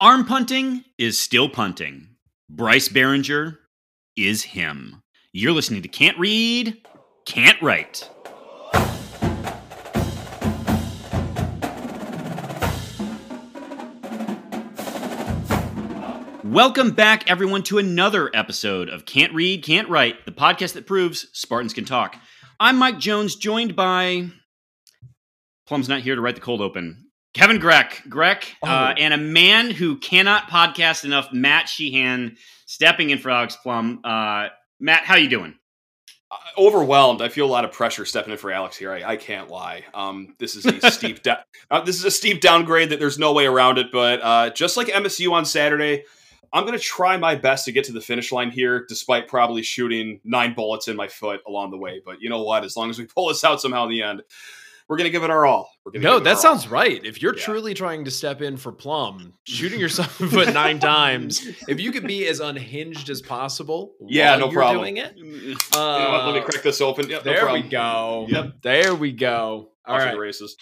Arm punting is still punting. Bryce Baringer is him. You're listening to Can't Read, Can't Write. Welcome back, everyone, to another episode of Can't Read, Can't Write, the podcast that proves Spartans can talk. I'm Mike Jones, joined by Plum's not here to write the cold open. Kevin Greck, Greck, uh, Oh. and a man who cannot podcast enough, Matt Sheehan, stepping in for Alex Plum. Uh, Matt, how you doing? Uh, overwhelmed. I feel a lot of pressure stepping in for Alex here. I, I can't lie. Um, this is a steep da- uh, this is a steep downgrade that there's no way around it. But uh, just like MSU on Saturday, I'm going to try my best to get to the finish line here, despite probably shooting nine bullets in my foot along the way. But you know what? As long as we pull this out somehow in the end, we're going to give it our all. We're gonna No, that our sounds right. If you're Yeah. truly trying to step in for Plum, shooting yourself in the foot nine times, if you could be as unhinged as possible, Yeah, while no you're problem. doing it. all. You know? Let me uh, crack this open. Yep, no there we go. Yep. There we go. All Off right. the races.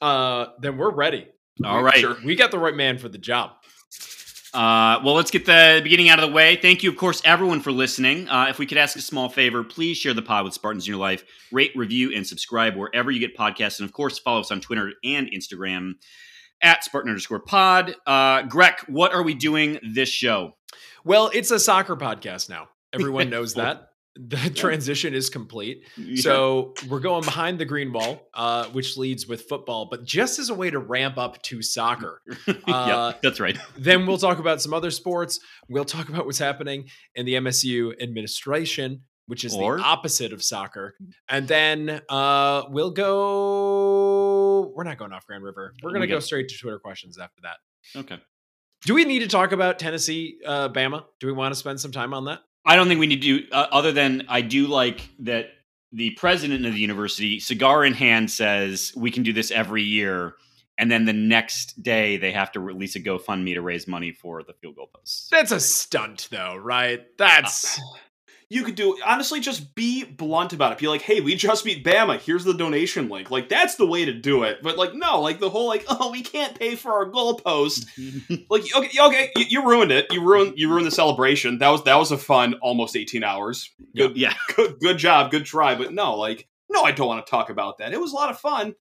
Uh, then we're ready. All right. Sure. We got the right man for the job. Uh, well, let's get the beginning out of the way. Thank you, of course, everyone for listening. Uh, if we could ask a small favor, please share the pod with Spartans in your life. Rate, review, and subscribe wherever you get podcasts. And of course, follow us on Twitter and Instagram at Spartan underscore pod. Uh, Greg, what are we doing this show? Well, it's a soccer podcast now. Everyone knows that. The transition is complete. So we're going behind the green wall, uh, which leads with football, but just as a way to ramp up to soccer. yeah, uh, that's right. then we'll talk about some other sports. We'll talk about what's happening in the MSU administration, which is Or- the opposite of soccer. And then uh, we'll go. We're not going off Grand River. We're going to go straight to Twitter questions after that. Okay. Do we need to talk about Tennessee, uh, Bama? Do we want to spend some time on that? I don't think we need to uh, other than I do like that the president of the university, cigar in hand, says we can do this every year. And then the next day, they have to release a GoFundMe to raise money for the field goal posts. That's a stunt, though, right? That's you could do honestly just be blunt about it. Be like hey we just beat bama. Here's the donation link. Like that's the way to do it. But like no like the whole like oh we can't pay for our goalpost like okay okay you, you ruined it. You ruined you ruined the celebration. That was that was a fun almost 18 hours. Good yeah. good good job. Good try. But no like no i don't want to talk about that. It was a lot of fun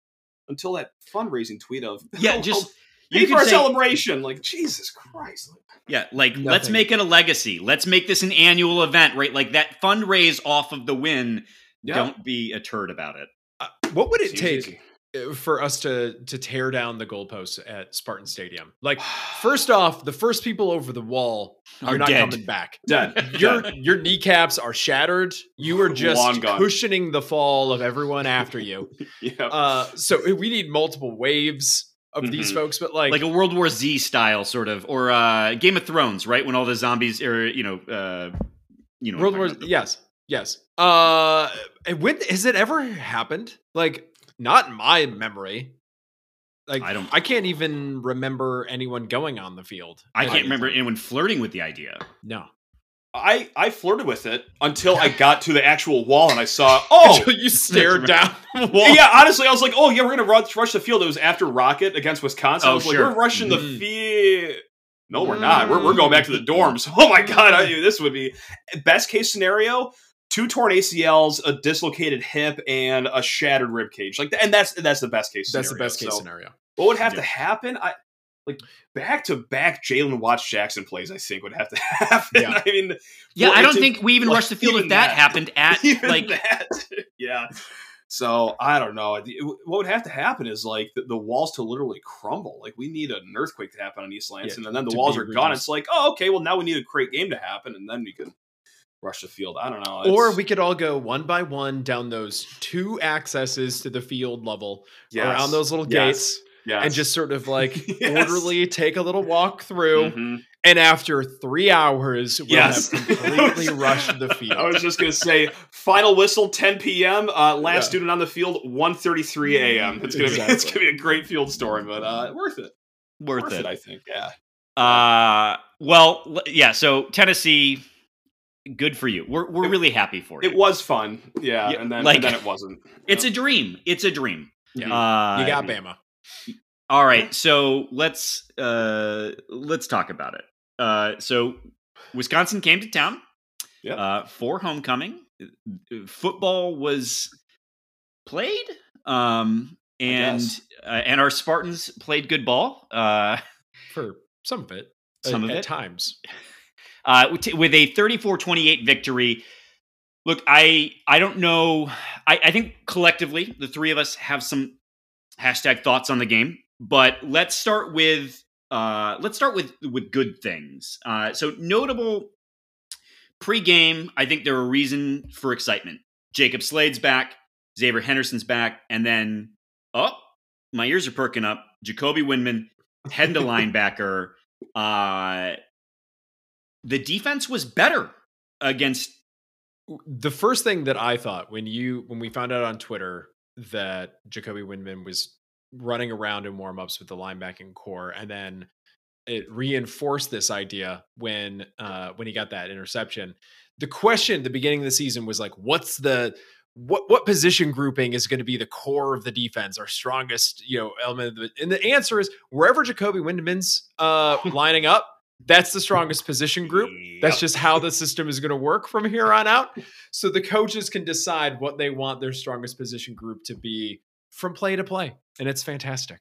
until that fundraising tweet of Yeah, oh, just- you for could our say- celebration like jesus christ Yeah, like let's make it a legacy. Let's make this an annual event, right? Like that fundraise off of the win. yeah Don't be a turd about it. what would it seems take uh, for us to to tear down the goalposts at Spartan Stadium? Like, first off, the first people over the wall Are are not dead. coming back. dead Your Dead. your kneecaps are shattered. You are just cushioning the fall of everyone after you. yeah Uh, so we need multiple waves of these Mhm. folks, but like, Like a World War Z style sort of, or uh, Game of Thrones, right? When all the zombies, are, you know, uh, you know, World War. Yes, yes. Uh, when has it ever happened? Like, not in my memory. Like, I don't- I can't even remember anyone going on the field. I can't remember anyone flirting with the idea. No. I I flirted with it until I got to the actual wall and I saw oh you stared down the wall. yeah honestly I was like oh yeah we're gonna rush, rush the field it was after Rocket against Wisconsin I Oh, was like sure. we're rushing the Mhm. field no we're not we're, we're going back to the dorms oh my god I knew this would be best case scenario two torn ACLs a dislocated hip and a shattered rib cage like and that's that's the best case That's the scenario. best case So scenario. what would have Yeah. to happen I like back to back Jalen Watts Jackson plays I think would have to happen Yeah. I mean Yeah, I don't think we even like, rushed the field if that, that. happened at like that. yeah. So I don't know. What would have to happen is like the, the walls to literally crumble. Like we need an earthquake to happen on East Lansing, Yeah, and then the walls are gone. It's like, oh, okay. Well, now we need a great game to happen, and then we can rush the field. I don't know. Or we could all go one by one down those two accesses to the field level yes, around those little yes, gates yes. and just sort of like Yes. orderly take a little walk through. Mhm. And after three hours, we'll Yes. have completely rushed the field. I was just gonna say, final whistle, 10 p.m. Uh, last Yeah. student on the field, 1:33 a.m. It's gonna be it's Exactly. gonna be a great field story, but uh, worth it. worth, Worth it. it, I think. Yeah. Uh, well, yeah. So Tennessee, good for you. We're we're It- really happy for you. It was fun, yeah, Yeah, and then like- and then it wasn't. It's Yeah. a dream. It's a dream. Yeah. Uh, you got Bama. All right, so let's uh, let's talk about it. Uh, so Wisconsin came to town Yep. uh, for homecoming. Football was played, um, and uh, and our Spartans played good ball. Uh, for some of it. Some at, of at it. times. uh, with- with a 34-28 victory. Look, I I don't know. I, I think collectively the three of us have some hashtag thoughts on the game, but let's start with uh, let's start with with good things. Uh, so notable pre-game, I think there are reason for excitement. Jacob Slade's back, Xavier Henderson's back, and then oh, my ears are perking up. Jacoby Windmon heading to linebacker. Uh, the defense was better against The first thing that I thought when you when we found out on Twitter that Jacoby Windmon was running around in warmups with the linebacking corps, and then it reinforced this idea when uh when he got that interception. The question at the beginning of the season was like, what's the what what position grouping is going to be the core of the defense, our strongest, you know, element the, and the answer is wherever Jacoby Windmon's uh lining up, that's the strongest position group. That's just how the system is going to work from here on out. So the coaches can decide what they want their strongest position group to be from play to play. And it's fantastic.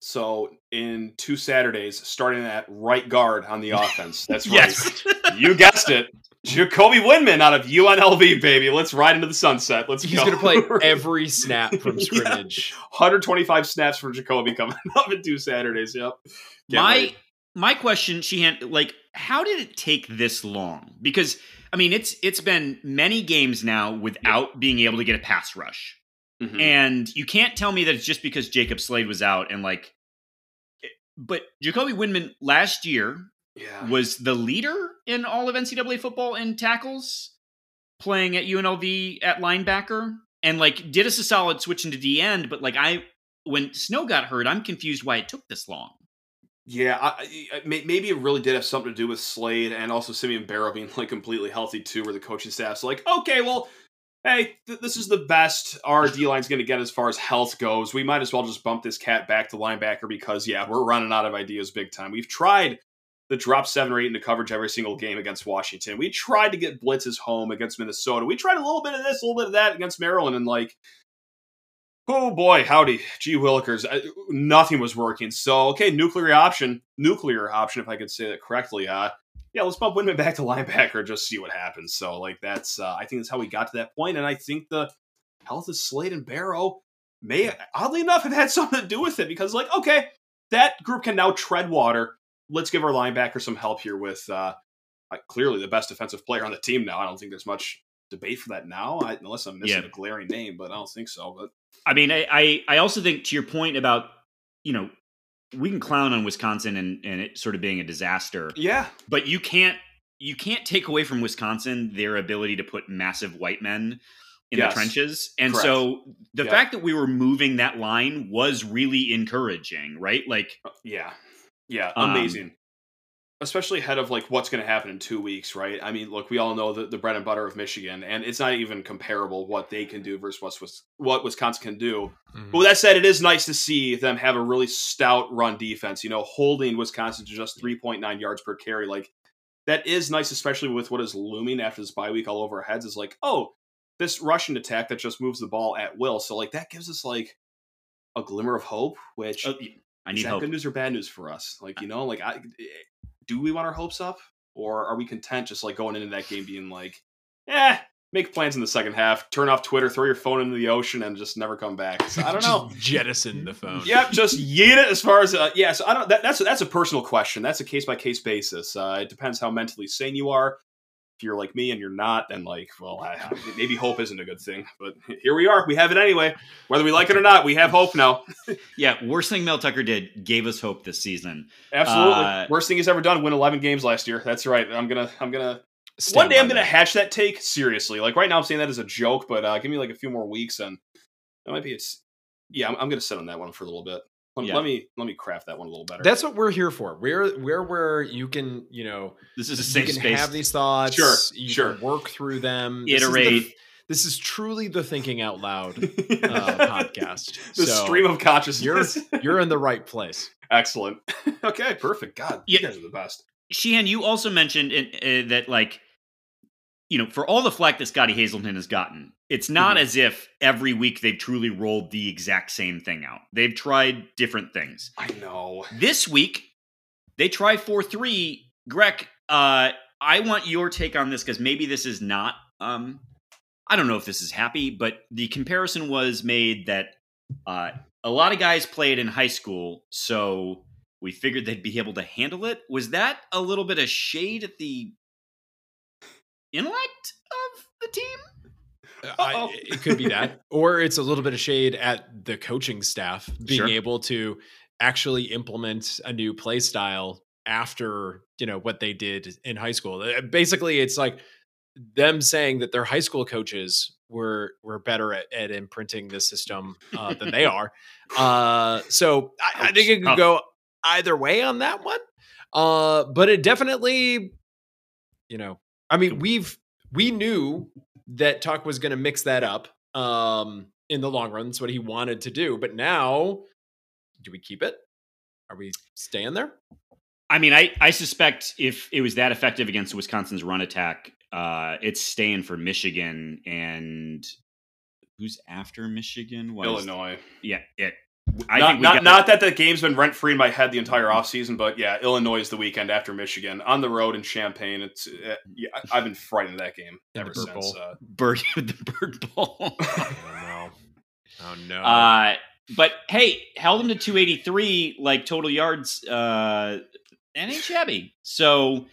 So in two Saturdays, starting at right guard on the offense. That's right. yes. You guessed it. Jacoby Windmon out of UNLV, baby. Let's ride into the sunset. Let's He's go. going to play every snap from Yeah. scrimmage. 125 snaps for Jacoby coming up in two Saturdays. Yep. Can't my wait. My question, Sheehan, like, how did it take this long? Because I mean, it's it's been many games now without being able to get a pass rush. Mhm. And you can't tell me that it's just because Jacob Slade was out and like but Jacoby Windmon last year yeah. was the leader in all of NCAA football in tackles, playing at UNLV at linebacker, and like did us a solid switching to D end. But like I, when Snow got hurt, I'm confused why it took this long. Yeah, I, I, maybe it really did have something to do with Slade and also Simeon Barrow being like completely healthy too, where the coaching staff's like, okay, well, hey, th- this is the best our D line's going to get as far as health goes. We might as well just bump this cat back to linebacker because yeah, we're running out of ideas big time. We've tried the drop seven or eight into coverage every single game against Washington. We tried to get blitzes home against Minnesota. We tried a little bit of this, a little bit of that against Maryland, and like Oh boy, howdy, gee willikers, uh, nothing was working. So okay, nuclear option, nuclear option, if I could say that correctly. Uh, yeah, let's bump Windmon back to linebacker, just see what happens. So like that's, uh, I think that's how we got to that point, and I think the health of Slade and Barrow may, oddly enough, have had something to do with it because like okay, that group can now tread water. Let's give our linebacker some help here with uh, uh, clearly the best defensive player on the team now. I don't think there's much debate for that now, I, unless I'm missing Yeah. a glaring name, but I don't think so. But I mean, I, I I also think to your point about you know we can clown on Wisconsin and and it sort of being a disaster, yeah, but you can't you can't take away from Wisconsin their ability to put massive white men in Yes. the trenches. And Correct. so the Yeah. fact that we were moving that line was really encouraging, right? Like Yeah. Yeah. Um, Amazing. Especially ahead of like what's going to happen in two weeks, right? I mean, look, we all know the, the bread and butter of Michigan, and it's not even comparable what they can do versus what's, what Wisconsin can do. But with that said, it is nice to see them have a really stout run defense, you know, holding Wisconsin to just 3.9 yards per carry. Like, that is nice, especially with what is looming after this bye week all over our heads. Is like, oh, this Russian attack that just moves the ball at will. So, like, that gives us like a glimmer of hope, which uh, I is need that help. good news or bad news for us? Like, you know, like, I do we want our hopes up, or are we content just like going into that game being like, eh, make plans in the second half, turn off Twitter, throw your phone into the ocean, and just never come back? So, I don't know. Jettison the phone. Yep, just yeet it as far as uh, yeah. So I don't. That, that's a, that's a personal question. That's a case by case basis. Uh, it depends how mentally sane you are. If you're like me and you're not, then like, well, I, maybe hope isn't a good thing. But here we are. We have it anyway. Whether we like it or not, we have hope now. Yeah, worst thing Mel Tucker did gave us hope this season. Absolutely. Uh, Worst thing he's ever done. Win 11 games last year. That's right. I'm gonna. I'm gonna. One day I'm gonna that. hatch that take seriously. Like right now, I'm saying that as a joke, but uh, give me like a few more weeks, and that might be. It's. Yeah, I'm, I'm gonna sit on that one for a little bit. Let, Yeah. let me let me craft that one a little better. That's what we're here for. We're we're where you can, you know, This is a safe you safe can space. have these thoughts. Sure, you sure. can work through them. This is the- Iterate. This is truly the thinking out loud uh, podcast. the So stream of consciousness. You're consciousness. you're in the right place. Excellent. okay, perfect. God, Yeah. you guys are the best. Sheehan, you also mentioned in, uh, that, like, you know, for all the flack that Scottie Hazelton has gotten, it's not Mhm. as if every week they've truly rolled the exact same thing out. They've tried different things. I know. This week, they try 4 3. Greg, uh, I want your take on this because maybe this is not, um, I don't know if this is happy, but the comparison was made that uh, a lot of guys played in high school, so we figured they'd be able to handle it. Was that a little bit of shade at the intellect of the team? I, it could be that, or it's a little bit of shade at the coaching staff being Sure. able to actually implement a new play style after you know what they did in high school. Uh, Basically, it's like them saying that their high school coaches were were better at, at imprinting the system uh, than they are. Uh, so I, I think it could go either way on that one. Uh, but it definitely, you know, I mean, we've we knew that Tuck was going to mix that up um, in the long run. That's what he wanted to do. But now, do we keep it? Are we staying there? I mean, I, I suspect if it was that effective against Wisconsin's run attack, uh, it's staying for Michigan and who's after Michigan? Was, Illinois. Yeah, it. I not, think not, got not that the game's been rent free in my head the entire offseason, but yeah, Illinois is the weekend after Michigan on the road in Champaign. It's uh, yeah, I- I've been frightened of that game In the ever Bird since. Bowl. Uh, bird the bird ball. Oh no! Oh no! uh, but hey, held them to 283 like total yards. Uh, that ain't shabby. So,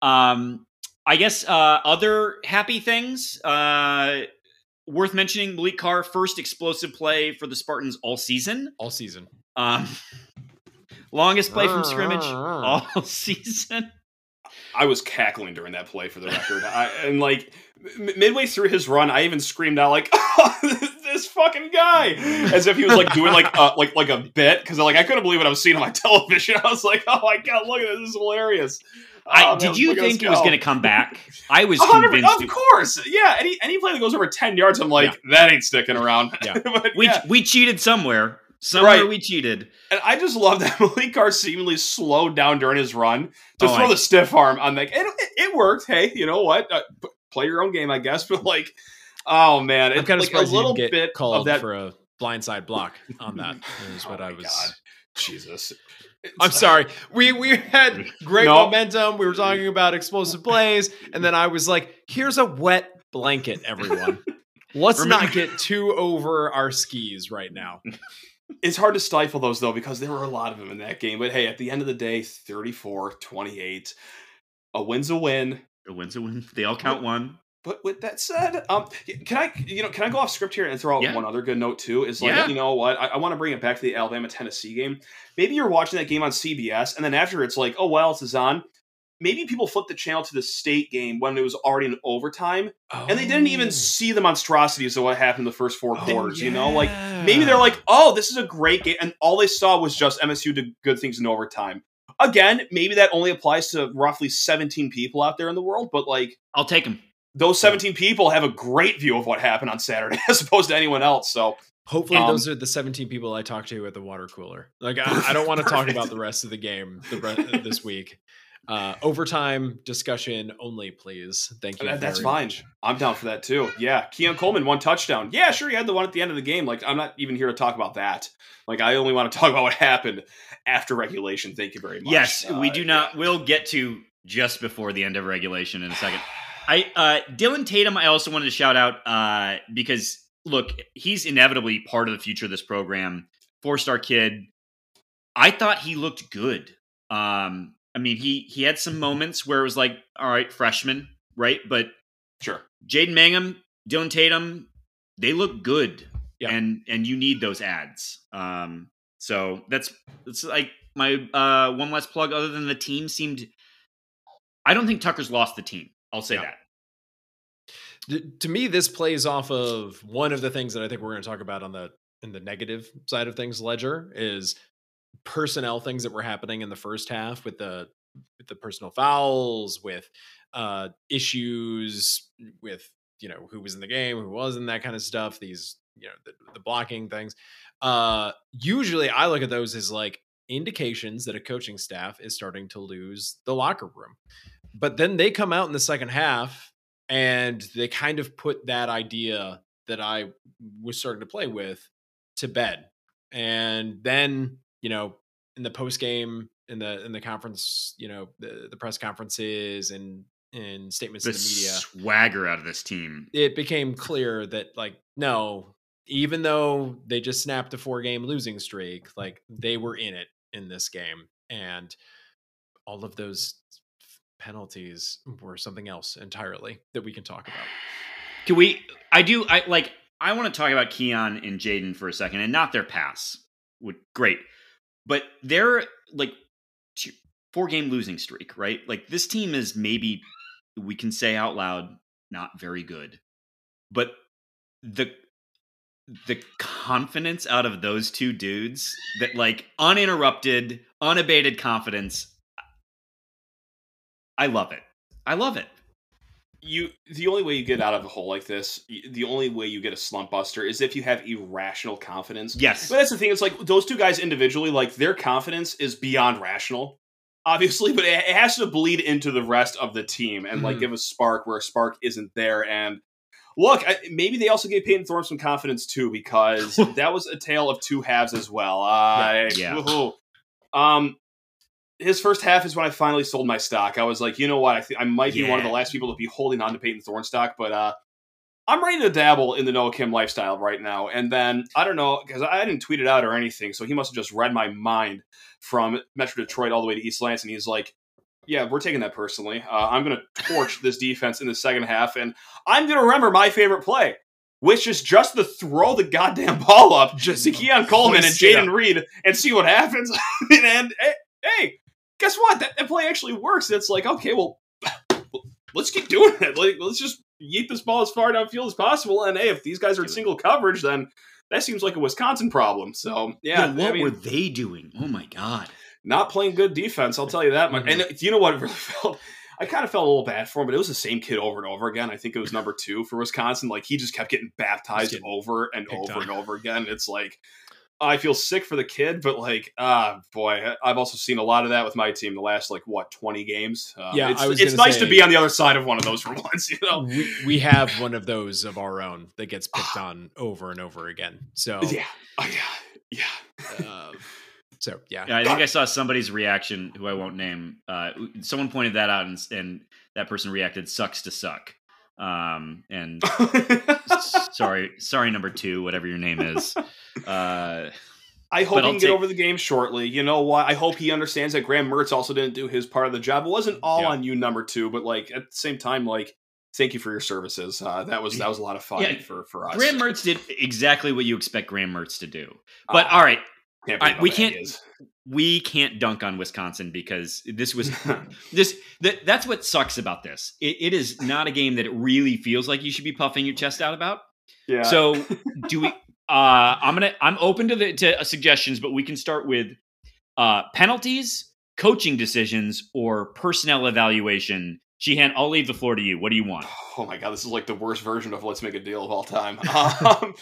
um, I guess uh, other happy things. Uh, worth mentioning: Malik Carr first explosive play for the Spartans all season. All season. Um, longest play from scrimmage all season. I was cackling during that play for the record. I, and like m- midway through his run, I even screamed out like, oh, "This fucking guy!" As if he was like doing like a, like like a bit because like I couldn't believe what I was seeing on my television. I was like, "Oh my god, look at this! This is hilarious." I, Oh, man, did you look at us think it was going to come back? I was convinced. Of course, yeah. Any any play that goes over ten yards, I'm like, that ain't sticking around. Yeah. but we yeah. we cheated somewhere. Somewhere Right. we cheated. And I just love that Malik Carr seemingly slowed down during his run to Oh, throw I- the stiff arm. I'm like, it, it, it worked. Hey, you know what? Uh, play your own game, I guess. But like, oh man, it's kind of like a little bit of called that. for a blindside block on that. Is what Oh I was. God. Jesus, I'm sorry. We we had great No. momentum. We were talking about explosive plays, and then I was like, "Here's a wet blanket, everyone. Let's Remember- not get too over our skis right now." It's hard to stifle those though because there were a lot of them in that game. But hey, at the end of the day, 34-28. A win's a win. A win's a win. They all count one. But with that said, um, can I, you know, can I go off script here and throw out Yeah. one other good note too? Is like, Yeah. you know what? I, I want to bring it back to the Alabama Tennessee game. Maybe you're watching that game on CBS, and then after it's like, oh, well, is on. Maybe people flipped the channel to the state game when it was already in overtime, and they didn't even Oh. see the monstrosities of what happened in the first four Oh, quarters. You know, like maybe they're like, oh, this is a great game, and all they saw was just MSU did good things in overtime. Again, maybe that only applies to roughly 17 people out there in the world, but like I'll take them. Those 17 people have a great view of what happened on Saturday as opposed to anyone else. So Hopefully, Um, those are the 17 people I talked to at the water cooler. Like, I, I don't want to talk about the rest of the game the re- this week. Uh, overtime discussion only, please. Thank you. that, that's fine. much. I'm down for that too. Yeah. Keon Coleman, one touchdown. Yeah, sure. He had the one at the end of the game. Like, I'm not even here to talk about that. Like, I only want to talk about what happened after regulation. Thank you very much. Yes, we Uh, do not. We'll get to just before the end of regulation in a second. I uh, Dillon Tatum. I also wanted to shout out uh, because look, he's inevitably part of the future of this program. Four star kid. I thought he looked good. Um, I mean, he he had some moments where it was like, all right, freshman, right? But Sure. Jaden Mangham, Dillon Tatum, they look good. Yeah. And and you need those ads. Um so that's that's like my uh one last plug other than the team seemed I don't think Tucker's lost the team. I'll say Yeah. that. D- to me, this plays off of one of the things that I think we're going to talk about on the in the negative side of things. Ledger is personnel things that were happening in the first half with the with the personal fouls, with uh, issues with you know who was in the game, who wasn't, that kind of stuff. These you know the, the blocking things. Uh, usually, I look at those as like indications that a coaching staff is starting to lose the locker room. But then they come out in the second half and they kind of put that idea that I was starting to play with to bed. And then, you know, in the post game, in the in the conference, you know, the, the press conferences and and statements the in the media, swagger out of this team. it became clear that like no, even though they just snapped a four game losing streak, like they were in it in this game, and all of those penalties were something else entirely that we can talk about. Can we? I do. I like. I want to talk about Keon and Jayden for a second, and not their pass. Would great, but they're like two, four game losing streak, right? Like this team is maybe we can say out loud not very good, but the the confidence out of those two dudes that like uninterrupted, unabated confidence. I love it. I love it you the only way you get out of a hole like this the only way you get a slump buster is if you have irrational confidence yes but that's the thing it's like those two guys individually like their confidence is beyond rational obviously but it has to bleed into the rest of the team and like Mhm. give a spark where a spark isn't there and look I, maybe they also gave payton thorne some confidence too because that was a tale of two halves as well uh, Yeah. woohoo. um his first half is when I finally sold my stock. I was like, you know what? I think I might be one of the last people to be holding on to Payton Thorne stock, but uh, I'm ready to dabble in the Noah Kim lifestyle right now. And then I don't know because I didn't tweet it out or anything, so he must have just read my mind from Metro Detroit all the way to East Lansing. He's like, "Yeah, we're taking that personally. Uh, I'm going to torch this defense in the second half, and I'm going to remember my favorite play." Which is just to throw the goddamn ball up Just to Keon Coleman and Jayden. Reed and see what happens. and hey, hey, guess what? That, that play actually works. It's like, okay, well, let's keep doing it. Like, let's just yeet this ball as far downfield as possible. And hey, if these guys are in single coverage, then that seems like a Wisconsin problem. So yeah, what I mean, were they doing? Oh my god! Not playing good defense. I'll tell you that much. Mhm. And you know what? It really felt. I kind of felt a little bad for him, but it was the same kid over and over again. I think it was number two for Wisconsin. Like he just kept getting baptized getting over and over on. and over again. It's like I feel sick for the kid, but like, ah, boy, I've also seen a lot of that with my team the last like what twenty games. Um, Yeah, it's, I it's nice to be on the other side of one of those for once. You know, we, we have one of those of our own that gets picked on over and over again. So yeah, oh, yeah, yeah. uh, so yeah. Yeah, I think I saw somebody's reaction, who I won't name. Uh, someone pointed that out, and, and that person reacted, "Sucks to suck." Um, and sorry, sorry, number two, whatever your name is. Uh, I hope he can get over the game shortly. You know what? I hope he understands that Graham Mertz also didn't do his part of the job. It wasn't all Yeah. on you, number two, but like at the same time, like thank you for your services. Uh, that was that was a lot of fun Yeah, for for us. Graham Mertz did exactly what you expect Graham Mertz to do. But Uh, all right, can't I- we can't- we can't dunk on Wisconsin because this was this that, that's what sucks about this. It, it is not a game that it really feels like you should be puffing your chest out about. yeah. So do we? Uh, I'm gonna. I'm open to the to suggestions, but we can start with uh, penalties, coaching decisions, or personnel evaluation. Sheehan, I'll leave the floor to you. What do you want? Oh my god, this is like the worst version of "Let's Make a Deal" of all time. Um,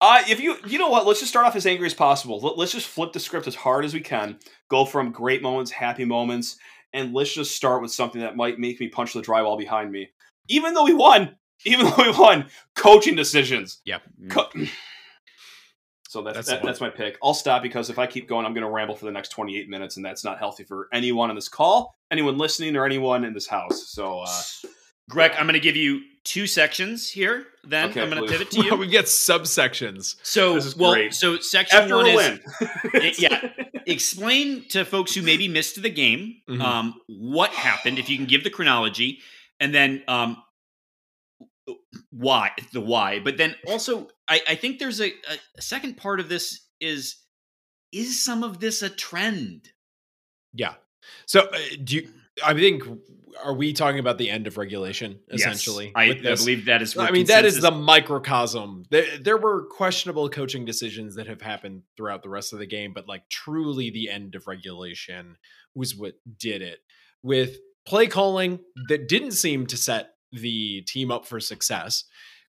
uh, if you, you know what, let's just start off as angry as possible. Let, let's just flip the script as hard as we can. Go from great moments, happy moments, and let's just start with something that might make me punch the drywall behind me. Even though we won, even though we won, coaching decisions. Co- so that's That's that, that's my pick. I'll stop because if I keep going, I'm going to ramble for the next 28 minutes, and that's not healthy for anyone on this call, anyone listening, or anyone in this house. So. uh Greg, I'm going to give you two sections here. Then Okay, I'm going to pivot to you. we get subsections. So, This is well, great. so section After one is yeah. explain to folks who maybe missed the game Mhm. um, what happened. If you can give the chronology, and then um, why the why. But then also, I, I think there's a, a second part of this is is some of this a trend? Yeah. So uh, do you? I think are we talking about the end of regulation essentially? yes, I, I believe that is. I mean, that is the microcosm. There, there were questionable coaching decisions that have happened throughout the rest of the game, but like truly the end of regulation was what did it with play calling that didn't seem to set the team up for success,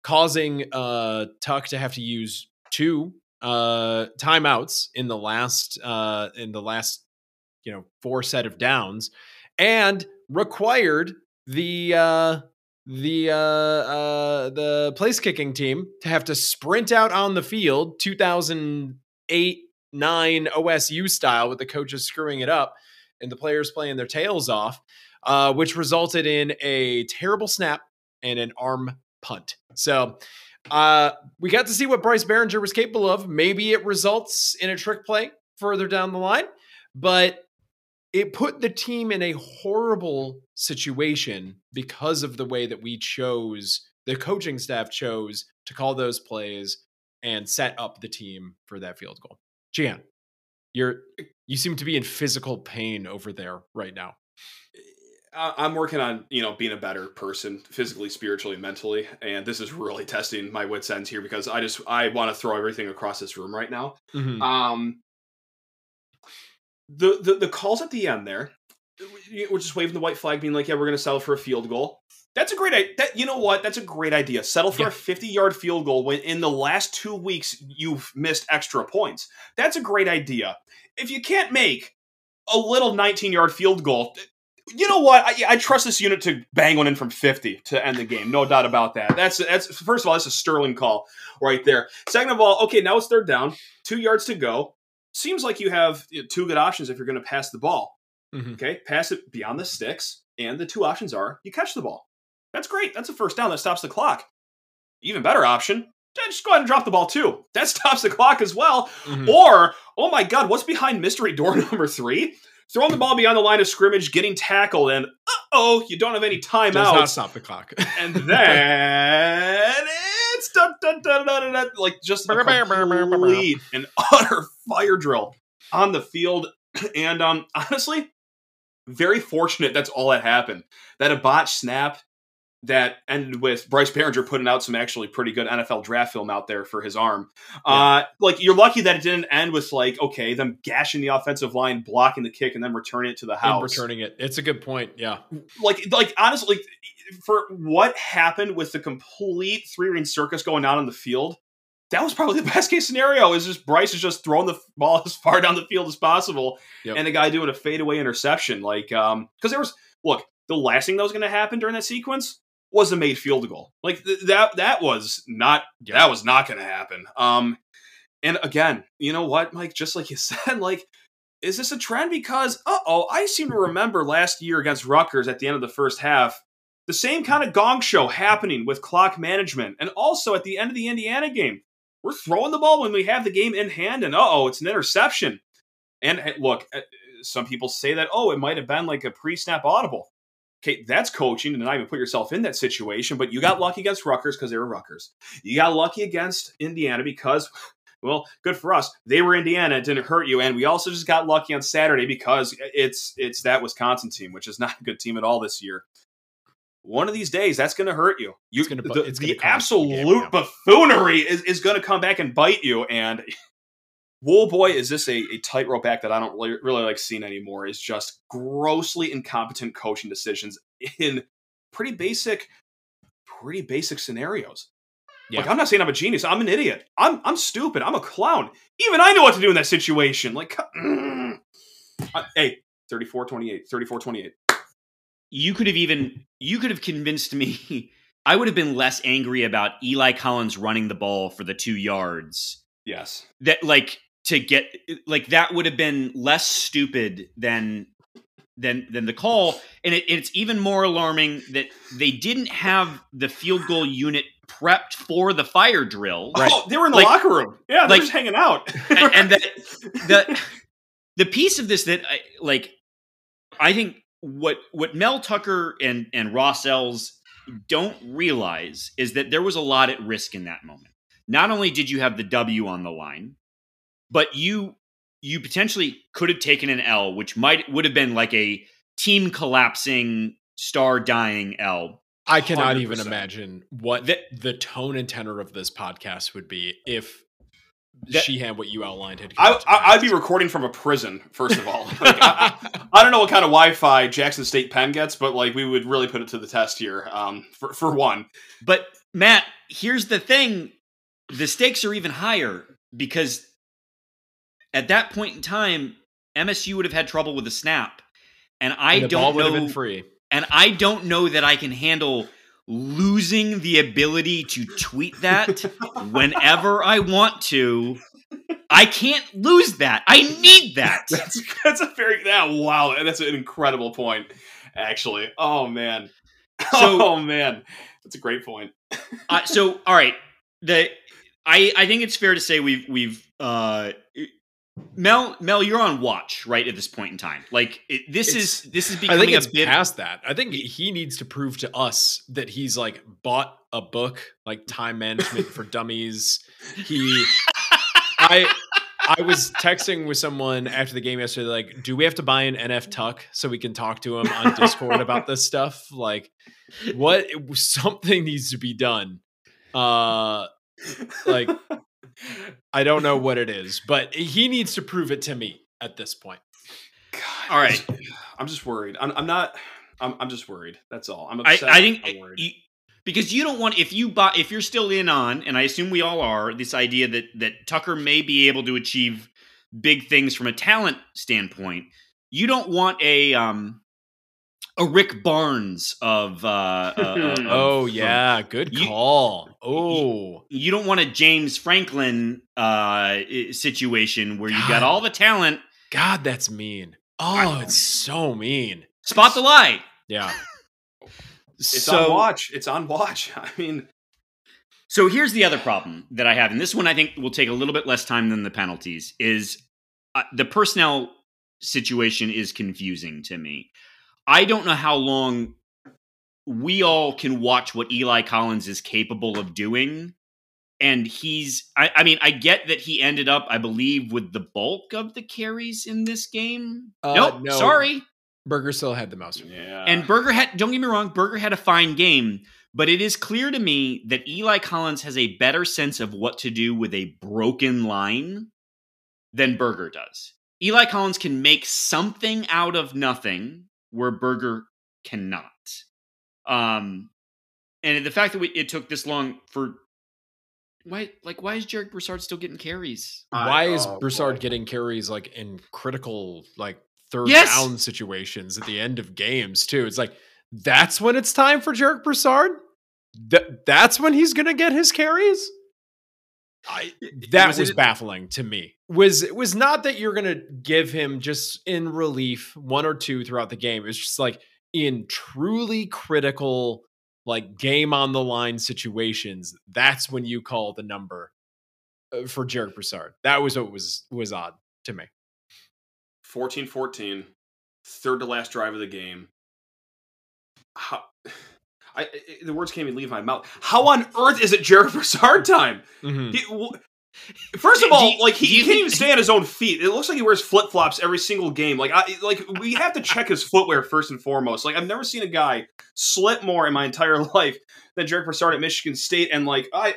causing uh, Tuck to have to use two uh, timeouts in the last uh, in the last you know four set of downs, and required the uh, the uh, uh, the place kicking team to have to sprint out on the field 2008 9 OSU style with the coaches screwing it up and the players playing their tails off, uh, which resulted in a terrible snap and an arm punt. So uh, we got to see what Bryce Baringer was capable of. Maybe it results in a trick play further down the line, but it put the team in a horrible situation because of the way that we chose, the coaching staff chose to call those plays and set up the team for that field goal. Jan, you're you seem to be in physical pain over there right now. I'm working on you know being a better person, physically, spiritually, mentally, and this is really testing my wits ends here because I just I want to throw everything across this room right now. Mhm. Um, the, the the calls at the end there, we're just waving the white flag, being like, "Yeah, we're going to settle for a field goal." That's a great idea. That, you know what? That's a great idea. Settle for Yeah. a 50 yard field goal when in the last two weeks you've missed extra points. That's a great idea. If you can't make a little 19 yard field goal, you know what? I, I trust this unit to bang one in from 50 to end the game. No doubt about that. That's that's first of all, that's a sterling call right there. Second of all, okay, now it's third down, two yards to go. Seems like you have you know, two good options if you're going to pass the ball. Mhm. Okay, pass it beyond the sticks, and the two options are you catch the ball. That's great. That's a first down that stops the clock. Even better option, just go ahead and drop the ball too. That stops the clock as well. Mhm. Or, oh my God, what's behind mystery door number three? Throwing the ball beyond the line of scrimmage, getting tackled, and uh oh, you don't have any Does not stop the clock. And then it's dun, dun, dun, dun, dun, dun, like just a complete and utter fire drill on the field. And um, honestly, very fortunate that's all that happened. That a botch snap that ended with Bryce Baringer putting out some actually pretty good NFL draft film out there for his arm. Uh, like you're lucky that it didn't end with like okay them gashing the offensive line, blocking the kick, and then returning it to the and house. returning it. It's a good point. Yeah. Like like honestly, for what happened with the complete three ring circus going on in the field. That was probably the best case scenario. Is just Bryce is just throwing the ball as far down the field as possible, Yep. and the guy doing a fadeaway interception. Like, um, because there was look, the last thing that was going to happen during that sequence was a made field goal. Like th- that that was not that was not going to happen. Um, and again, you know what, Mike? Just like you said, like, is this a trend? Because uh oh, I seem to remember last year against Rutgers at the end of the first half, the same kind of gong show happening with clock management, and also at the end of the Indiana game, we're throwing the ball when we have the game in hand, and uh oh, it's an interception. And look, uh, some people say that oh, it might have been like a pre-snap audible. Okay, that's coaching, and not even put yourself in that situation. But you got lucky against Rutgers because they were Rutgers. You got lucky against Indiana because, well, good for us. They were Indiana; it didn't hurt you. And we also just got lucky on Saturday because it's it's that Wisconsin team, which is not a good team at all this year. One of these days, that's going to hurt you. You It's gonna the, it's the you the game, absolute yeah. buffoonery is, is going to come back and bite you. And Whoa, boy, is this a, a tightrope act that I don't really, really like seeing anymore. Is just grossly incompetent coaching decisions in pretty basic, pretty basic scenarios. Like I'm not saying I'm a genius. I'm an idiot. I'm I'm stupid. I'm a clown. Even I know what to do in that situation. Like, mm. Uh, hey, 34 28, 34 28. you could have even you could have convinced me I would have been less angry about Eli Collins running the ball for the 2 yards. Yes. That like to get like that would have been less stupid than than than the call and it, it's even more alarming that they didn't have the field goal unit prepped for the fire drill Oh, they were in the Like- locker room. Yeah, they're like- just hanging out. and, and that the the piece of this that I like I think what what Mel Tucker and and Ross Els don't realize is that there was a lot at risk in that moment. Not only did you have the W on the line, but you you potentially could have taken an L, which might would have been like a team collapsing, star dying L. I cannot even 100%. imagine what The- the tone and tenor of this podcast would be if that, Sheehan what you outlined had. I, I, would be recording from a prison, first of all. like, I, I, don't know what kind of Wi-Fi Jackson State Penn gets, but like we would really put it to the test here. Um, for for one, but Matt, here's the thing: the stakes are even higher because at that point in time, MSU would have had trouble with the snap, and I and don't know. free. And I don't know that I can handle losing the ability to tweet that whenever I want to. I can't lose that. I need that. that's that's a very that wow. That's an incredible point. Actually, oh man, so, oh man, that's a great point. uh, so all right, the I I think it's fair to say we've we've uh Mel, Mel, you're on watch right at this point in time. Like it, this it's, is this is becoming I think it's a bit past that. I think he needs to prove to us that he's like bought a book like Time Management for Dummies. He, I, I was texting with someone after the game yesterday. Like, do we have to buy an NF Tuck so we can talk to him on Discord about this stuff? Like, what? Something needs to be done. Uh, like I don't know what it is, but he needs to prove it to me at this point. God, all right, I'm just worried. I'm, I'm not. I'm, I'm, just worried. That's all. I'm upset. I, I think you, because you don't want if you buy if you're still in on, and I assume we all are, this idea that that Tucker may be able to achieve big things from a talent standpoint. You don't want a um a Rick Barnes of. Uh, uh, of oh yeah, good call. You, oh, you, you, don't want a James Franklin uh, situation where you got all the talent. God, that's mean. Oh, it's so mean. Spot the lie. Yeah. it's so, on watch. It's on watch. I mean. So here's the other problem that I have, and this one I think will take a little bit less time than the penalties. Is uh, the personnel situation is confusing to me. I don't know how long we all can watch what Eli Collins is capable of doing. And he's, I, I, mean, I get that he ended up, I believe, with the bulk of the carries in this game. Uh, nope, no, sorry. Berger still had the most. Yeah. And Berger had, don't get me wrong, Berger had a fine game, but it is clear to me that Eli Collins has a better sense of what to do with a broken line than Berger does. Eli Collins can make something out of nothing where Berger cannot. Um, and the fact that we, it took this long for why, like, why is Jarek Broussard still getting carries? Why is oh, Broussard boy. getting carries like in critical, like third yes! down situations at the end of games too? It's like that's when it's time for Jarek Broussard. That that's when he's gonna get his carries. I, that was, was baffling to me. Was it was not that you're gonna give him just in relief one or two throughout the game. It's just like in truly critical, like game on the line situations. That's when you call the number uh, for Jarek Broussard. That was what was was odd to me. 14-14, third to last drive of the game. How, I, the words can't even leave my mouth. How on earth is it Jarek Broussard time? Mm-hmm. He, First of all, like he, he can't even stay on his own feet. It looks like he wears flip flops every single game. Like, I like we have to check his footwear first and foremost. Like, I've never seen a guy slip more in my entire life than Jarek Broussard at Michigan State. And like, I,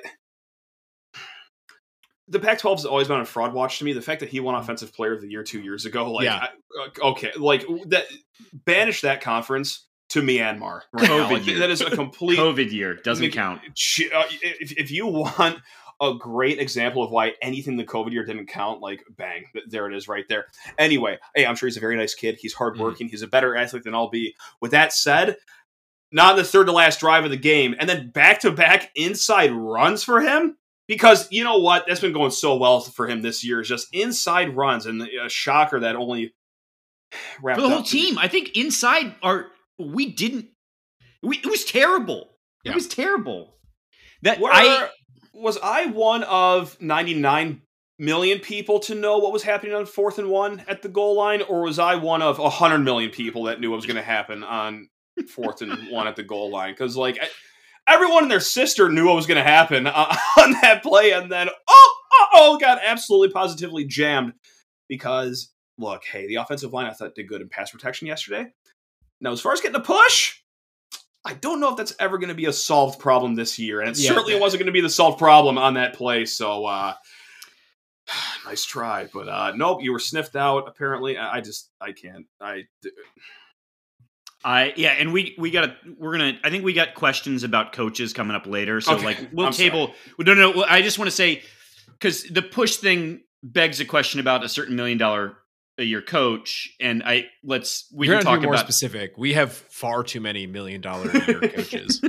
the Pac-12 has always been a fraud watch to me. The fact that he won Offensive Player of the Year two years ago, like, yeah. I, uh, okay, like that, banish that conference to Myanmar. Right COVID like, year. That is a complete COVID year. Doesn't count. Uh, if, if you want a great example of why anything the COVID year didn't count, like bang, there it is right there. Anyway, hey, I'm sure he's a very nice kid. He's hardworking. Mm. He's a better athlete than I'll be. With that said, not in the third to last drive of the game, and then back to back inside runs for him. Because you know what, that's been going so well for him this year. Is just inside runs, and a shocker that only for the whole team. I think inside are we didn't. We, it was terrible. Yeah. It was terrible. That Where, I was I one of ninety nine million people to know what was happening on fourth and one at the goal line, or was I one of hundred million people that knew what was going to happen on fourth and one at the goal line? Because like everyone and their sister knew what was going to happen uh, on that play, and then oh, oh, got absolutely positively jammed because look, hey, the offensive line I thought did good in pass protection yesterday. Now, as far as getting a push, I don't know if that's ever going to be a solved problem this year, and it yeah, certainly that, wasn't going to be the solved problem on that play. So, uh, Nice try, but uh, nope, you were sniffed out. Apparently, I, I just I can't. I I yeah, and we we got we're gonna. I think we got questions about coaches coming up later. So Okay, like we'll I'm table. No, no, no. I just want to say because the push thing begs a question about a certain million dollar a year coach, and I let's we You're can talk more about. specific. We have far too many million dollar a year coaches.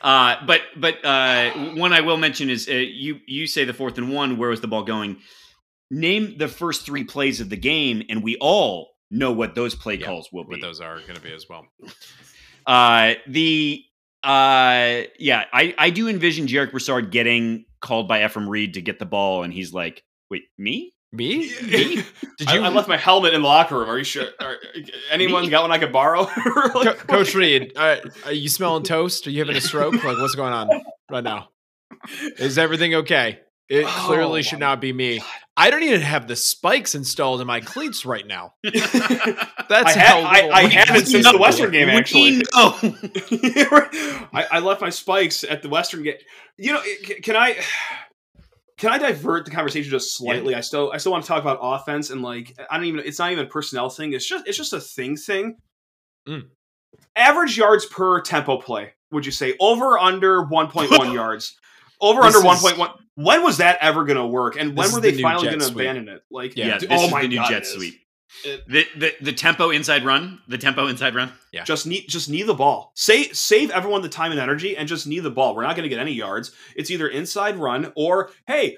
uh, but but uh, one I will mention is uh, you you say the fourth and one. Where was the ball going? Name the first three plays of the game, and we all know what those play Yeah, calls will what be. those are going to be as well. Uh, the uh, yeah, I I do envision Jarek Broussard getting called by Effrem Reed to get the ball, and he's like, "Wait, me? Me? Did Did you, I left my helmet in the locker room. Are you sure? Are, anyone Me? got one I could borrow? Co- Coach Reed? Uh, are you smelling toast? Are you having a stroke? Like, what's going on right now? Is everything okay? It Oh, clearly should not be me. I don't even have the spikes installed in my cleats right now. That's I, how had, I, I haven't since know. the Western game. We Actually, know. I, I left my spikes at the Western game. You know, can I can I divert the conversation just slightly? I still I still want to talk about offense and like I don't even. It's not even a personnel thing. It's just it's just a thing thing. Mm. Average yards per tempo play. Would you say over under one point one yards? Over This under is- point one. When was that ever going to work? And when were they new finally going to abandon it? Like, Yeah, Yeah, d- this oh is my the new God, jet sweep. It- The, the the tempo inside run, the tempo inside run. Yeah. Just need just need the ball. Say save everyone the time and energy and just need the ball. We're not going to get any yards. It's either inside run or hey,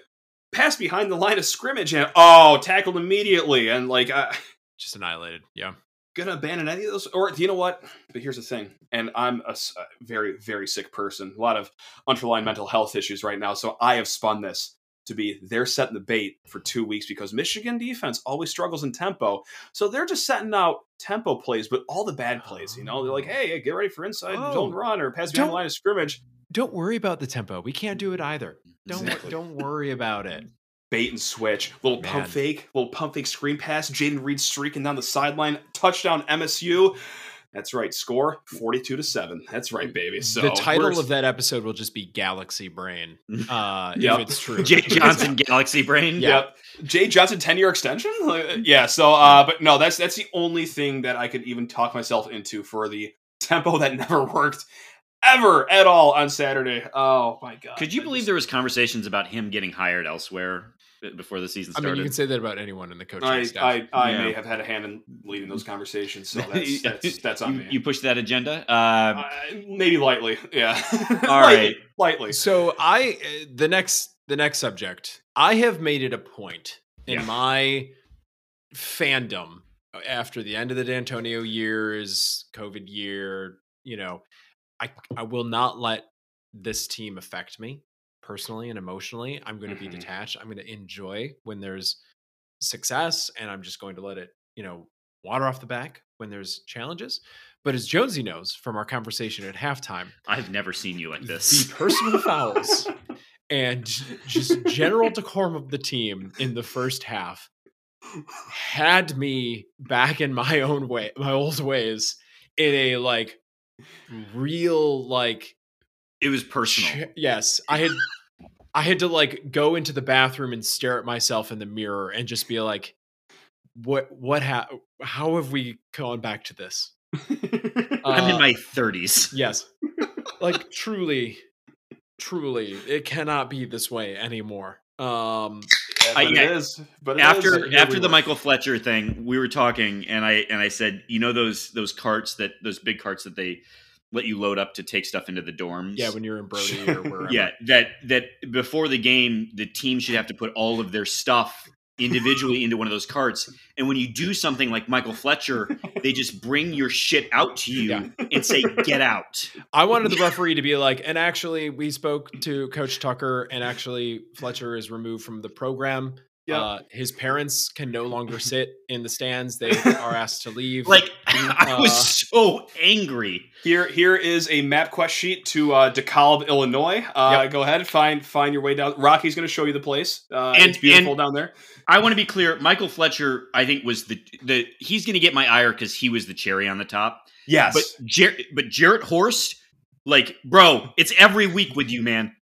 pass behind the line of scrimmage and oh, tackled immediately and like uh, just annihilated. Yeah. gonna abandon any of those. Or do you know what? But here's the thing, and I'm a very very sick person. A lot of underlying mental health issues right now. So I have spun this to be they're setting the bait for two weeks because Michigan defense always struggles in tempo. So they're just setting out tempo plays, but all the bad plays. You know, they're like, oh. hey, get ready for inside Oh. zone run or pass behind Don't- the line of scrimmage. Don't worry about the tempo. We can't do it either. Don't Exactly. don't worry about it. Bait and switch, little pump fake, little pump fake screen pass. Jayden Reed streaking down the sideline, touchdown MSU. That's right, score forty-two to seven. That's right, baby. So the title of that episode will just be Galaxy Brain. Uh, Yep. if it's true. Jay Johnson Galaxy Brain. Yeah. Yep. Jay Johnson ten year extension. Yeah. So, uh, but no, that's that's the only thing that I could even talk myself into for the tempo that never worked ever at all on Saturday. Oh my god! Could you believe there was conversations about him getting hired elsewhere before the season I started? mean, you can say that about anyone in the coaching I staff. I, I Yeah. may have had a hand in leading those conversations, so that's that's, that's on you, me. you push that agenda. Uh, Uh, maybe lightly, yeah. All right, lightly, lightly. So I uh, the next the next subject. I have made it a point in Yeah. my fandom uh, after the end of the D'Antonio years, COVID year, you know, I I will not let this team affect me personally and emotionally. I'm going to Mhm. be detached. I'm going to enjoy when there's success and I'm just going to let it, you know, water off the back when there's challenges. But as Jonesy knows from our conversation at halftime, I've never seen you like this. the personal fouls and just general decorum of the team in the first half had me back in my own way, my old ways, in a like real like It was personal. ch- yes, I had I had to like go into the bathroom and stare at myself in the mirror and just be like, what what ha- how have we gone back to this? I'm in Uh, my 30s. Yes. like truly, truly, it cannot be this way anymore. Um Yeah, Uh, but yeah. it is. But it after is. After we the were. Michael Fletcher thing, we were talking, and I and I said, you know those those carts that those big carts that they let you load up to take stuff into the dorms. yeah, when you're in Brody or wherever. yeah, that that before the game, the team should have to put all of their stuff individually into one of those carts. And when you do something like Michael Fletcher, they just bring your shit out to you Yeah. and say, "Get out." I wanted the referee to be like, and actually we spoke to Coach Tucker and actually Fletcher is removed from the program. Yeah. Uh, his parents can no longer sit in the stands. They are asked to leave. Like I was Uh, so angry. Here, here is a map quest sheet to uh, DeKalb, Illinois. Uh, Go ahead, find find your way down. Rocky's going to show you the place. Uh, And- it's beautiful and- down there. I want to be clear. Michael Fletcher, I think, was the the he's going to get my ire because he was the cherry on the top. Yes, But Jer- but Jarrett Horst, like, bro, it's every week with you, man.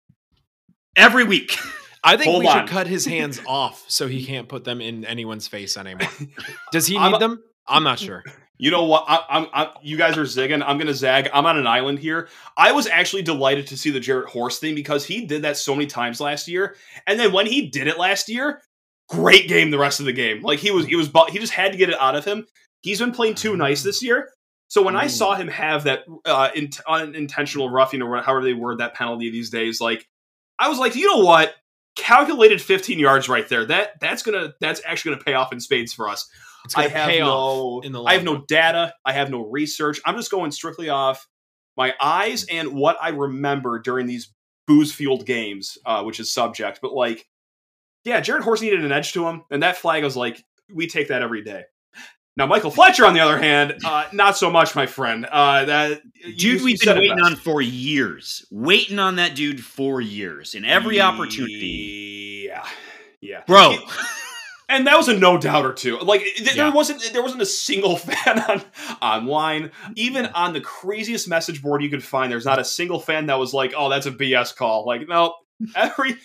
Every week. I think Hold we on. should cut his hands off so he can't put them in anyone's face anymore. Does he I'm need them? I'm not sure. You know what? I, I'm, I'm. You guys are zigging. I'm gonna zag. I'm on an island here. I was actually delighted to see the Jarrett Horst thing because he did that so many times last year, and then when he did it last year, great game. The rest of the game, like he was, he was, he just had to get it out of him. He's been playing too nice this year. So when I saw him have that uh, in, unintentional roughing or however they word that penalty these days, like I was like, you know what? Calculated 15 yards right there. That that's gonna that's actually gonna pay off in spades for us. It's I have pay no, off in the I have no data. I have no research. I'm just going strictly off my eyes and what I remember during these booze fueled games, uh, which is subject. But like, yeah, Jarrett Horst needed an edge to him, and that flag was like, we take that every day. Now, Michael Fletcher, on the other hand, uh, not so much, my friend. Uh, that Dude, you we've said been waiting on for years. Waiting on that dude for years. In every opportunity. Yeah, yeah, Bro. And that was a no doubter too. Like th- Yeah. there wasn't there wasn't a single fan on online, even on the craziest message board you could find. There's not a single fan that was like, "Oh, that's a BS call." Like, no, every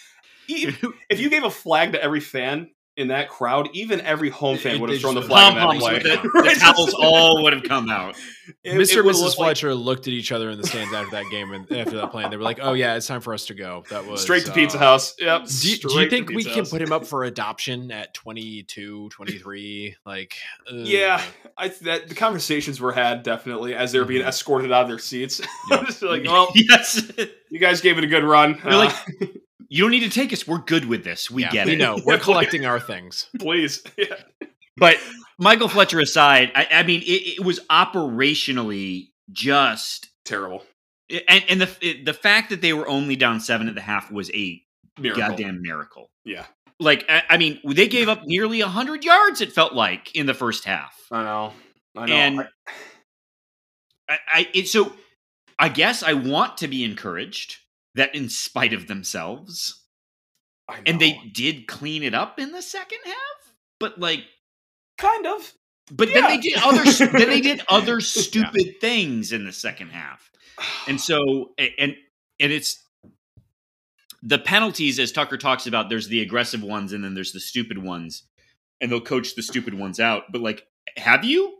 if you gave a flag to every fan in that crowd, even every home fan would have thrown the flag in Pom that poms the, the towels all would have come out. It- Mr. it and Mrs. look like Fletcher looked at each other in the stands after that game and after that plan. They were like, "Oh yeah, it's time for us to go." That was straight to uh, Pizza House. Yep. Do you, do you think we Pizza can House. put him up for adoption at 22, 23? Like, ugh. Yeah, I that the conversations were had definitely as they were being Mhm. escorted out of their seats. Yeah. Just like, well, yes. you guys gave it a good run. They're like, Uh, You don't need to take us. We're good with this. We Yeah, get we it. know. We're collecting our things. please. Yeah. But Michael Fletcher aside, I, I mean, it, it was operationally just, Terrible. and, and the it, the fact that they were only down seven at the half was a Miracle. goddamn miracle. Yeah. Like, I, I mean, they gave up nearly hundred yards. It felt like in the first half. I know. I know. And- I- I, I it, so I guess I want to be encouraged that in spite of themselves, and they did clean it up in the second half, but like, kind of. but Yeah. then they did other then they did other stupid things in the second half, and so and and it's the penalties as Tucker talks about. There's the aggressive ones, and then there's the stupid ones, and they'll coach the stupid ones out. But like, have you?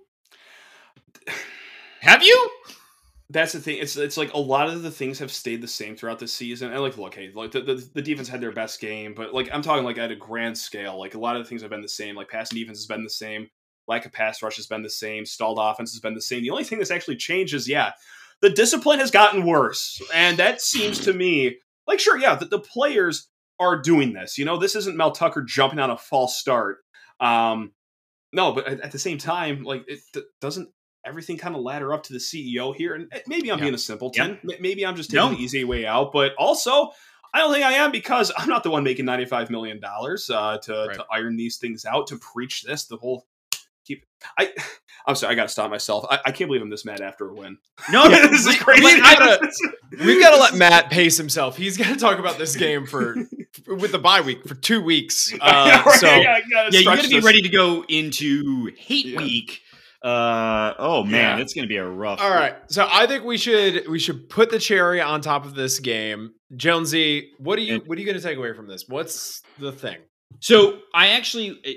Have you? That's the thing. It's it's like a lot of the things have stayed the same throughout the season. And like, look, hey, like the, the, the defense had their best game, but like I'm talking like at a grand scale. Like a lot of the things have been the same. Like passing defense has been the same. Lack of pass rush has been the same. Stalled offense has been the same. The only thing that's actually changed is yeah, the discipline has gotten worse, and that seems to me like sure, yeah, that the players are doing this. You know, this isn't Mel Tucker jumping on a false start. Um, no, but at, the same time, like it doesn't everything kind of ladder up to the CEO here. And eh, maybe I'm Yeah. being a simpleton. M- Maybe I'm just taking No. the easy way out. But also, I don't think I am because I'm not the one making 95 million dollars uh, to Right. to iron these things out to preach this. The whole keep. I I'm sorry. I got to stop myself. I, I can't believe I'm this mad after a win. No, this is crazy. we gotta- We've got to let Matt pace himself. He's got to talk about this game for with the bye week for two weeks. Uh, Yeah, right, so yeah, gotta yeah, you stretch got to be this. ready to go into hate Yeah. week. Uh, oh man, Yeah. it's going to be a rough. all right, so I think we should we should put the cherry on top of this game. Jonesy, what are you And- what are you going to take away from this? What's the thing? So I actually eh,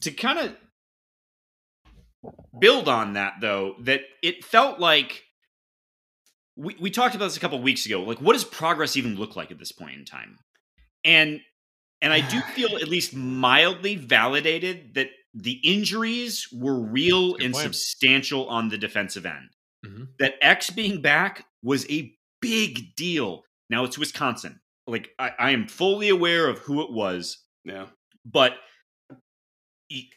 to kind of build on that though, that it felt like we we talked about this a couple weeks ago. Like, what does progress even look like at this point in time? And and I do feel at least mildly validated that the injuries were real and point. substantial on the defensive end. Mhm. That X being back was a big deal. Now it's Wisconsin. Like I, I am fully aware of who it was Yeah. but e-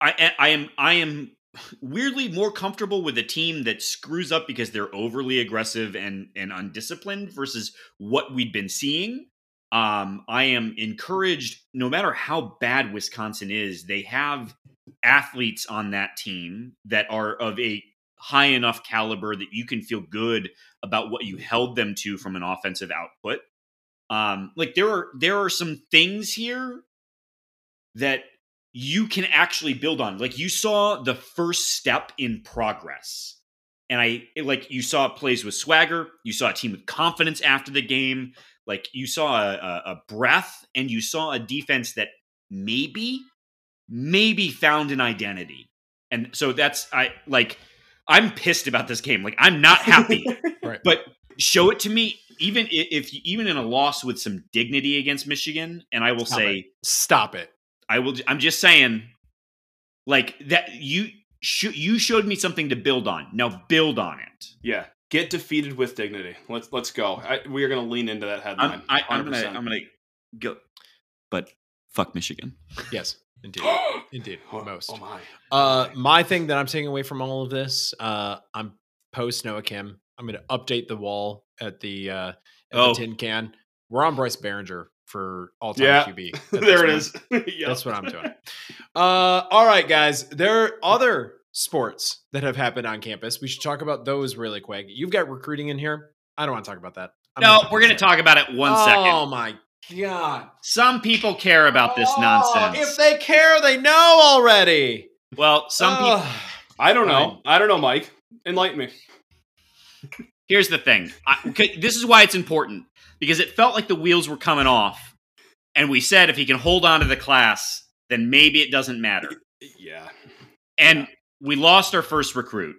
I, I am I am weirdly more comfortable with a team that screws up because they're overly aggressive and and undisciplined versus what we'd been seeing. Um, I am encouraged, no matter how bad Wisconsin is, they have athletes on that team that are of a high enough caliber that you can feel good about what you held them to from an offensive output. Um, like there are there are some things here that you can actually build on. Like you saw the first step in progress. And I like you saw plays with swagger, you saw a team with confidence after the game. Like you saw a, a, a breath and you saw a defense that maybe, maybe found an identity. And so that's I like I'm pissed about this game. Like I'm not happy. Right. But show it to me even i- if even in a loss with some dignity against Michigan and I will Stop say Stop it. I will I'm just saying like that you sh- you showed me something to build on. Now build on it. Yeah, get defeated with dignity. Let's let's go. I, we are going to lean into that headline. I'm, I, I'm gonna I'm gonna go but fuck Michigan. Yes, indeed. Indeed. oh, Most. Oh my. Uh, my thing that I'm taking away from all of this, uh, I'm post Noah Kim. I'm going to update the wall at the uh, at Oh. the tin can. We're on Bryce Baringer for all time Yeah. QB. there it this is. Yep. That's what I'm doing. Uh, all right, guys. There are other sports that have happened on campus. We should talk about those really quick. You've got recruiting in here. I don't want to talk about that. I'm No, gonna we're gonna talk about it one second. Oh my god! Some people care about this Oh, nonsense. If they care, they know already. well, some people I don't know. Fine. I don't know, Mike. Enlighten me. Here's the thing. I, this is why it's important because it felt like the wheels were coming off, and we said if he can hold on to the class, then maybe it doesn't matter. Yeah. And we lost our first recruit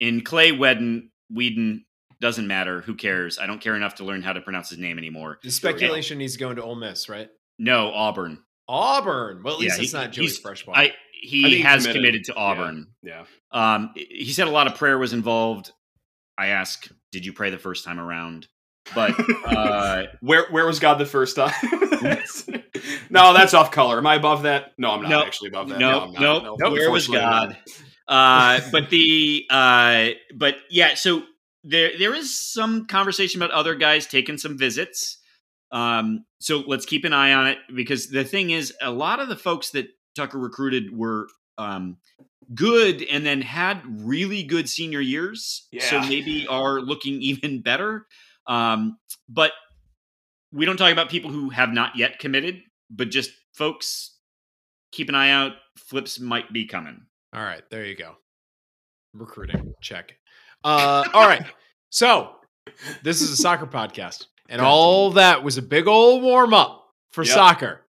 in Clay Wedden. Whedon doesn't matter. Who cares? I don't care enough to learn how to pronounce his name anymore. The speculation he's going to Ole Miss, right? No, Auburn. Auburn. Well, at least Yeah, it's he- not Joey's he's- freshman. I I he think he has committed. committed, to Auburn. Yeah. Um, he said a lot of prayer was involved. I ask, did you pray the first time around? But uh, Where where was God the first time? no, that's off color. Am I above that? No, I'm not No. actually above that. no, I'm not. no, No, where was God? Uh, but the uh, but yeah, so there there is some conversation about other guys taking some visits. Um, so let's keep an eye on it because the thing is, a lot of the folks that Tucker recruited were um, good and then had really good senior years. So maybe are looking even better. Um, but we don't talk about people who have not yet committed, but just folks keep an eye out. Flips might be coming. All right, there you go. Recruiting check. Uh, all right, so this is a soccer podcast, and all that was a big old warm up for Yep. soccer.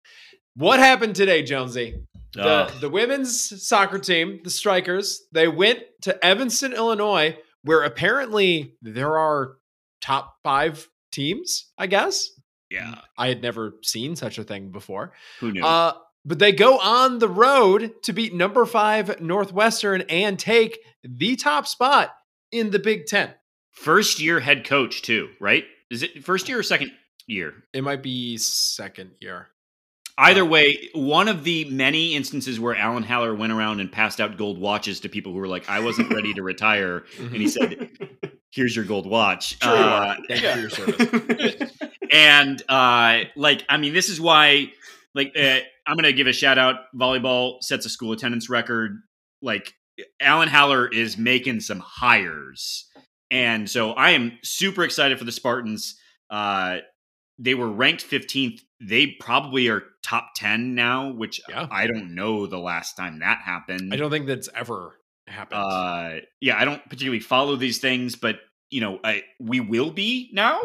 What happened today, Jonesy? The, Ugh. the women's soccer team, the Strikers, they went to Evanston, Illinois, where apparently there are top five teams, I guess. yeah, I had never seen such a thing before. who knew? Uh, but they go on the road to beat number five Northwestern and take the top spot in the Big Ten. first year head coach too, right? Is it first year or second year? It might be second year. Either way, one of the many instances where Alan Haller went around and passed out gold watches to people who were like, "I wasn't ready to retire," and he said, "Here's your gold watch." Uh, Thank you for your service. and uh like i mean this is why like uh, i'm gonna give a shout out volleyball sets a school attendance record. Like alan haller is making some hires. And so i am super excited for the spartans. Uh they were ranked 15th they probably are top 10 now which Yeah. i don't know the last time that happened. I don't think that's ever happened. uh yeah i don't particularly follow these things but you know I, we will be now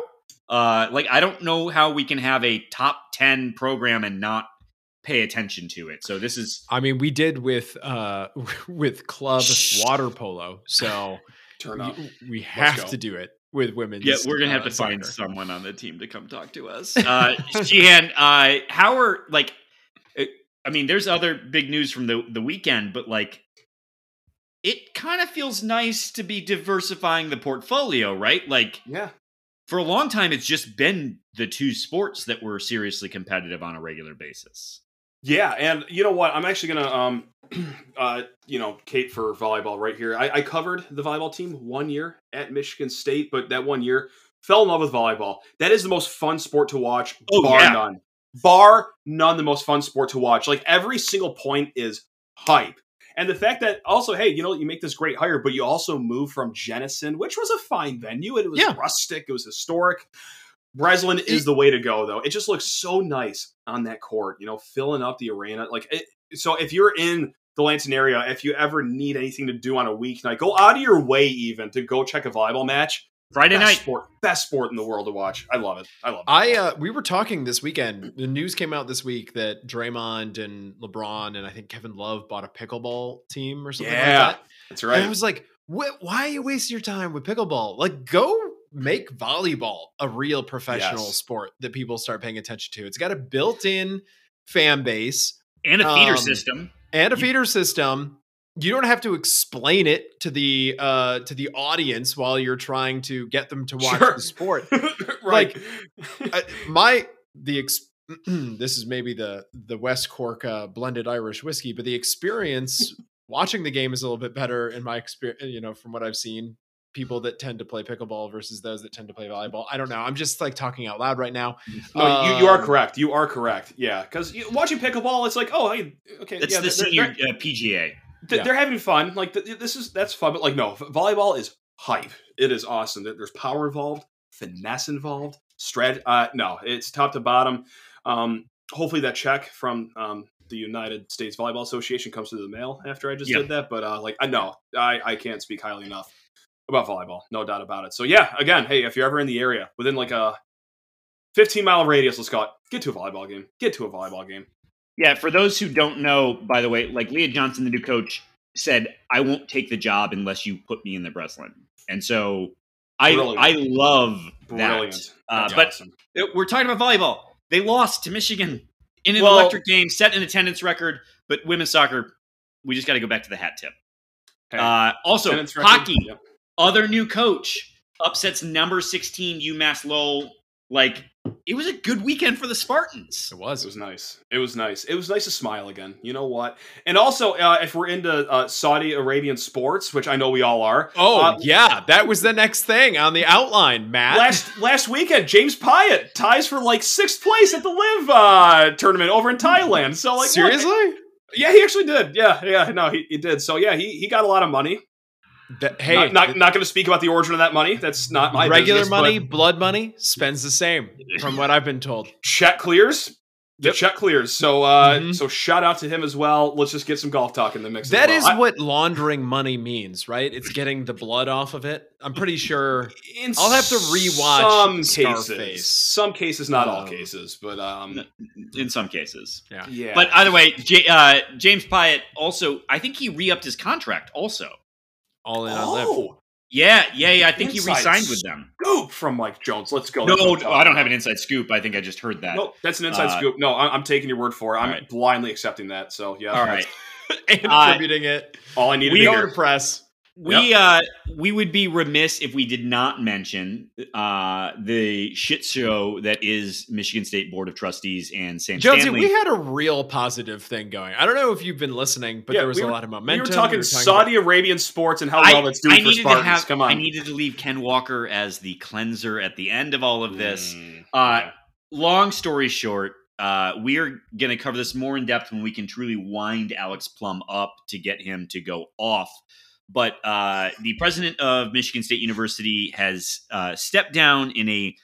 uh like i don't know how we can have a top 10 program and not pay attention to it so this is I mean, we did with uh with club Shh. water polo, so Turn up. y- we have to do it with women's. yeah we're gonna have uh, to find someone on the team to come talk to us uh Sheehan, uh how are like uh, i mean there's other big news from the the weekend but like it kind of feels nice to be diversifying the portfolio right like Yeah. For a long time it's just been the two sports that were seriously competitive on a regular basis Yeah, and you know what? I'm actually gonna, um, uh, you know, Kate for volleyball right here. I, I covered the volleyball team one year at Michigan State, but that one year fell in love with volleyball. That is the most fun sport to watch, Oh, bar yeah. none. Bar none, the most fun sport to watch. Like every single point is hype. And the fact that also, hey, you know, you make this great hire, but you also move from Jenison, which was a fine venue. It was Yeah. rustic, it was historic. Breslin is the way to go, though. It just looks so nice on that court, you know, filling up the arena. Like, it, so if you're in the Lansing area, if you ever need anything to do on a weeknight, go out of your way even to go check a volleyball match. Friday best night. sport, best sport in the world to watch. I love it. I love it. I uh, we were talking this weekend. The news came out this week that Draymond and LeBron and I think Kevin Love bought a pickleball team or something Yeah, like that. That's And I was like, why are you wasting your time with pickleball? Like, go make volleyball a real professional Yes. sport that people start paying attention to. It's got a built-in fan base and a feeder Um, system. and a You- feeder system. You don't have to explain it to the uh to the audience while you're trying to get them to watch Sure. the sport. right. I- my the ex- this is maybe the the West Cork uh, blended Irish whiskey, but the experience watching the game is a little bit better in my experience. You know, from what I've seen, people that tend to play pickleball versus those that tend to play volleyball. I don't know. I'm just like talking out loud right now. no, you, you are Um, correct. You are correct. Yeah, because watching pickleball, it's like, oh, hey, okay, It's yeah, the they're- senior they're- uh, PGA. Th- Yeah. they're having fun. Like th- this is that's fun, but like no, volleyball is hype. It is awesome. There's power involved, finesse involved, strat. Uh, no, it's top to bottom. Um, hopefully that check from um, the United States Volleyball Association comes through the mail after I just Yeah. did that. But uh, like I know I I can't speak highly enough about volleyball. No doubt about it. So yeah, again, hey, if you're ever in the area within like a 15 mile radius, let's call it, get to a volleyball game. Get to a volleyball game. Yeah, for those who don't know, by the way, like Leah Johnson, the new coach, said, "I won't take the job unless you put me in the Breslin." And so, I Brilliant. I love Brilliant. that. Uh, but awesome. it- we're talking about volleyball. They lost to Michigan in an Well- electric game, set an attendance record. But women's soccer, we just got to go back to the hat tip. Hey, Uh, also, attendance hockey. yep. Other new coach upsets number sixteen UMass Lowell. Like it was a good weekend for the Spartans. It was. It was. nice. It was nice. It was nice to smile again. You know what? And also, uh, if we're into uh, Saudi Arabian sports, which I know we all are, Oh Uh, yeah, that was the next thing on the outline, Matt. last last weekend, James Piot ties for like sixth place at the LIV uh, tournament over in Thailand. So, like, look- seriously? yeah, he actually did. Yeah, yeah, no, he, he did. So, yeah, he, he got a lot of money. That- hey, not not, not going to speak about the origin of that money. That's not my regular business, money, blood money spends the same, from what I've been told. Check clears. The Yep. check clears. So, uh, Mhm. so shout out to him as well. Let's just get some golf talk in the mix. That as is. I- what laundering money means, right? It's getting the blood off of it. I'm pretty sure. in I'll have to rewatch some Scarface. cases. Some cases, not all Um, cases, but um, in some cases. Yeah. yeah. But either way, J- uh, James Piot also, I think he re-upped his contract. Also, All in on LIV. oh, yeah, yeah, yeah. I think he Inside re-signed with them. scoop from Mike Jones. Let's go. No, I'm no, I don't have an inside scoop. I think I just heard that. No, that's an inside Uh, scoop. No, I- I'm taking your word for it. I'm right. blindly accepting that. So yeah, All right, and Uh, attributing it. all I need we Going press. We uh, we would be remiss if we did not mention uh, the shit show that is Michigan State Board of Trustees and Sam Jonesy, Stanley. we had a real positive thing going. I don't know if you've been listening, but Yeah, there was we a were- lot of momentum. We were talking about- Saudi Arabian sports and how I, well it's doing I for needed Spartans. to have. Come on. I needed to leave Ken Walker as the cleanser at the end of all of this. Mm, Uh, yeah. long story short, uh, we are going to cover this more in depth when we can truly wind Alex Plum up to get him to go off. But uh, the president of Michigan State University has uh, stepped down in a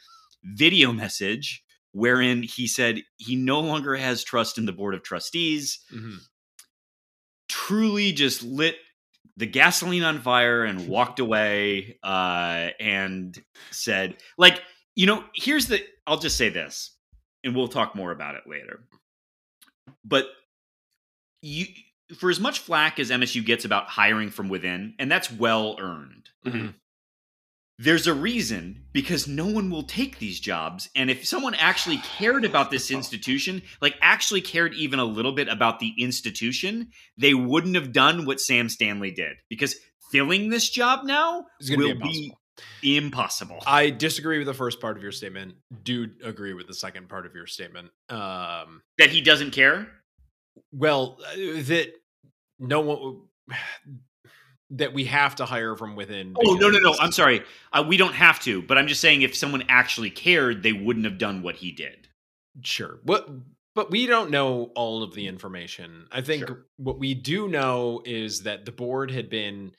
video message wherein he said he no longer has trust in the board of trustees. Mhm. Truly, just lit the gasoline on fire and walked away uh, and said, like, you know, here's the. I'll just say this, and we'll talk more about it later. But you, for as much flack as MSU gets about hiring from within, and that's well earned. Mhm. There's a reason because no one will take these jobs. And if someone actually cared about this institution, like actually cared even a little bit about the institution, they wouldn't have done what Sam Stanley did. Because filling this job now gonna be will impossible. be impossible. I disagree with the first part of your statement. Do agree with the second part of your statement. Um, that he doesn't care. Well, uh, that no one that we have to hire from within. Oh no no no! I'm sorry. Uh, we don't have to, but I'm just saying if someone actually cared, they wouldn't have done what he did. Sure. What but we don't know all of the information. I think Sure. what we do know is that the board had been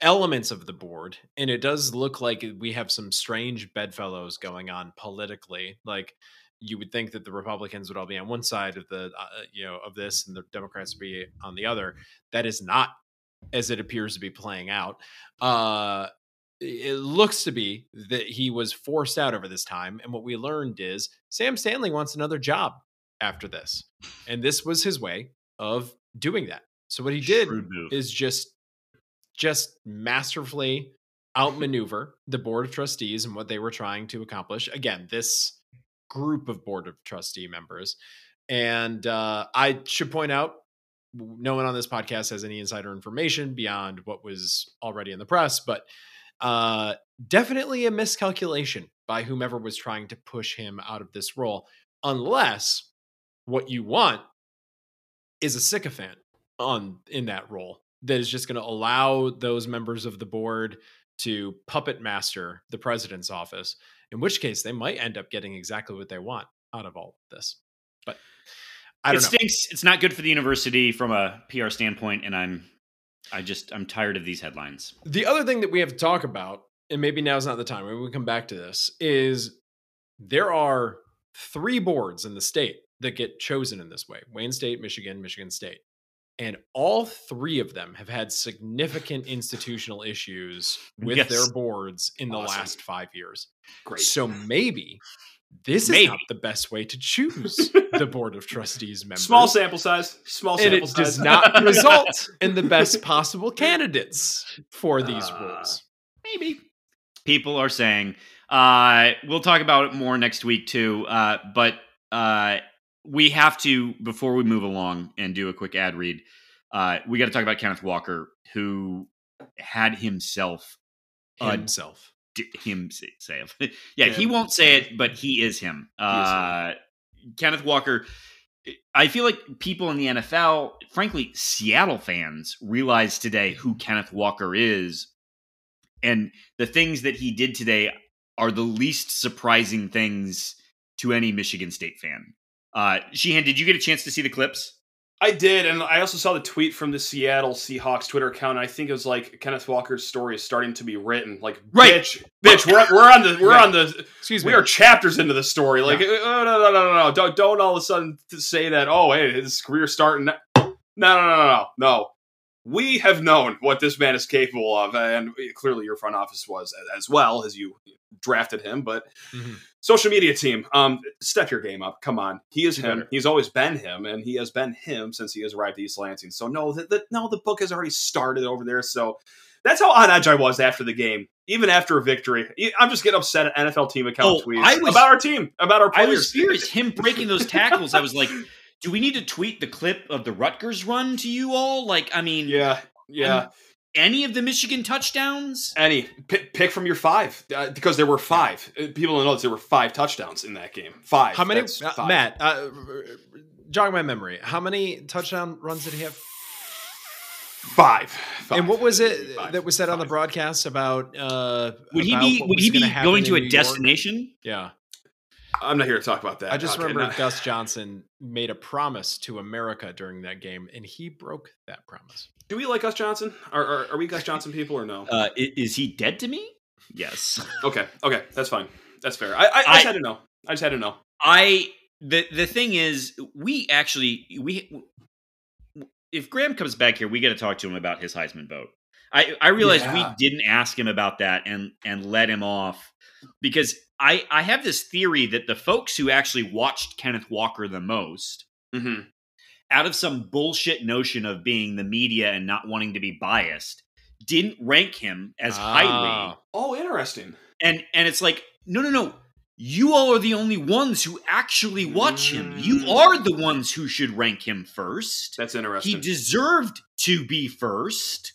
elements of the board and it does look like we have some strange bedfellows going on politically. Like you would think that the Republicans would all be on one side of the uh, you know of this and the Democrats would be on the other. That is not as it appears to be playing out. Uh it looks to be that he was forced out over this time. And what we learned is Sam Stanley wants another job after this. And this was his way of doing that. So what he did is just just masterfully outmaneuver the board of trustees and what they were trying to accomplish. Again, this group of board of trustee members. And uh, I should point out no one on this podcast has any insider information beyond what was already in the press, but uh, definitely a miscalculation by whomever was trying to push him out of this role, unless what you want is a sycophant on in that role that is just going to allow those members of the board to puppet master the president's office in which case they might end up getting exactly what they want out of all of this but I it stinks it's not good for the university from a pr standpoint and i'm i just i'm tired of these headlines. The other thing that we have to talk about and maybe now's not the time maybe we come back to this is there are three boards in the state that get chosen in this way wayne state michigan michigan state and all three of them have had significant institutional issues with yes. their boards in the awesome. last five years. Great. So maybe this maybe. is not the best way to choose the board of trustees members. Small sample size. Small sample and it size. does not result in the best possible candidates for these uh, roles. Maybe people are saying. Uh, we'll talk about it more next week too. Uh, but uh, we have to before we move along and do a quick ad read. Uh, we got to talk about Kenneth Walker, who had himself himself uh, him say, say it. yeah, he won't say it, but he is him. Uh, Kenneth Walker. I feel like people in the NFL, frankly, Seattle fans, realize today who Kenneth Walker is, and the things that he did today are the least surprising things to any Michigan State fan. Uh, Sheehan, did you get a chance to see the clips? I did, and I also saw the tweet from the Seattle Seahawks Twitter account. I think it was like Kenneth Walker's story is starting to be written. Like, right. bitch, bitch, we're, we're on the we're right. on the excuse me, we are chapters into the story. Like, yeah. oh, no, no, no, no, no, don't don't all of a sudden say that. Oh, hey, his career starting. No, no, no, no, no, no. We have known what this man is capable of, and clearly your front office was as well as you drafted him. But mm-hmm social media team, um, step your game up. Come on, he is him. He's always been him, and he has been him since he has arrived at East Lansing. So no, the, the, no, the book has already started over there. So that's how on edge I was after the game, even after a victory. I'm just getting upset at NFL team account oh, tweets was, about our team, about our players. I was furious. Him breaking those tackles. I was like. Do we need to tweet the clip of the Rutgers run to you all? Like, I mean, yeah, yeah any of the Michigan touchdowns? Any pick, pick from your five uh, because there were five. Uh, people don't know that there were five touchdowns in that game. Five. How many? Uh, Matt, uh, jog my memory. How many touchdown runs did he have? Five. five. And what was it five. that was said five. on the broadcast about? Uh, would he be? Would he be going to a destination? Yeah. I'm not here to talk about that. I just okay, remember no. Gus Johnson made a promise to America during that game, and he broke that promise. Do we like Gus Johnson? Are, are, are we Gus Johnson people or no? Uh, is he dead to me? Yes. okay. Okay. That's fine. That's fair. I, I, I, I just had to know. I just had to know. I the the thing is, we actually we if Graham comes back here, we got to talk to him about his Heisman vote. I I realized yeah. we didn't ask him about that and and let him off because I I have this theory that the folks who actually watched Kenneth Walker the most, mm-hmm. out of some bullshit notion of being the media and not wanting to be biased, didn't rank him as highly. Ah. Oh, interesting. And and it's like no no no. You all are the only ones who actually watch him. You mm. are the ones who should rank him first. That's interesting. He deserved to be first.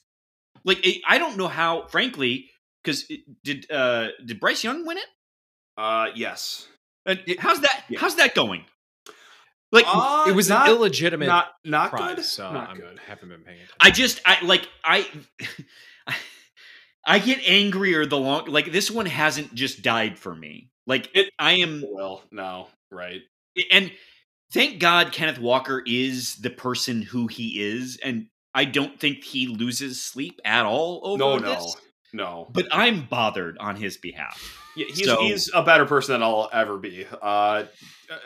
Like I don't know how, frankly, because did uh did Bryce Young win it? Uh, yes. And how's that? Yeah. How's that going? Like uh, it was not, an illegitimate, not not prize, good. So not I'm, good. Haven't been paying attention. I just I like I. I get angrier the long like this one hasn't just died for me. Like it, I am well, no, right. And thank God Kenneth Walker is the person who he is, and I don't think he loses sleep at all over no, this. No. But I'm bothered on his behalf. Yeah, he's, so, he's a better person than I'll ever be. Uh,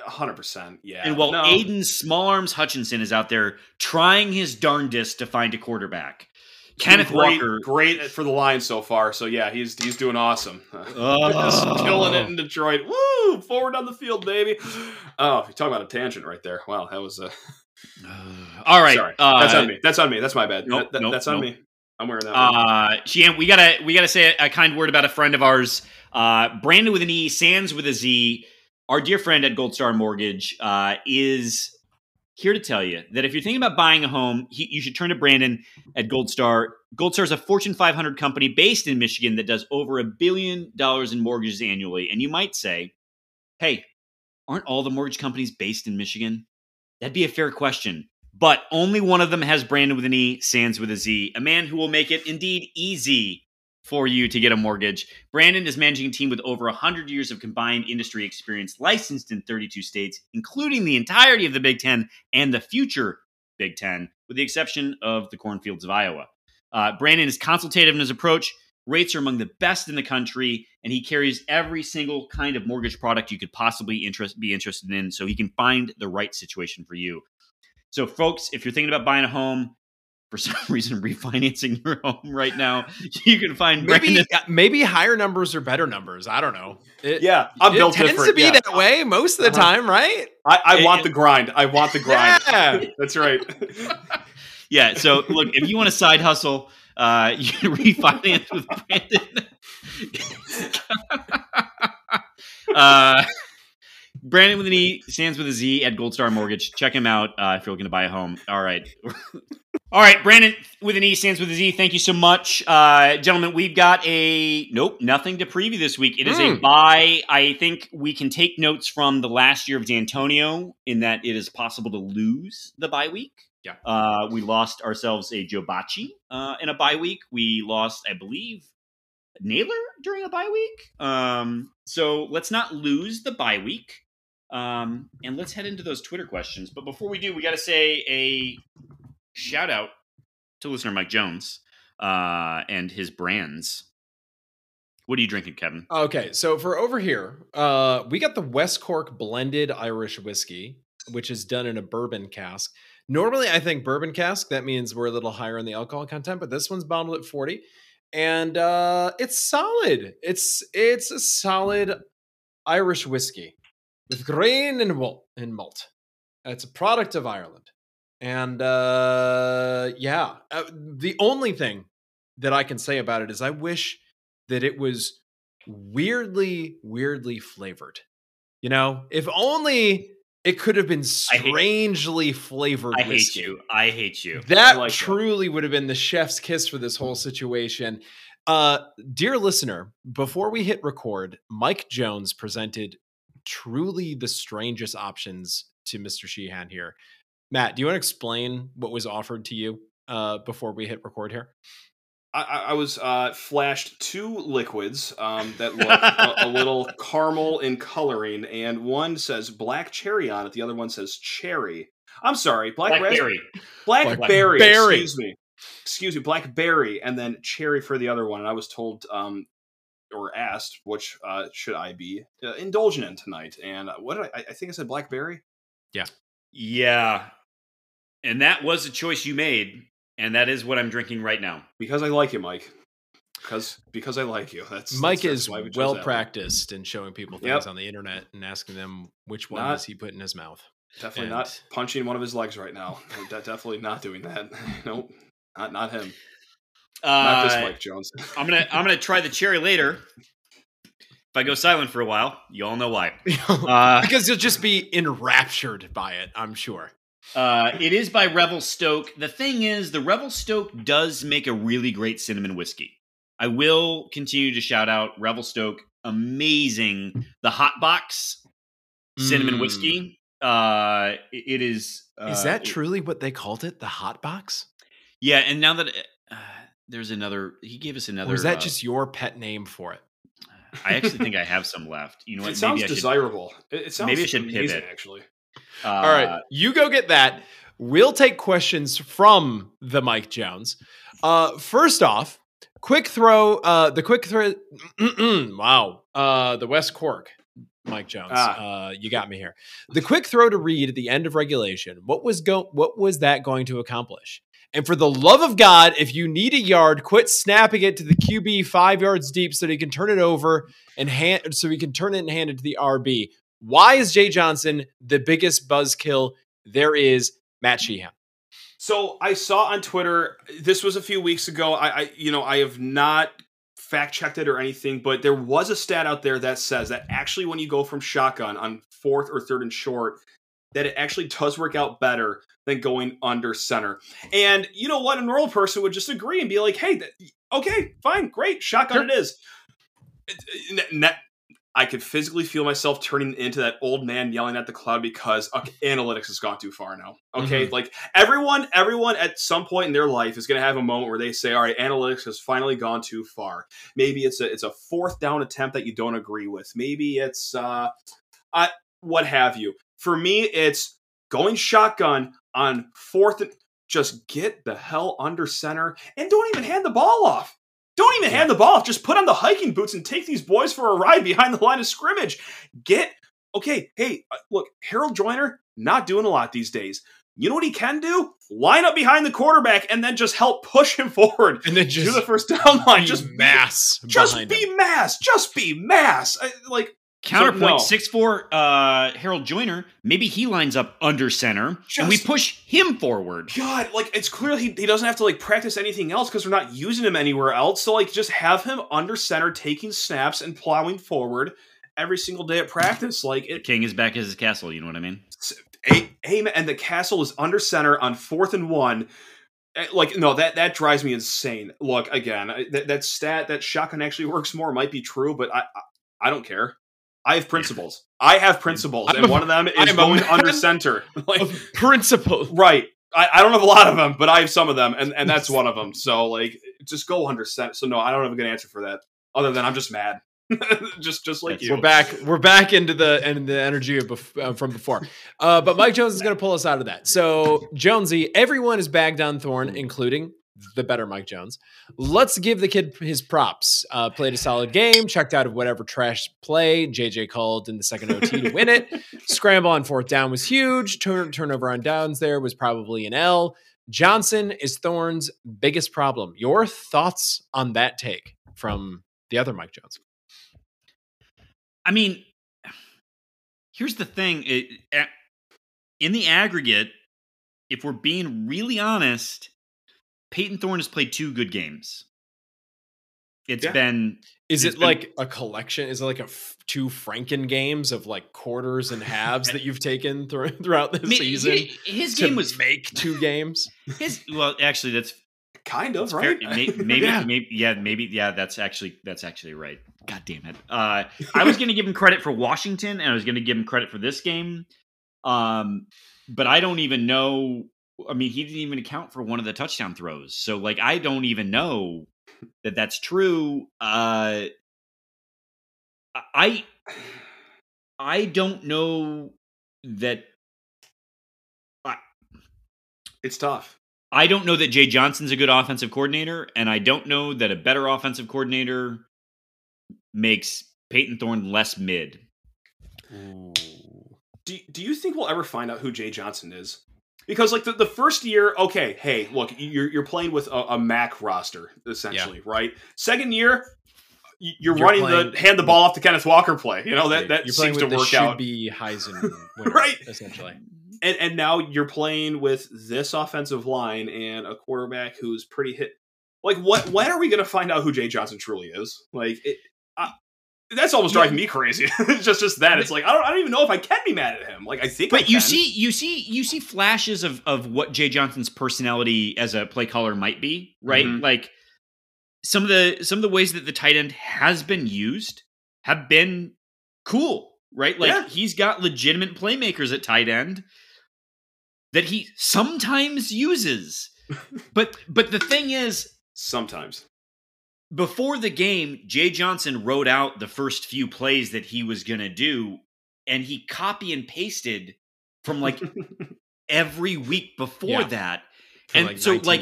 hundred percent. Yeah. And while no. Small Arms Hutchinson is out there trying his darndest to find a quarterback, Kenneth great, Walker. great for the Lions so far. So yeah, he's he's doing awesome. Oh. killing it in Detroit. Woo! Forward on the field, baby. Oh, you talk about a tangent right there. Wow, that was. Uh, All right. sorry, uh, that's on me. That's on me. That's my bad. nope, That- that- nope, that's on nope. me. I'm wearing that. Uh, we gotta we gotta say a kind word about a friend of ours, uh, Brandon with an E, Sands with a Z. Our dear friend at Gold Star Mortgage uh, is here to tell you that if you're thinking about buying a home, he, you should turn to Brandon at Gold Star. Gold Star is a Fortune 500 company based in Michigan that does over a billion dollars in mortgages annually. And you might say, "Hey, aren't all the mortgage companies based in Michigan?" That'd be a fair question. But only one of them has Brandon with an E, Sands with a Z, a man who will make it indeed easy for you to get a mortgage. Brandon is managing a team with over 100 years of combined industry experience, licensed in 32 states, including the entirety of the Big Ten and the future Big Ten, with the exception of the cornfields of Iowa. Uh, Brandon is consultative in his approach. Rates are among the best in the country, and he carries every single kind of mortgage product you could possibly interest, be interested in so he can find the right situation for you. So, folks, if you're thinking about buying a home, for some reason refinancing your home right now, you can find Maybe Brandon. maybe higher numbers are better numbers. I don't know. It, yeah, I'm it built tends different. to be yeah. that way most of the Uh-huh. time, right? I, I It- want the grind. I want the grind. Yeah. That's right. Yeah. So, look, if you want a side hustle, uh, you can refinance with Brandon. uh, Brandon with an E, Sands with a Z at Gold Star Mortgage. Check him out uh, if you're looking to buy a home. All right. All right, Brandon with an E, Sands with a Z. Thank you so much, uh, gentlemen. We've got a nope, nothing to preview this week. It is a Hmm. buy. I think we can take notes from the last year of D'Antonio in that it is possible to lose the bye week. Yeah. Uh, we lost ourselves a Joe Bachie uh, in a bye week. We lost, I believe, Nailor during a bye week. Um, so let's not lose the bye week. Um, and let's head into those Twitter questions. But before we do, we got to say a shout out to listener Mike Jones uh, and his brands. What are you drinking, Kevin? Okay, so for over here, uh, we got the West Cork blended Irish whiskey, which is done in a bourbon cask. Normally, I think bourbon cask that means we're a little higher in the alcohol content, but this one's bottled at forty, and uh, it's solid. It's it's a solid Irish whiskey with grain and malt. And malt. It's a product of Ireland, and uh, yeah, uh, the only thing that I can say about it is I wish that it was weirdly, weirdly flavored. You know, if only it could have been strangely flavored. I hate you. I hate you. That like that. truly would have been the chef's kiss for this whole situation. Uh, dear listener, before we hit record, Mike Jones presented truly the strangest options to Mr. Sheehan here. Matt, do you want to explain what was offered to you uh, before we hit record here? I, I I was uh, flashed two liquids um, that look a, a little caramel in coloring, and one says black cherry on it. The other one says cherry. I'm sorry, black raspberry, Blackberry. blackberry. Blackberry. Excuse me, excuse me, blackberry, and then cherry for the other one. And I was told um, or asked which uh, should I be uh, indulgent in tonight, and uh, what did I, I think I said blackberry. Yeah. Yeah. And that was a choice you made. And that is what I'm drinking right now. Because I like you, Mike. Because because I like you. That's Mike that's, is that's why we well practiced in showing people things Yep. on the internet and asking them which one Not- does he put in his mouth. Definitely And- not punching one of his legs right now. De- definitely not doing that. nope, not not him. Not this Uh, Mike Jones. I'm gonna I'm gonna try the cherry later. If I go silent for a while, you all know why. Uh, because you'll just be enraptured by it, I'm sure. uh, it is by Revel Stoke. The thing is, the Revel Stoke does make a really great cinnamon whiskey. I will continue to shout out Revel Stoke, amazing. The Hot Box cinnamon Mm. whiskey. Uh, it- it is. Uh, Is that it- truly what they called it? The hot box? Yeah, and now that uh, there's another, he gave us another. Or is that uh, just your pet name for it? I actually think I have some left. You know what? it sounds maybe I should. desirable. It, it sounds maybe I should amazing, pivot. Actually, Uh, All right, you go get that. We'll take questions from the Mike Jones. Uh, first off, quick throw. Uh, the quick throw. wow. Uh, the West Cork. Mike Jones, Ah. uh, you got me here. The quick throw to read at the end of regulation. What was go? What was that going to accomplish? And for the love of God, if you need a yard, quit snapping it to the QB five yards deep so that he can turn it over and hand so he can turn it and hand it to the RB. Why is Jay Johnson the biggest buzzkill there is? Matt Sheehan. So I saw on Twitter. This was a few weeks ago. I, I you know, I have not fact checked it or anything, but there was a stat out there that says that actually when you go from shotgun on fourth or third and short, that it actually does work out better than going under center. And you know what? A normal person would just agree and be like, hey, th- okay, fine, great, shotgun sure. it is. I could physically feel myself turning into that old man yelling at the cloud because okay, analytics has gone too far now. Okay, mm-hmm. like everyone, everyone at some point in their life is going to have a moment where they say, "All right, analytics has finally gone too far." Maybe it's a it's a fourth down attempt that you don't agree with. Maybe it's uh, uh what have you. For me, it's going shotgun on fourth and just get the hell under center and don't even hand the ball off. Don't even hand the ball off. Just put on the hiking boots and take these boys for a ride behind the line of scrimmage. Get okay. Hey, uh, look, Harold Joyner not doing a lot these days. You know what he can do? Line up behind the quarterback and then just help push him forward. And then just do the first down line. Just mass. Just be him. mass. Just be mass. I, like Counterpoint, six so, no. four uh, Harold Joyner. Maybe he lines up under center, just, and we push him forward. God, like it's clear he, he doesn't have to like practice anything else because we're not using him anywhere else. So like, just have him under center, taking snaps and plowing forward every single day at practice. Like, it, King is back as his castle. You know what I mean? Amen. And the castle is under center on fourth and one. Eh, like no, that that drives me insane. Look again, that, that stat that shotgun actually works more might be true, but I, I I don't care. I have principles. I have principles, I'm and a, one of them is I'm going under center. like principles, right? I, I, don't have a lot of them, but I have some of them, and, and that's one of them. So like, just go under center. So no, I don't have a good answer for that. Other than I'm just mad. just just like you. We're back. We're back into the and the energy of bef- uh, from before. Uh, but Mike Jones is going to pull us out of that. So Jonesy, everyone is bagged on Thorne, including the better Mike Jones. Let's give the kid his props. Uh, played a solid game, checked out of whatever trash play JJ called in the second OT to win it. Scramble on fourth down was huge. Turn, turnover on downs there was probably an L. Johnson is Thorne's biggest problem. Your thoughts on that take from the other Mike Jones? I mean, here's the thing. It, in the aggregate, if we're being really honest, Payton Thorne has played two good games. It's yeah. been. Is it been, like a collection? Is it like a f- two Franken games of like quarters and halves that you've taken th- throughout the season? He, his game was make two games. His well, actually, that's kind of right. Maybe, maybe, yeah. maybe, yeah, maybe, yeah. That's actually that's actually right. God damn it! Uh, I was going to give him credit for Washington, and I was going to give him credit for this game. Um, but I don't even know I mean, he didn't even account for one of the touchdown throws. So, like, I don't even know that that's true. Uh, I I don't know that. I, it's tough. I don't know that Jay Johnson's a good offensive coordinator, and I don't know that a better offensive coordinator makes Payton Thorne less mid. Do, do you think we'll ever find out who Jay Johnson is? Because like the, the first year okay hey look you're, you're playing with a, a mac roster essentially yeah. right second year you're, you're running the hand the ball off to Kenneth Walker play. You know that that seems to work out. Be Heisen, winner, right? Essentially, and and now you're playing with this offensive line and a quarterback who's pretty hit. Like, what? When are we going to find out who Jay Johnson truly is? Like, it, that's almost driving me crazy. it's just just that. It's like I don't, I don't even know if I can be mad at him. Like I think, but you see, you see, you see flashes of of what Jay Johnson's personality as a play caller might be, right? Mm-hmm. Like some of the some of the ways that the tight end has been used have been cool, right? Like yeah. he's got legitimate playmakers at tight end that he sometimes uses. but but the thing is, sometimes before the game, Jay Johnson wrote out the first few plays that he was going to do, and he copy and pasted from like every week before yeah. that. and like so, like,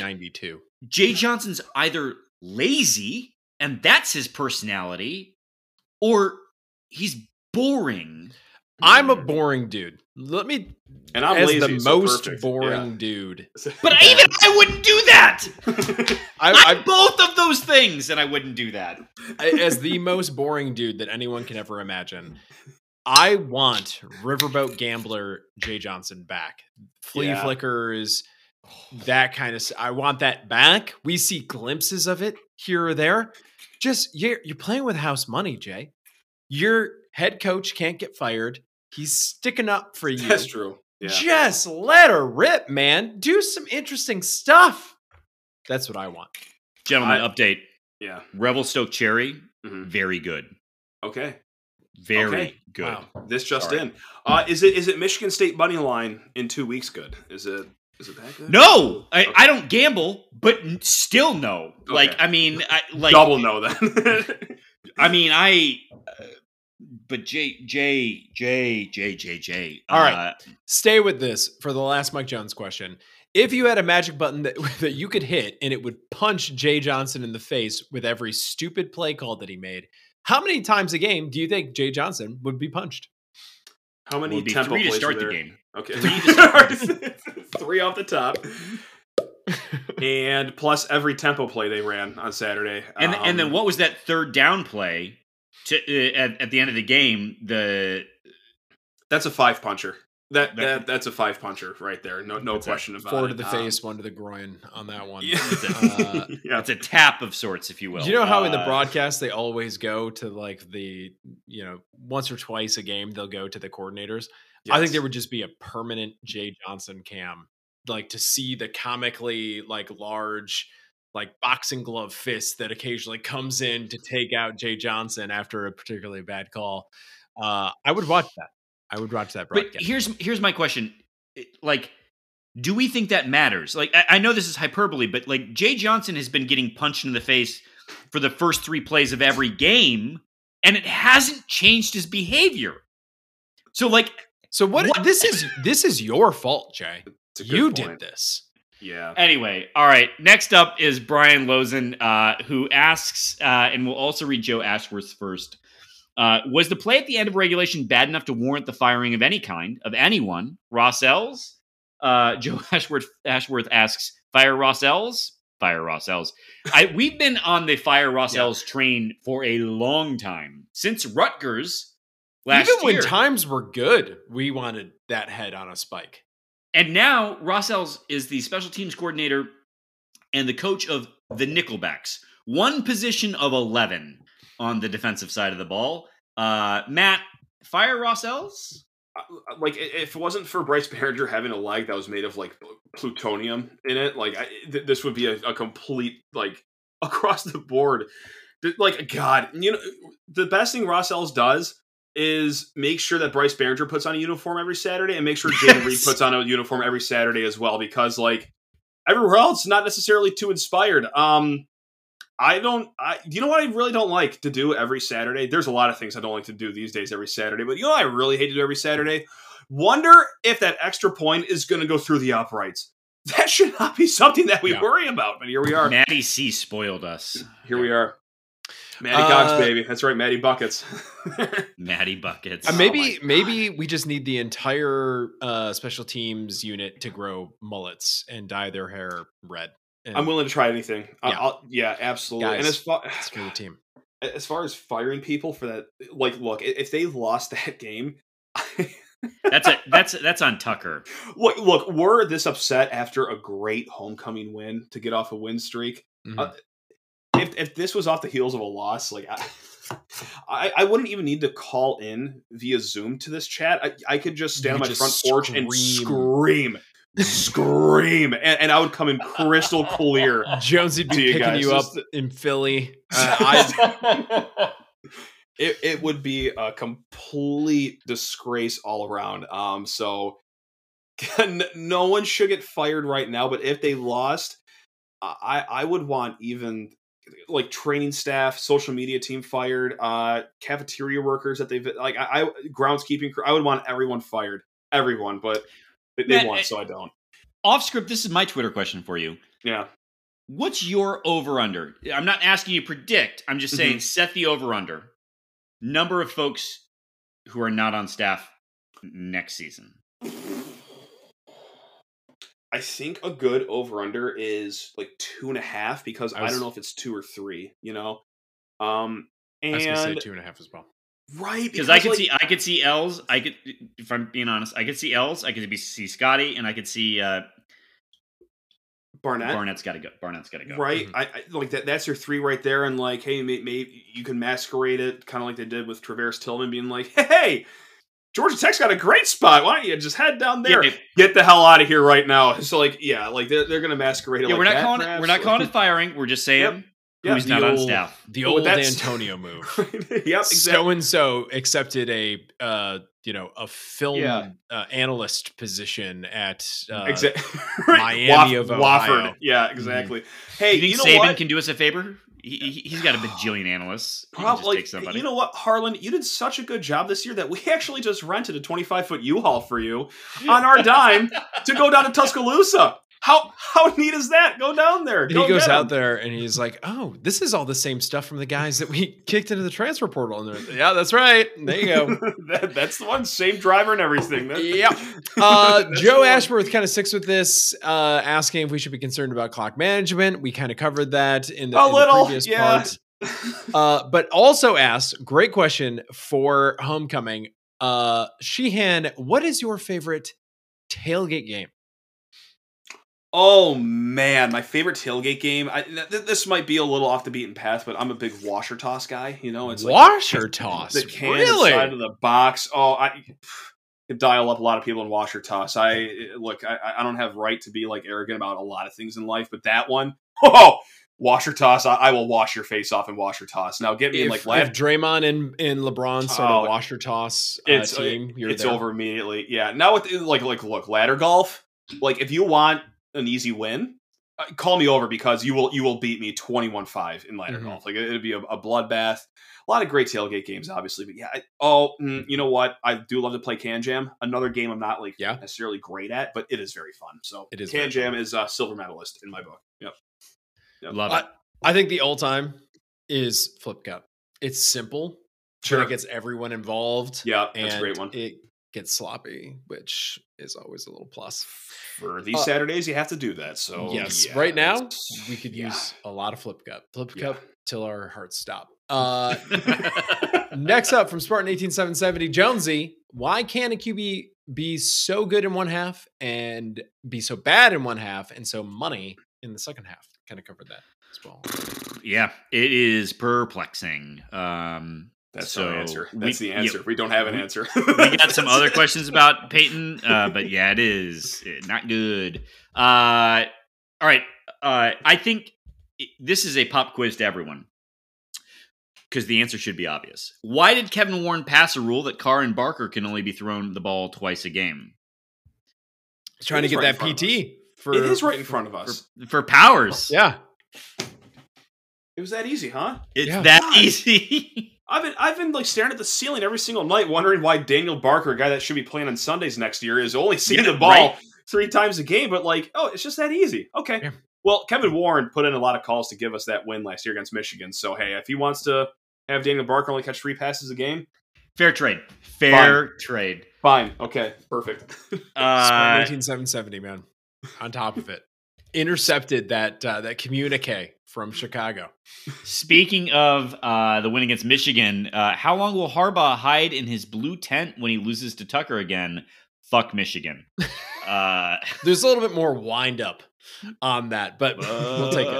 Jay Johnson's either lazy, and that's his personality, or he's boring. I'm a boring dude. Let me and I'm as lazy, the so most perfect. boring dude. Yeah. But even I wouldn't do that. I, I'm I, both of those things, and I wouldn't do that. as the most boring dude that anyone can ever imagine. I want Riverboat Gambler Jay Johnson back. Flea Yeah. flickers, that kind of. I want that back. We see glimpses of it here or there. Just you're you're playing with house money, Jay. Your head coach can't get fired. He's sticking up for you. That's true. Yeah. Just let her rip, man. Do some interesting stuff. That's what I want. Gentlemen, I- update. Yeah. Revelstoke Cherry, Mhm. very good. Okay. Very Okay. good. Wow. This just Sorry. in. Uh, is it is it Michigan State money line in two weeks? Good. Is it is it that good? No, I, Okay. I don't gamble, but still no. Like, I mean, I, like, Double no then. I mean, I. But J J J J J J. All right. uh, Stay with this for the last Mike Jones question. If you had a magic button that, that you could hit and it would punch Jay Johnson in the face with every stupid play call that he made, how many times a game do you think Jay Johnson would be punched? How many would be tempo three to start the game. Okay. Three Three off the top. and plus every tempo play they ran on Saturday. And and then Um, what was that third down play? To uh, at, at the end of the game, the That's a five puncher. That, That- that that's a five puncher right there. No no question about Four it. to the Um, face, one to the groin on that one. Yeah. Uh, yeah. it's a tap of sorts, if you will. you know how in the Uh, broadcast they always go to like the, you know, once or twice a game they'll go to the coordinators? I think there would just be a permanent Jay Johnson cam, like to see the comically like large, like boxing glove fist that occasionally comes in to take out Jay Johnson after a particularly bad call. Uh, I would watch that. I would watch that But broadcast. here's here's my question: like, do we think that matters? Like, I, I know this is hyperbole, but like Jay Johnson has been getting punched in the face for the first three plays of every game, and it hasn't changed his behavior. So, like, so what, what- This is this is your fault, Jay. It's a good You point. did this. Yeah. Anyway, all right. Next up is Brian Lozen, uh, who asks, uh, and we'll also read Joe Ashworth's first. Uh, was the play at the end of regulation bad enough to warrant the firing of any kind of anyone? Ross Els? Uh, Joe Ashworth Ashworth asks, "Fire Ross Els? Fire Ross Els?" I we've been on the fire Ross Yeah. Els train for a long time since Rutgers last Even when times were good, we wanted that head on a spike. And now Ross Els is the special teams coordinator and the coach of the Nickelbacks, one position of 11 on the defensive side of the ball. Uh, Matt, fire Ross Els? Uh, like if it wasn't for Bryce Baringer having a leg that was made of like plutonium in it, like I, th- this would be a, a complete like across the board. Like God, you know, the best thing Ross Ells does is make sure that Bryce Baringer puts on a uniform every Saturday, and make sure Jayden Reed puts on a uniform every Saturday as well, because like everywhere else, not necessarily too inspired. Um, I don't. I you know what I really don't like to do every Saturday. There's a lot of things I don't like to do these days every Saturday, but you know what I really hate to do every Saturday. Wonder if that extra point is going to go through the uprights. That should not be something that we Yeah. worry about. But here we are. Matty C spoiled us. Here we are. Matty Uh, Cox, baby. That's right, Matty Buckets. Matty Buckets. Uh, Oh maybe my God. maybe we just need the entire uh, special teams unit to grow mullets and dye their hair red. And I'm willing to try anything. I- Yeah. I'll, yeah, absolutely. and as far it's for the team. as far as firing people for that, like, look, if they lost that game, That's a that's that's on Tucker. look, look, we're this upset after a great homecoming win to get off a win streak. Mhm. Uh, if if this was off the heels of a loss, like I, I, I wouldn't even need to call in via Zoom to this chat. I, I could just stand You on my just front porch and scream. scream, scream, and, and I would come in crystal clear. Jonesy would be picking guys, you up just- in Philly. Uh, I, it, it would be a complete disgrace all around. Um, so no one should get fired right now. But if they lost, I I would want even like training staff, social media team fired, uh, cafeteria workers that they've like I, I groundskeeping crew. I would want everyone fired, everyone. But they, they want, eh, so I don't. Off script, this is my Twitter question for you. Yeah. What's your over under? I'm not asking you to predict. I'm just saying set the over under. Number of folks who are not on staff next season? I think a good over under is like two and a half because I, I don't know if it's two or three. You know, um, I was gonna say and two and a half as well. right Because I could like, see, I could see Els. I could, if I'm being honest, I could see Els. I could be see Scottie, and I could see uh, Barnett. Barnett's got to go. Barnett's got to go. Right, Mhm. I, I like that. That's your three right there, and like, hey, maybe, maybe you can masquerade it, kind of like they did with Traverse Tillman, being like, hey, Georgia Tech's got a great spot. Why don't you just head down there? Yeah, Get the hell out of here right now. So, like, yeah, like they're, they're gonna masquerade yeah, like we're not that, calling it. We're not calling it firing. We're just saying Yep. who's The not on old- staff. The old that's- Dantonio move. yep, exactly. So and so accepted a uh, you know a film Yeah. uh, analyst position at uh, Exactly. Miami of Ohio. Yeah, exactly. Hey, you you, think know Saban what? can do us a favor? He, he's got a bajillion analysts. Probably. You know what, Harlon? You did such a good job this year that we actually just rented a 25 foot U-Haul for you on our dime to go down to Tuscaloosa. How how neat is that? Go down there. And Go he goes out there and he's like, "Oh, this is all the same stuff from the guys that we kicked into the transfer portal." And they're like, "Yeah, that's right. There you go." that, that's the one. Same driver and everything. That- Yep. Uh, Joe. Ashworth kind of sticks with this, uh, asking if we should be concerned about clock management. We kind of covered that in the, A in the little, previous yeah. part. Uh, but also asks, great question for homecoming. Uh, Sheehan, what is your favorite tailgate game? Oh man, my favorite tailgate game. I, th- th- this might be a little off the beaten path, but I'm a big washer toss guy. You know, it's like Washer toss. the can really? inside of the box. Oh, I could dial up a lot of people in washer toss. I look, I, I don't have right to be like arrogant about a lot of things in life, but that one, oh, washer toss. I, I will wash your face off in washer toss. Now get me in If, like if lad, Draymond and, and LeBron start Oh, a washer toss uh, it's team, you're it's there. over immediately. Yeah. Now with like like look ladder golf. Like if you want an easy win. Uh, call me over because you will you will beat me 21-5 in ladder Mhm. golf like it, it'd be a, a bloodbath a lot of great tailgate games obviously but yeah I, oh mm, you know what i do love to play can jam another game i'm not like Yeah. necessarily great at but it is very fun so It is can jam fun. is a silver medalist in my book yep Love I, it. I think the all time is Flip Cup. It's simple, Sure. it gets everyone involved. yeah and that's a great one It gets sloppy, which is always a little plus. for these Uh, saturdays you have to do that so yes, yeah, right now we could yeah. use a lot of Flip Cup. Flip Yeah. Cup till our hearts stop. Uh, next up from Spartan 18770, Jonesy. Why can a QB be so good in one half and be so bad in one half and so money in the second half? Kind of covered that as well. yeah, it is perplexing. Um, that's So, our answer we- that's the yeah, answer we don't have an we- answer we got some other questions about Payton, uh, but yeah, it is eh, not good. Uh, all right, uh, I think this is a pop quiz to everyone because the answer should be obvious. Why did Kevin Warren pass a rule that Carr and Barker can only be thrown the ball twice a game? Trying to get right that PT for it is right in front of us For, for powers, Yeah. It was that easy huh it's Yeah. that God. easy. I've been I've been like staring at the ceiling every single night, wondering why Daniel Barker, a guy that should be playing on Sundays next year, is only seeing Yeah, the ball right. three times a game. But like, oh, it's just that easy. Okay. Yeah. Well, Kevin Warren put in a lot of calls to give us that win last year against Michigan. So hey, if he wants to have Daniel Barker only catch three passes a game, Fair trade. Fair trade. fine. Okay, perfect. Uh, 18770, man. On top of it. Intercepted that uh, that communique from Chicago. Speaking of uh, the win against Michigan, uh, how long will Harbaugh hide in his blue tent when he loses to Tucker again? Fuck Michigan. Uh, There's a little bit more wind up on that, but we'll take it.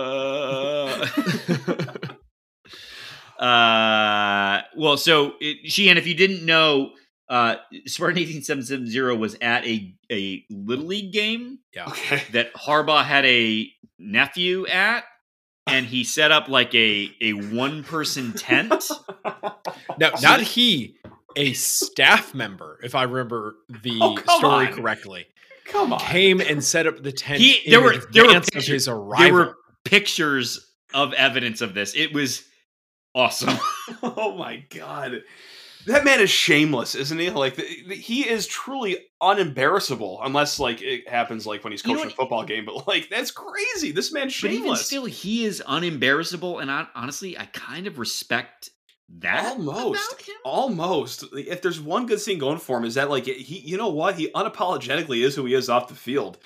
uh, well, so it, Sheehan, if you didn't know, uh, Spartan eighteen seven seven zero was at a a little league game okay. that Harbaugh had a nephew at, and he set up like a a one person tent. now, not he, a staff member, if I remember the Oh, story on. correctly, Come on. came and set up the tent. He- in there were- there were advance of pictures- his there were pictures of evidence of this. It was awesome. oh my god. That man is shameless, isn't he? Like the, the- he is truly unembarrassable, unless like it happens like when he's You know coaching a football game. But like that's crazy. This man's But even shameless. still, he is unembarrassable, and I, honestly, I kind of respect that Almost. Almost. If there's one good thing going for him, is that like he, you know what, he unapologetically is who he is off the field.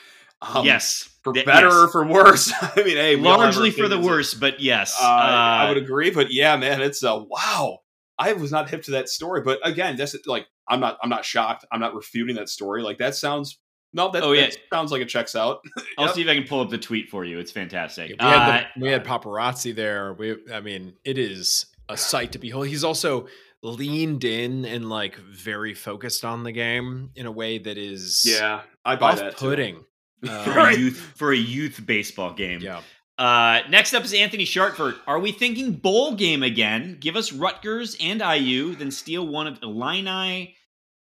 Um, yes, for Th- better yes. or for worse. I mean, hey, we all have our largely for the worse, but yes, Uh, I Uh, would agree, but yeah, man, it's a wow. I was not hip to that story, but again, that's like I'm not. I'm not shocked. I'm not refuting that story. Like that sounds. No, that, Oh, yeah. that sounds like it checks out. I'll Yep. see if I can pull up the tweet for you. It's fantastic. We had, Uh, the, we had paparazzi there. We, I mean, it is a sight to behold. He's also leaned in and like very focused on the game in a way that is Yeah, I buy that. too. off-putting. for Um, a youth for a youth baseball game. yeah, Uh, next up is Anthony Shartford. Are we thinking bowl game again? Give us Rutgers and IU, then steal one of Illini,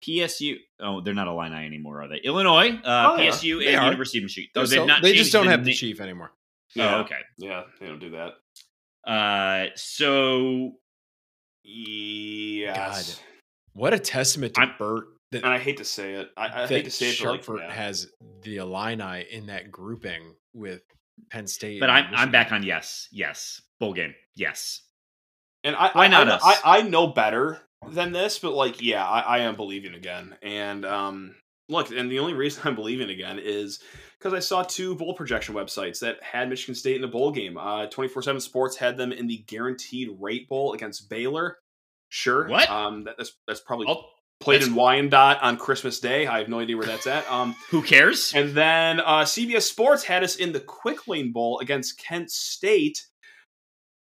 PSU. Oh, they're not Illini anymore, are they? Illinois, uh, Oh, yeah. PSU, They and are. University of Michigan. Oh, They're they've not they just don't the have the chief anymore. Yeah, Oh, okay. yeah, they don't do that. Uh, so Yes. What a testament to I'm- Bert that, And I hate to say it. I, I hate to say it, but like, Sharpford yeah. has the Illini in that grouping with Penn State. but I'm I'm back on yes, yes, bowl game, yes. And I, Why I, not I, us? I, I know better than this, but like, yeah, I, I am believing again. And um, look, and the only reason I'm believing again is because I saw two bowl projection websites that had Michigan State in a bowl game. Uh, 24/7 Sports had them in the guaranteed rate bowl against Baylor. Sure, What? Um, that, that's that's probably Oh, played that's- in Wyandotte on Christmas Day. I have no idea where that's at. Um, who cares? and then uh, CBS Sports had us in the Quick Lane Bowl against Kent State.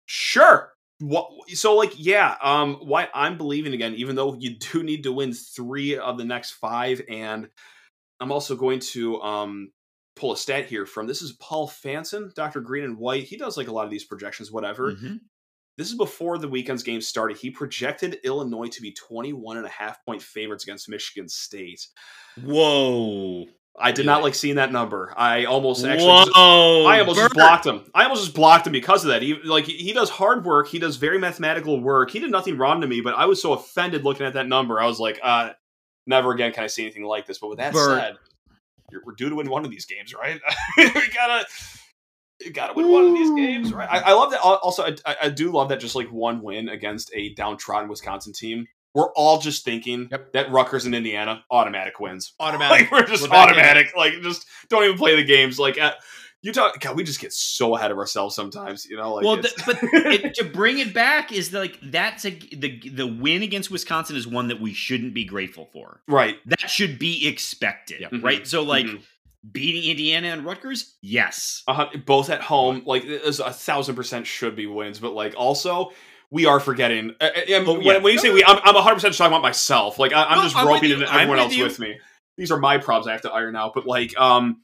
Sure. What, so like yeah, um, why I'm believing again, even though you do need to win three of the next five, and I'm also going to um pull a stat here from this is Paul Fanson, Dr. Green and White. He does like a lot of these projections, whatever. Mhm. This is before the weekend's game started. He projected Illinois to be 21 and a half point favorites against Michigan State. Whoa, I did Yeah. not like seeing that number. I almost actually whoa! I almost just blocked him. I almost just blocked him because of that. He like he does hard work. He does very mathematical work. He did nothing wrong to me, but I was so offended looking at that number. I was like, uh, never again can I see anything like this. But with that Bert. said, we're due to win one of these games, right? we gotta. You gotta win one of these games, right? I, I love that. Also, I, I- do love that. Just like one win against a downtrodden Wisconsin team, we're all just thinking Yep. that Rutgers and Indiana automatic wins. automatic. Like we're just We're back in it. automatic. Like just don't even play the games. Like uh, you talk. God, we just get so ahead of ourselves sometimes. You know. Like well, it's- th- but it, to bring it back is like that's a the the win against Wisconsin is one that we shouldn't be grateful for. right. That should be expected, Yep. right? So like Mhm. Beating Indiana and Rutgers, yes. Uh, both at home, like a thousand percent should be wins, but like also. We are forgetting. Uh, uh, when, yeah. when you say we, I'm, I'm 100 percent talking about myself. Like I, I'm No, just roping in everyone else with me. These are my problems I have to iron out. But like, um,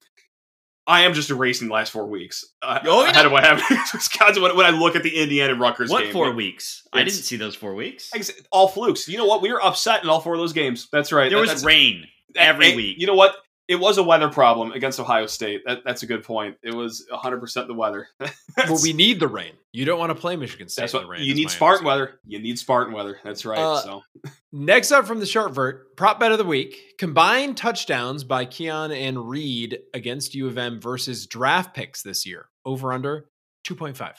I am just erasing the last four weeks uh, Oh, yeah. ahead of what happened Wisconsin. When, when I look at the Indiana and Rutgers What game, four like, weeks? I didn't see those four weeks. All flukes. You know what? We were upset in all four of those games. That's right. There That- was rain every and- week. You know what? It was a weather problem against Ohio State. That, that's a good point. It was 100% the weather. well, we need the rain. You don't want to play Michigan State that's in the rain. you need Spartan weather. You need Spartan weather. That's right. Uh, so Next up from the Sharpvert, prop bet of the week: combined touchdowns by Keon and Reed against U of M versus draft picks this year. Over under two point five.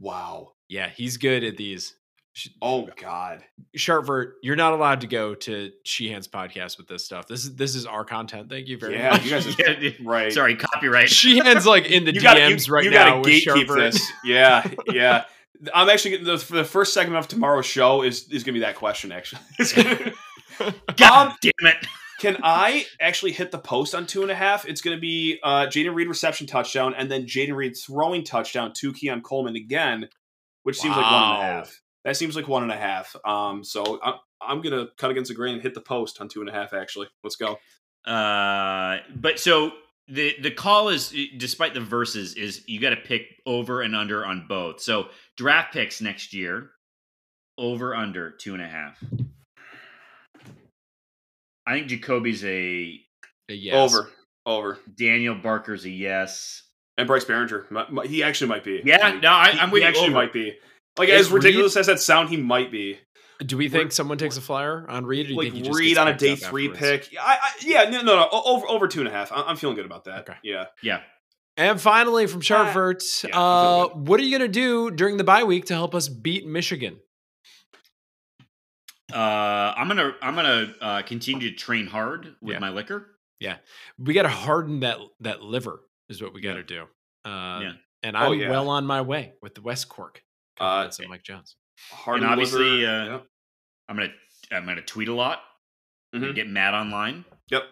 wow. Yeah, he's good at these. Sh- Oh God. Sharpvert, you're not allowed to go to Sheehan's podcast with this stuff. This is this is our content. Thank you very Yeah, much. you guys are Yeah, yeah. right. Sorry, copyright. Sheehan's like in the You gotta, DMs you, right you now gotta with gatekeep Sharpvert. this. Yeah, yeah. I'm actually getting the, for the first segment of tomorrow's show is is gonna be that question. Actually, God Um, damn it! Can I actually hit the post on two and a half? It's going to be uh, Jayden Reed reception touchdown and then Jayden Reed throwing touchdown to Keon Coleman again, which seems like one and a Wow. half. That seems like one and a half. Um, so I'm, I'm going to cut against the grain and hit the post on two and a half, actually. Let's go. Uh, but so the the call is, despite the verses, is you got to pick over and under on both. So draft picks next year, over under two and a half. I think Jacoby's a Yes. Over. Over. Daniel Barker's a yes. And Bryce Baringer. mi- mi- He actually might be. Yeah, He- no, I, he, I'm with he actually over. might be. Like, Is as ridiculous as that sound, he might be. Do we think someone takes a flyer on Reed? Or do you like think he just Reed on a day three afterwards? pick. I, I, yeah, no, no, no, over over two and a half. I- I'm feeling good about that. Okay. Yeah, Yeah. And finally, from Charvert, yeah, uh, what are you going to do during the bye week to help us beat Michigan? Uh, I'm gonna I'm gonna uh, continue to train hard with Yeah. my liquor. Yeah, we got to harden that that liver, is what we got to do. Uh, Yeah. And Oh, I'm yeah. well on my way with the West Cork. Uh, of Mike Jones. Hard And obviously, liver, uh, yep. I'm gonna I'm gonna tweet a lot. Gonna Mhm. Get mad online. Yep.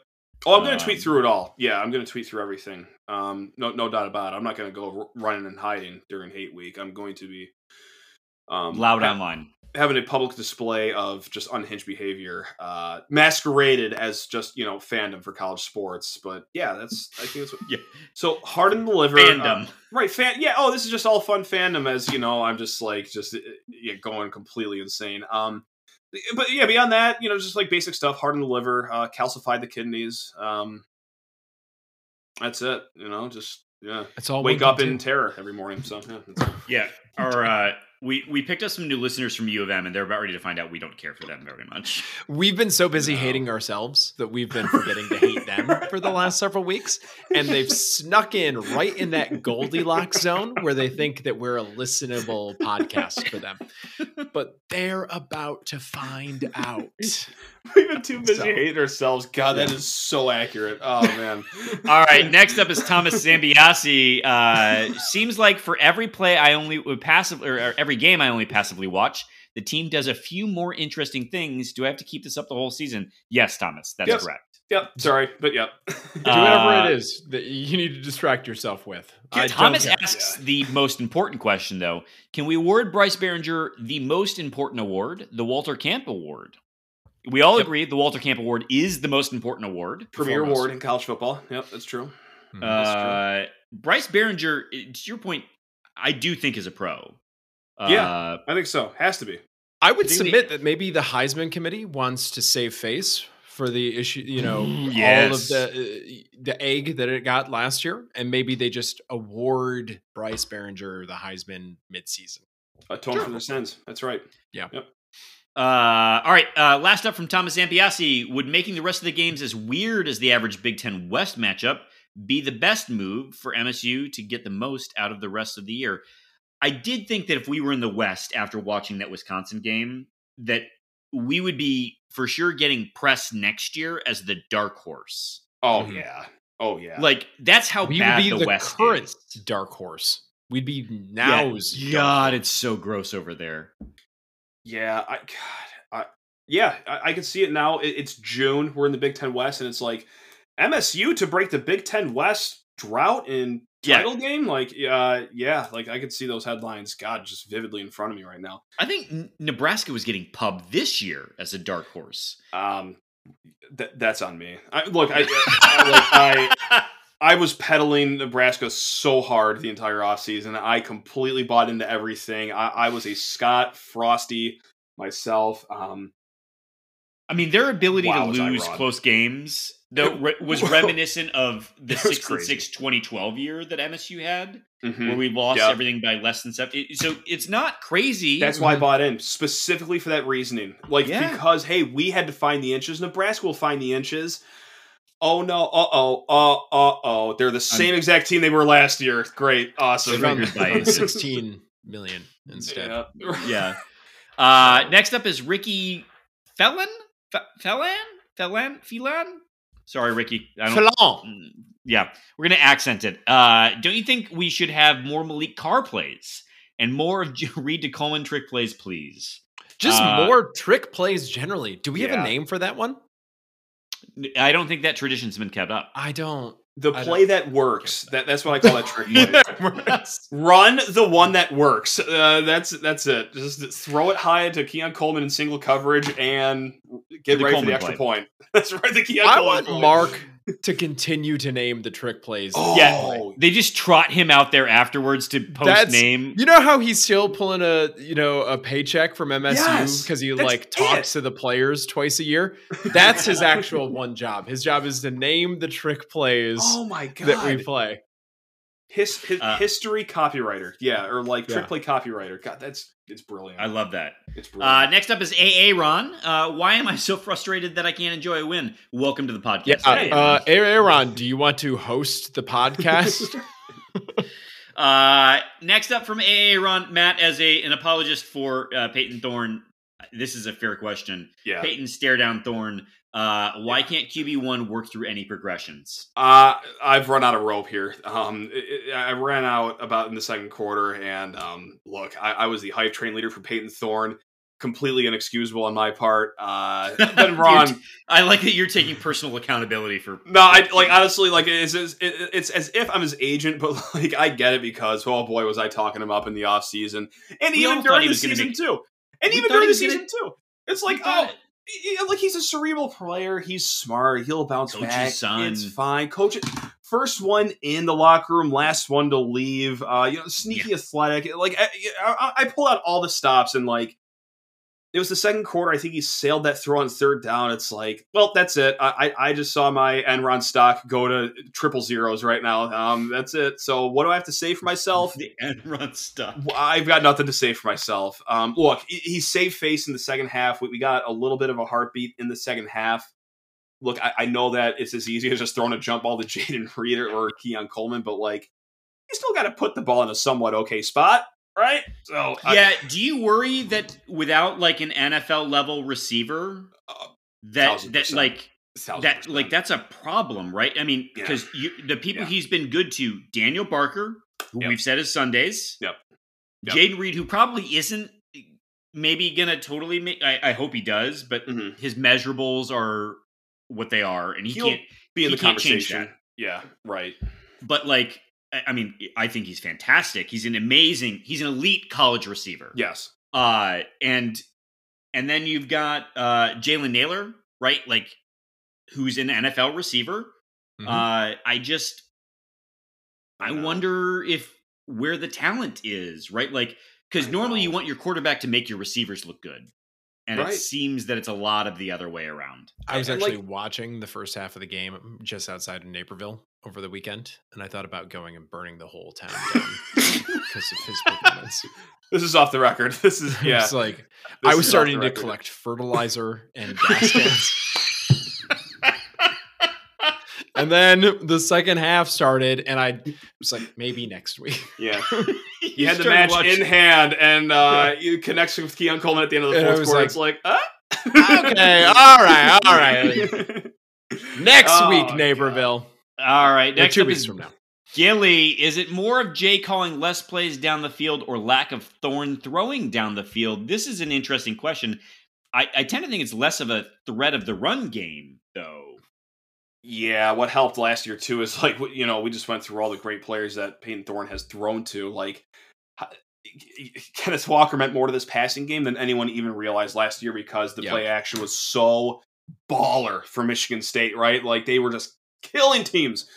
Oh, I'm to Um, tweet through it all. Yeah, I'm to tweet through everything. Um, no, no doubt about it. I'm not to go r- running and hiding during Hate Week. I'm going to be um, Loud online. Having a public display of just unhinged behavior, uh, masqueraded as just you know fandom for college sports. But yeah, that's I think that's what, Yeah. So harden the liver, uh, Fandom. right? Fan, yeah. Oh, this is just all fun fandom. As you know, I'm just like just uh, yeah, going completely insane. Um, but yeah, beyond that, you know, just like basic stuff: harden the liver, uh, calcify the kidneys. Um, that's it. You know, just yeah, It's all wake up in do. terror every morning. So yeah, that's it. Yeah. Our uh, we we picked up some new listeners from U of M, and they're about ready to find out we don't care for them very much. We've been so busy No. hating ourselves that we've been forgetting to hate them for the last several weeks. And they've snuck in right in that Goldilocks zone where they think that we're a listenable podcast for them. But they're about to find out. We've been too busy So- hating ourselves. God, that is so accurate. Oh man. All right. Next up is Thomas Zambiasi. Uh, seems like for every play I only would passively, or or every game I only passively watch, the team does a few more interesting things. Do I have to keep this up the whole season? Yes, Thomas. That's Yes. correct. Yep. Sorry, but yep. Do whatever Uh, it is that you need to distract yourself with. I Thomas asks Yeah. the most important question, though. Can we award Bryce Baringer the most important award, the Walter Camp Award? We all Yep. agree the Walter Camp Award is the most important award. Premier award in college football. Yep, that's true. Mhm. That's true. Uh, Bryce Baringer, to your point, I do think is a pro. Yeah. Uh, I think so. Has to be. I would I think we- submit that maybe the Heisman committee wants to save face for the issue, you know, Yes. all of the uh, the egg that it got last year, and maybe they just award Bryce Baringer the Heisman midseason. Atone Sure. for their sins. That's right. Yeah. Uh, all right. Uh, last up from Thomas Zampiasi. Would making the rest of the games as weird as the average Big Ten West matchup be the best move for MSU to get the most out of the rest of the year? I did think that if we were in the West after watching that Wisconsin game, that we would be for sure getting press next year as the dark horse. Oh Mhm. yeah. Oh yeah. Like that's how we bad would be the, the, West current is. dark horse. We'd be Yeah, now's dark God, it's so gross over there. yeah. I God. I yeah. I, I can see it now. It, it's June. We're in the Big Ten West, and it's like MSU to break the Big Ten West drought in Yeah. title game. Like uh, yeah. Like I could see those headlines. God, just vividly in front of me right now. I think N- Nebraska was getting pub this year as a dark horse. Um, th- that's on me. I, look, I, I, like, I I was peddling Nebraska so hard the entire offseason. I completely bought into everything. I, I was a Scott Frosty myself. Um, I mean, their ability Wow, to lose close games though re- was Whoa. reminiscent of the six and six 2012 year that MSU had, mhm. where we lost Yep. everything by less than seven. It- so it's not crazy. That's why I bought in specifically for that reasoning. Like Yeah. because hey, we had to find the inches. Nebraska will find the inches. Oh no! Uh oh! Uh uh oh! They're the same exact team they were last year. Great, They awesome. found, Triggered by 16 million instead. Yeah. yeah. Uh, next up is Ricky Felon? Fe- Felon? Felon? Felon? Sorry, Ricky. I don't, Felon. Mm, Yeah, we're gonna accent it. Uh, don't you think we should have more Maliq Carr plays and more of Reed to Coleman trick plays, please? Just Uh, more trick plays generally. Do we have a name for that one? I don't think that tradition's been kept up. I don't. The play that works. That that's what I call that trick. Run the one that works. Uh, that's that's it. Just throw it high to Keon Coleman in single coverage and get The ready for the extra play. point. That's right. The Keon I Coleman want. Mark to continue to name the trick plays. Oh, Yeah, they just trot him out there afterwards to post That's- name. You know how he's still pulling a you know a paycheck from MSU Yes, because he that's like talks to the players twice a year. That's his actual one job. His job is to name the trick plays Oh my god. that we play. His, his Uh, history copywriter. Yeah, or like trick Yeah. play copywriter. God, that's it's brilliant. I love that. it's brilliant. Uh, brilliant. next up is AA Ron. Uh, why am I so frustrated that I can't enjoy a win? Welcome to the podcast. Yeah, Hey, uh, Aaron, do you want to host the podcast? uh, next up from AA Ron, Matt, as a an apologist for uh, Payton Thorne, this is a fair question. Yeah. Payton stare down Thorne. Uh, why can't QB one work through any progressions? Uh, I've run out of rope here. Um, it, it- I ran out about in the second quarter, and um, look, I, I was the hype train leader for Payton Thorne. Completely inexcusable on my part. Uh, been wrong. I like that you're taking personal accountability for. No, I like honestly, like it's it's, it's as if I'm his agent, but like I get it because oh boy, was I talking him up in the off season and We even during the season make- too, and We even during the was gonna- season too. It's like oh, yeah, like he's a cerebral player. He's smart. He'll bounce Coach's back. son. It's fine. Coach, first one in the locker room, last one to leave. Uh, you know, sneaky athletic. Like I, I, I pulled out all the stops and like. It was the second quarter. I think he sailed that throw on third down. It's like, well, that's it. I I, I just saw my Enron stock go to triple zeros right now. Um, that's it. So what do I have to say for myself? the Enron stuff. I've got nothing to say for myself. Um, look, he, he saved face in the second half. We, we got a little bit of a heartbeat in the second half. Look, I, I know that it's as easy as just throwing a jump ball to Jayden Reed or, or Keon Coleman, but like, you still got to put the ball in a somewhat okay spot, right? So I- Yeah. do you worry that without like an NFL level receiver, Uh, that that like that like that's a problem, right? I mean, Yeah. because you the people Yeah. he's been good to, Daniel Barker, who Yep. we've said is Sundays. Yep. Yep. Jayden Reed, who probably isn't maybe gonna totally make. I, I hope he does, but Mhm. his measurables are what they are, and he He'll can't. be in the conversation. Yeah, right. But like, I mean, I think he's fantastic. He's an amazing. He's an elite college receiver. Yes. Uh, and and then you've got uh Jalen Nailor, right? Like, who's an NFL receiver. Mhm. Uh, I just, I know. wonder if where the talent is, right? Like, because normally you want your quarterback to make your receivers look good, and it seems that it's a lot of the other way around. I was actually like- watching the first half of the game just outside of Naperville over the weekend, and I thought about going and burning the whole town down because of his performance. This is off the record. This is yeah. It's like this I was starting to record. collect fertilizer and gas cans. and then the second half started, and I was like, maybe next week. Yeah. you You had the match in hand, and uh, you connect with Keon Coleman at the end of the And I fourth was quarter. like, it's like, uh? Okay, all right, all right. Next Oh, week, God. Naperville. All right, Yeah, next two weeks is from now. Gilly. Is it more of Jay calling less plays down the field or lack of Thorne throwing down the field? This is an interesting question. I, I tend to think it's less of a threat of the run game, though. Yeah, what helped last year too is like you know we just went through all the great players that Payton Thorne has thrown to. Like Kenneth Walker meant more to this passing game than anyone even realized last year because the Yeah. play action was so baller for Michigan State. Right, like they were just killing teams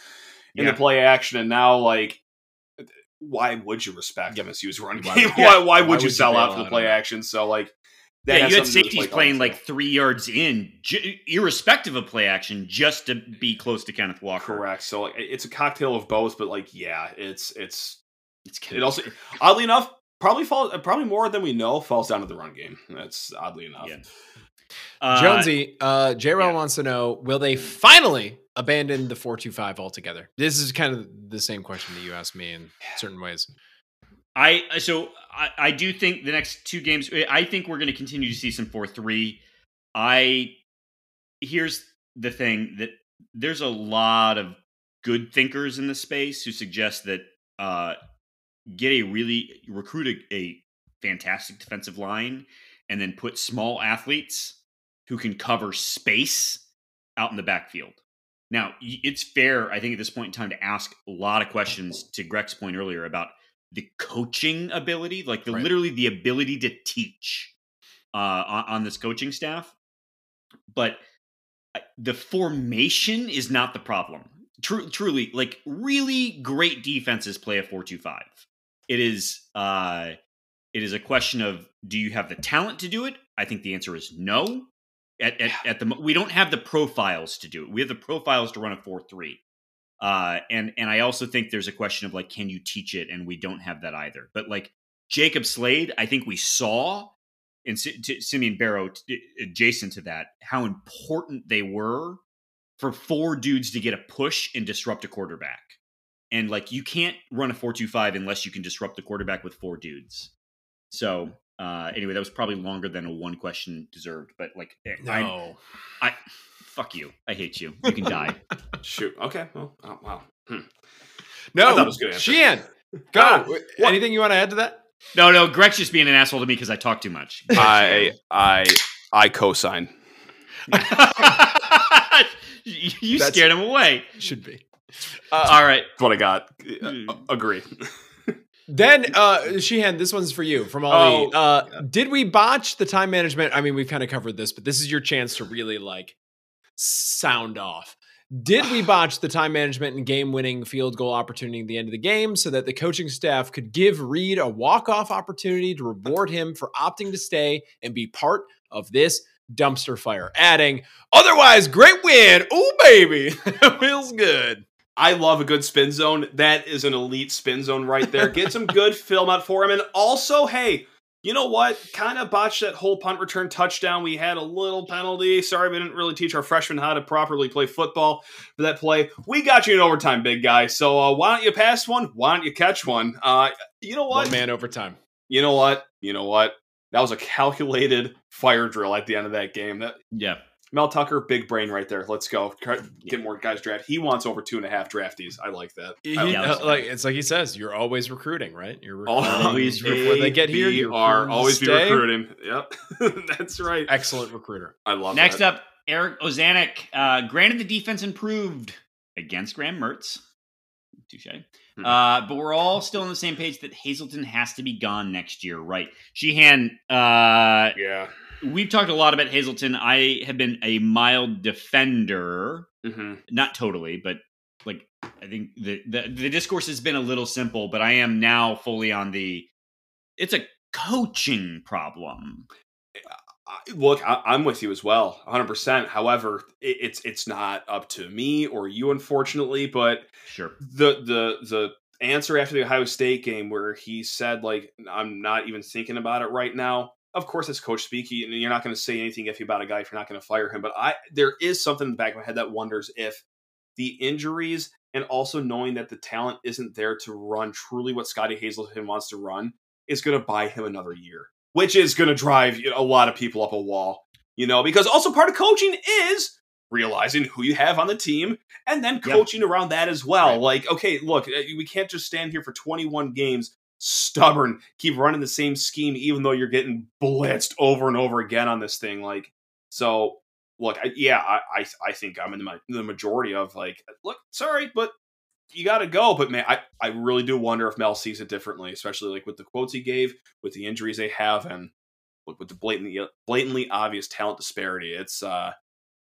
in Yeah. the play action, and now like. Why would you respect Yep. MSU's run game? would- why, yeah. why would Why you would sell bail out for the play on action? So like, yeah, you had something to do with safeties play playing like three yards in, j- irrespective of play action, just to be close to Kenneth Walker. Correct. So like, it's a cocktail of both, but like, yeah, it's it's It's it also oddly enough probably falls probably more than we know falls down to the run game. That's oddly enough. Yeah. uh, Jonesy, uh, J. Rel yeah. wants to know: Will they finally abandon the four two five altogether? This is kind of the same question that you asked me in certain ways. I so I, I do think the next two games. I think we're going to continue to see some four three. I here's the thing that there's a lot of good thinkers in the space who suggest that uh, get a really recruit a, a fantastic defensive line and then put small athletes who can cover space out in the backfield. Now, it's fair, I think, at this point in time to ask a lot of questions to Greg's point earlier about the coaching ability, like the Right. literally the ability to teach uh, on, on this coaching staff. But uh, the formation is not the problem. Tru- truly, like really great defenses play a four-two-five. It is uh, it is a question of do you have the talent to do it? I think the answer is no. At at, at the we don't have the profiles to do it. We have the profiles to run a four-three. Uh, and and I also think there's a question of like, can you teach it? And we don't have that either. But like Jacob Slade, I think we saw and Simeon Barrow t- adjacent to that how important they were for four dudes to get a push and disrupt a quarterback. and like you can't run a four two five unless you can disrupt the quarterback with four dudes. So uh, anyway, that was probably longer than a one question deserved, but like eh, I, No. I fuck you. I hate you. You can die. Shoot. Okay. Well, oh, wow. Hmm. No. I thought was good answer. Sheehan, go. Ah. Anything you want to add to that? no, no, Greg's just being an asshole to me because I talk too much. I I I co-sign. you That's- scared him away. Should be. All right. That's what I got. Uh, agree. Then, uh, Sheehan, this one's for you from Ollie. Oh, uh, did we botch the time management? I mean, we've kind of covered this, but this is your chance to really like sound off. Did we botch the time management and game winning field goal opportunity at the end of the game so that the coaching staff could give Reed a walk off opportunity to reward him for opting to stay and be part of this dumpster fire? Adding, otherwise, great win. Oh, baby. Feels good. I love a good spin zone. That is an elite spin zone right there. Get some good film out for him. And also, hey, you know what? Kind of botched that whole punt return touchdown. We had a little penalty. Sorry, we didn't really teach our freshmen how to properly play football for that play. We got you in overtime, big guy. So uh, why don't you pass one? Why don't you catch one? Uh, you know what? One man overtime. You know what? You know what? That was a calculated fire drill at the end of that game. That Yeah. Mel Tucker, big brain right there. Let's go. Get more guys drafted. He wants over two and a half draftees. I like that. He- like uh, like it's like he says, you're always recruiting, right? You're All- recruiting Always before they get here. You are always be recruiting. Yep, that's right. Excellent recruiter. I love that. Next that. up, Eric Ozanek. Uh, granted, the defense improved against Graham Mertz. Touche. Hmm. Uh, but we're all still on the same page that Hazelton has to be gone next year, right? Sheehan, uh, Yeah. We've talked a lot about Hazelton. I have been a mild defender, hmm not totally, but like I think the, the the discourse has been a little simple, but I am now fully on the. It's a coaching problem. I- Look, I, I'm with you as well, 100. percent However, it, it's it's not up to me or you, unfortunately. But Sure. the the the answer after the Ohio State game where he said like I'm not even thinking about it right now. Of course, it's coach speaking, and you're not going to say anything iffy about a guy if you're not going to fire him. But I there is something in the back of my head that wonders if the injuries and also knowing that the talent isn't there to run truly what Scottie Hazelton wants to run is going to buy him another year, which is going to drive a lot of people up a wall. You know, because also part of coaching is realizing who you have on the team and then coaching around that as well. Right. Like, okay, look, uh, we can't just stand here for 21 games, stubborn, keep running the same scheme, even though you're getting blitzed over and over again on this thing. Like, so look, I, yeah, I, I, I think I'm in the, the majority of like, look, sorry, but you got to go. But man, I, I really do wonder if Mel sees it differently, especially like with the quotes he gave, with the injuries they have, and look with the blatantly blatantly obvious talent disparity. It's uh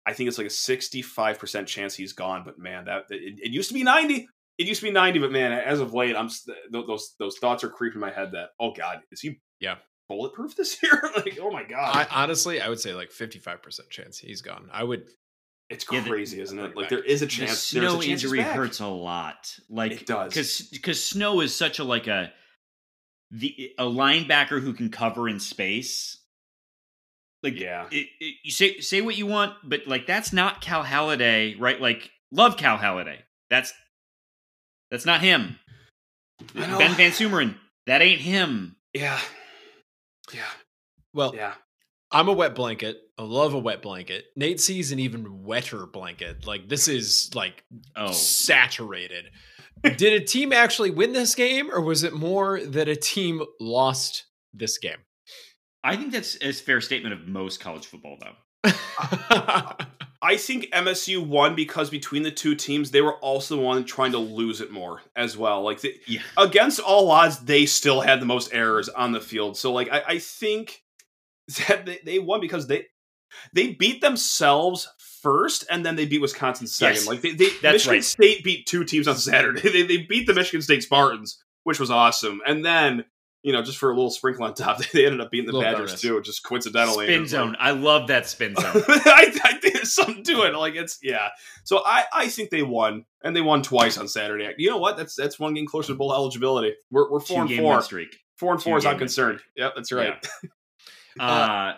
I think it's like a 65% chance he's gone, but man, that it, it used to be 90. It used to be 90, but man, as of late, I'm those those thoughts are creeping in my head that oh god, is he Yeah. bulletproof this year? like oh my god, I, honestly, I would say like 55% chance he's gone. I would. it's Yeah, the- crazy, isn't it? Like back. there is a the chance. there's a snow chance he's injury back. hurts a lot. Like It does. because because snow is such a like a the a linebacker who can cover in space. Like Yeah, it, it- you say say what you want, but like that's not Cal Haladay, right? Like love Cal Haladay. That's that's not him. Ben Van Sumeren. That ain't him. yeah, yeah, Well, yeah. I'm a wet blanket. I love a wet blanket. Nate sees an even wetter blanket. Like this is like Oh, saturated. Did a team actually win this game, or was it more that a team lost this game? I think that's a fair statement of most college football, though. I think MSU won because between the two teams, they were also the one trying to lose it more as well. Like the, Yeah. against all odds, they still had the most errors on the field. So like I, I think that they, they won because they they beat themselves first, and then they beat Wisconsin second. Yes. like they, they That's Michigan right. State beat two teams on Saturday. They, they beat the Michigan State Spartans, which was awesome, and then. You know, just for a little sprinkle on top, they ended up beating the Badgers bonus. too, just coincidentally. Spin It like- zone. I love that spin zone. I, I think there's something to it. Like it's yeah. So I I think they won, and they won twice on Saturday. You know what? That's that's one game closer to bowl eligibility. We're we're four Two and four. streak. Four and four Two is I'm game win concerned. Yep, that's right. Uh,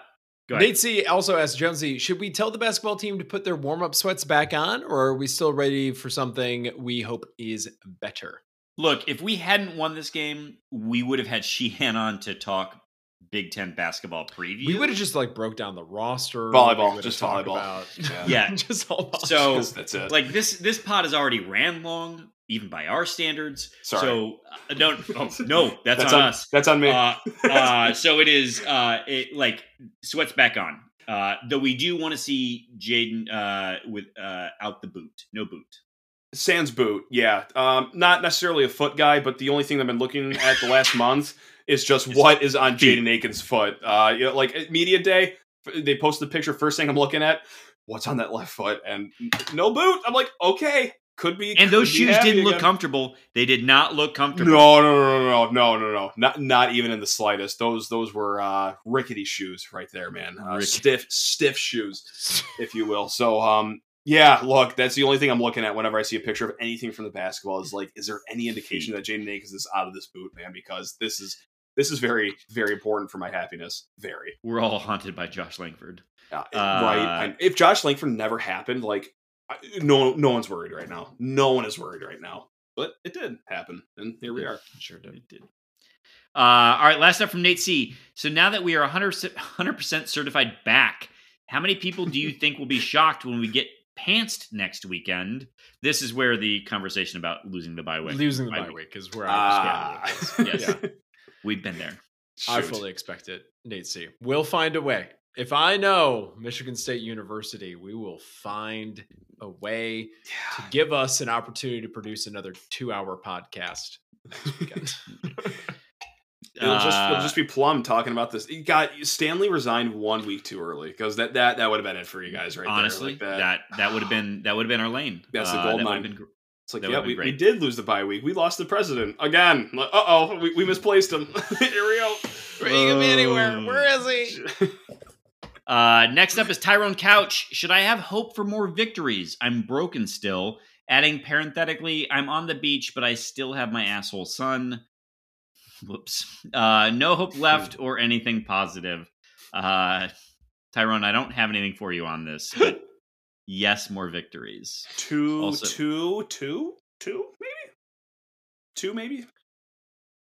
Go ahead. Nate C also asked Jonesy, should we tell the basketball team to put their warm up sweats back on, or are we still ready for something we hope is better? Look, if we hadn't won this game, we would have had Sheehan on to talk Big Ten basketball preview. We would have just like broke down the roster. Volleyball, just volleyball. About, Yeah. Yeah. just all So, Just- that's it. like this this pod has already ran long, even by our standards. Sorry. So uh, don't. Oh, no, that's, that's on, on us. That's on me. Uh, uh, so it is. Uh, it like sweats back on. Uh, though we do want to see Jaden uh, with uh, out the boot, no boot. Sans boot, yeah. Um, not necessarily a foot guy, but the only thing I've been looking at the last month is just it's what is on Jaden Akins' foot. Uh, you know, like media day, they post the picture. First thing I'm looking at, what's on that left foot, and no boot. I'm like, okay, could be. And could those be shoes didn't again. look comfortable. They did not look comfortable. No, no, no, no, no, no, no, not not even in the slightest. Those those were uh, rickety shoes right there, man. Uh, stiff, stiff shoes, if you will. So, um, yeah, look, that's the only thing I'm looking at whenever I see a picture of anything from the basketball. Is like, is there any indication that Jaden Akins is out of this boot, man? Because this is this is very very important for my happiness. Very We're all haunted by Josh Langford. uh, right. If Josh Langford never happened, like, no no one's worried right now. No one is worried right now. But it did happen, and here we are. Sure did. It did. Uh, all right, last up from Nate C. So now that we are 100 100 percent certified back, how many people do you think will be shocked when we get pantsed next weekend? This is where the conversation about losing the bye week. Losing the bye bye week. week is where. I ah. understand it. Yes. We've been there. I fully expect it. Nate C. We'll find a way. If I know Michigan State University, we will find a way to give us an opportunity to produce another two-hour podcast next weekend. It'll just Uh, it'll just be Plum talking about this. You got Stanley resigned one week too early because that that that would have been it for you guys right honestly there. Like that that would have been that would have been our lane. That's the Uh, gold that mine. been it's like yeah, we, we did lose the bye week. We lost the president again. Uh oh, we, we misplaced him. Here we go. Where gonna be anywhere? Where is he? Uh, next up is Tyrone Couch. Should I have hope for more victories? I'm broken still. Adding parenthetically, I'm on the beach, but I still have my asshole son. Whoops. Uh, no hope left or anything positive. Uh, Tyrone, I don't have anything for you on this. But yes, more victories. two, Also- two, two, two, maybe, two, maybe,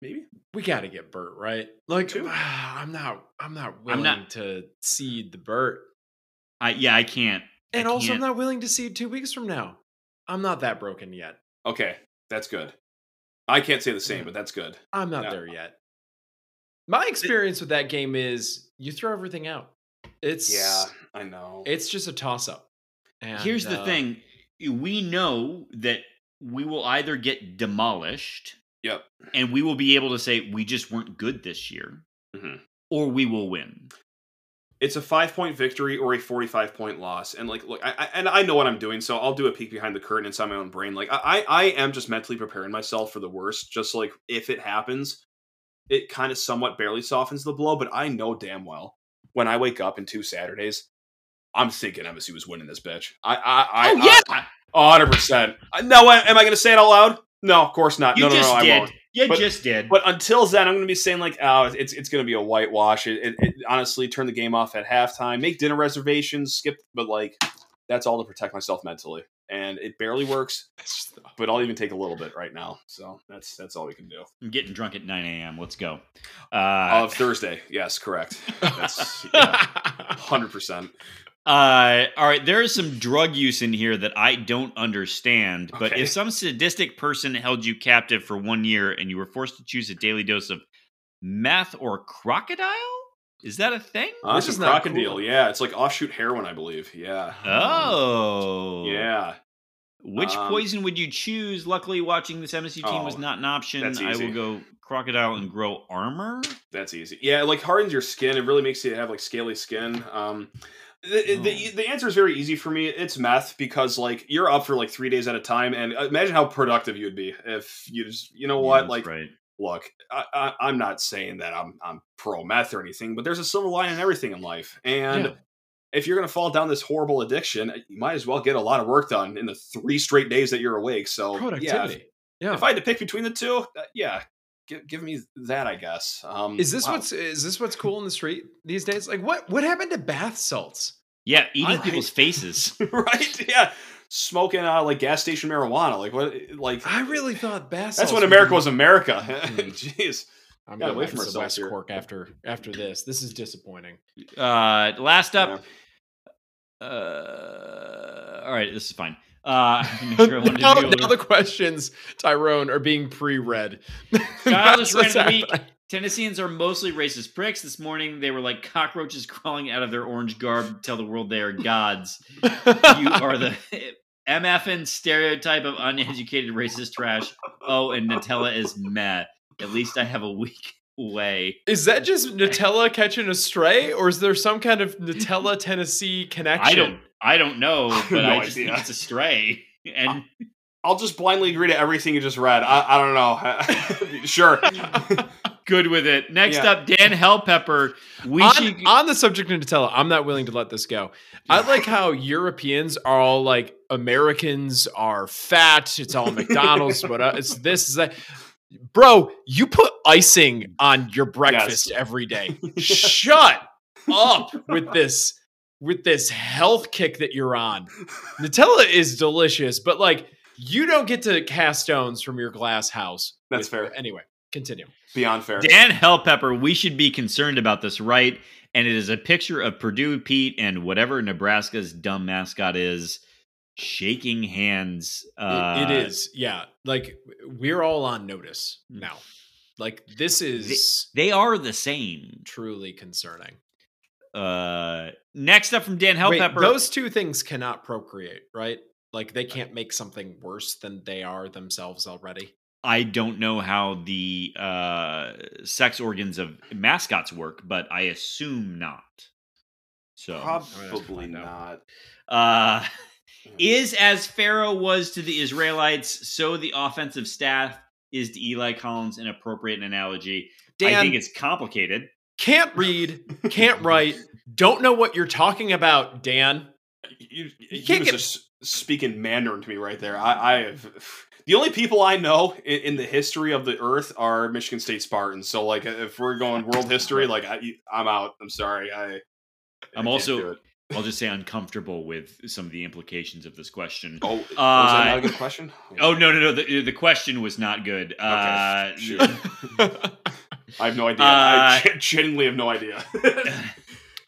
maybe. We got to get Bert right. Like Two. I'm not. I'm not willing not- to cede the Bert, I yeah, I can't. and I also I'm can't- not willing to cede two weeks from now. I'm not that broken yet. Okay, that's good. I can't say the same, but that's good. I'm not No. there yet. My experience with that game is you throw everything out. It's Yeah, I know. It's just a toss up. And Here's the uh, thing we know that we will either get demolished Yep. and we will be able to say we just weren't good this year, Mhm. or we will win. It's a five point victory or a 45 point loss. And like look I, I and i know what i'm doing so i'll do a peek behind the curtain inside my own brain. Like i i am just mentally preparing myself for the worst just like if it happens it kind of somewhat barely softens the blow but i know damn well when i wake up in two saturdays i'm thinking msu is winning this bitch. I i i oh yeah, I, 100% I- no am i gonna say it out loud? No of course not. You no no no i did. won't You But- just did. but until then, I'm going to be saying like, oh, it's it's going to be a whitewash. It, it, it honestly turn the game off at halftime, make dinner reservations, skip. But like, that's all to protect myself mentally, and it barely works. But I'll even take a little bit right now. So that's that's all we can do. I'm getting drunk at 9 a.m. Let's go. Uh, Of Thursday, yes, correct. That's hundred percent. Uh, all right, there is some drug use in here that I don't understand. But Okay. if some sadistic person held you captive for one year and you were forced to choose a daily dose of meth or crocodile, is that a thing? Uh, This is not crocodile, cool. yeah. It's like offshoot heroin, I believe. Yeah, Oh, yeah. Which Um, poison would you choose? Luckily, watching this MSU team was Oh, not an option. that's I will go crocodile and grow armor. That's easy. Yeah, it, like hardens your skin. It really makes you have like scaly skin. Um, the, the, Oh. the answer is very easy for me. It's meth because like you're up for like three days at a time, and uh, imagine how productive you'd be if you just you know what that's like right. look. I, I, I'm not saying that I'm I'm pro meth or anything, but there's a silver lining in everything in life, and. Yeah. If you're gonna fall down this horrible addiction, you might as well get a lot of work done in the three straight days that you're awake. So yeah, if- productivity. Yeah. if I had to pick between the two, uh, yeah, give, give me that, I guess. Um, Is this wow. what's is this what's cool in the street these days? Like what what happened to bath salts? Yeah, eating I- people's faces. right? Yeah, smoking uh, like gas station marijuana. Like what? Like I really thought bath. that's when America was America. Mm. Jeez. I'm got going away back from to ourselves West here. Cork after after this. This is disappointing. Uh, last up. Yeah. Uh, all right, this is fine. Uh, sure I wanted to now, now the questions, Tyrone, are being pre-read. What's random week. Tennesseans are mostly racist pricks. This morning, they were like cockroaches crawling out of their orange garb to tell the world they are gods. You are the MFN stereotype of uneducated racist trash. Oh, and Nutella is meh. At least I have a week way. Is that just Nutella catching a stray, or is there some kind of Nutella Tennessee connection? I don't, I don't know, but No I just idea. think it's a stray. And I'll just blindly agree to everything you just read. I, I don't know. sure. good with it. Next Yeah. up, Dan Hellpepper. We on, should. on the subject of Nutella, I'm not willing to let this go. I like how Europeans are all like Americans are fat. It's all McDonald's, but uh, it's this is that. Bro, you put icing on your breakfast every day. Shut up with this with this health kick that you're on. Nutella is delicious, but like you don't get to cast stones from your glass house. That's with- fair. Anyway, continue. Beyond fair. Dan Hellpepper, we should be concerned about this, right? And it is a picture of Purdue Pete and whatever Nebraska's dumb mascot is shaking hands. It- Uh, it is, yeah. Like we're all on notice Mm. now. Like this is They are the same. truly concerning. Uh, next up from Dan Wait, Hellpepper. those two things cannot procreate, right? Like they can't make something worse than they are themselves already. I don't know how the uh, sex organs of mascots work, but I assume not. So, Probably not. uh, is as Pharaoh was to the Israelites, so the offensive staff is to Eli Collins an appropriate analogy. I think it's complicated. Can't read, can't write, don't know what you're talking about, Dan. You, You he can't was get- just speaking Mandarin to me right there. I, I have the only people I know in, in the history of the Earth are Michigan State Spartans. So, like, if we're going world history, like, I, I'm out. I'm sorry. I. I I'm can't also- I'll just say uncomfortable with some of the implications of this question. Oh, was that Uh, not a good question? Oh no no no! The, the question was not good. Uh, shoot. I have no idea. I genuinely have no idea.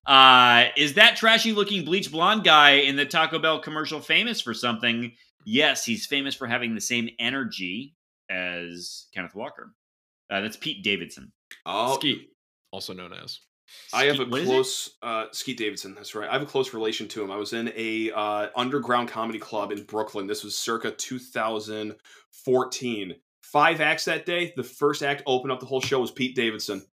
Uh, is that trashy looking bleach blonde guy in the Taco Bell commercial famous for something? Yes, he's famous for having the same energy as Kenneth Walker. Uh, that's Pete Davidson. oh, Skeet, also known as. I have a Skeet- what is it? close uh, Skeet Davidson. That's right. I have a close relation to him. I was in a uh, underground comedy club in Brooklyn. This was circa 2014. Five acts that day. The first act opened up the whole show was Pete Davidson.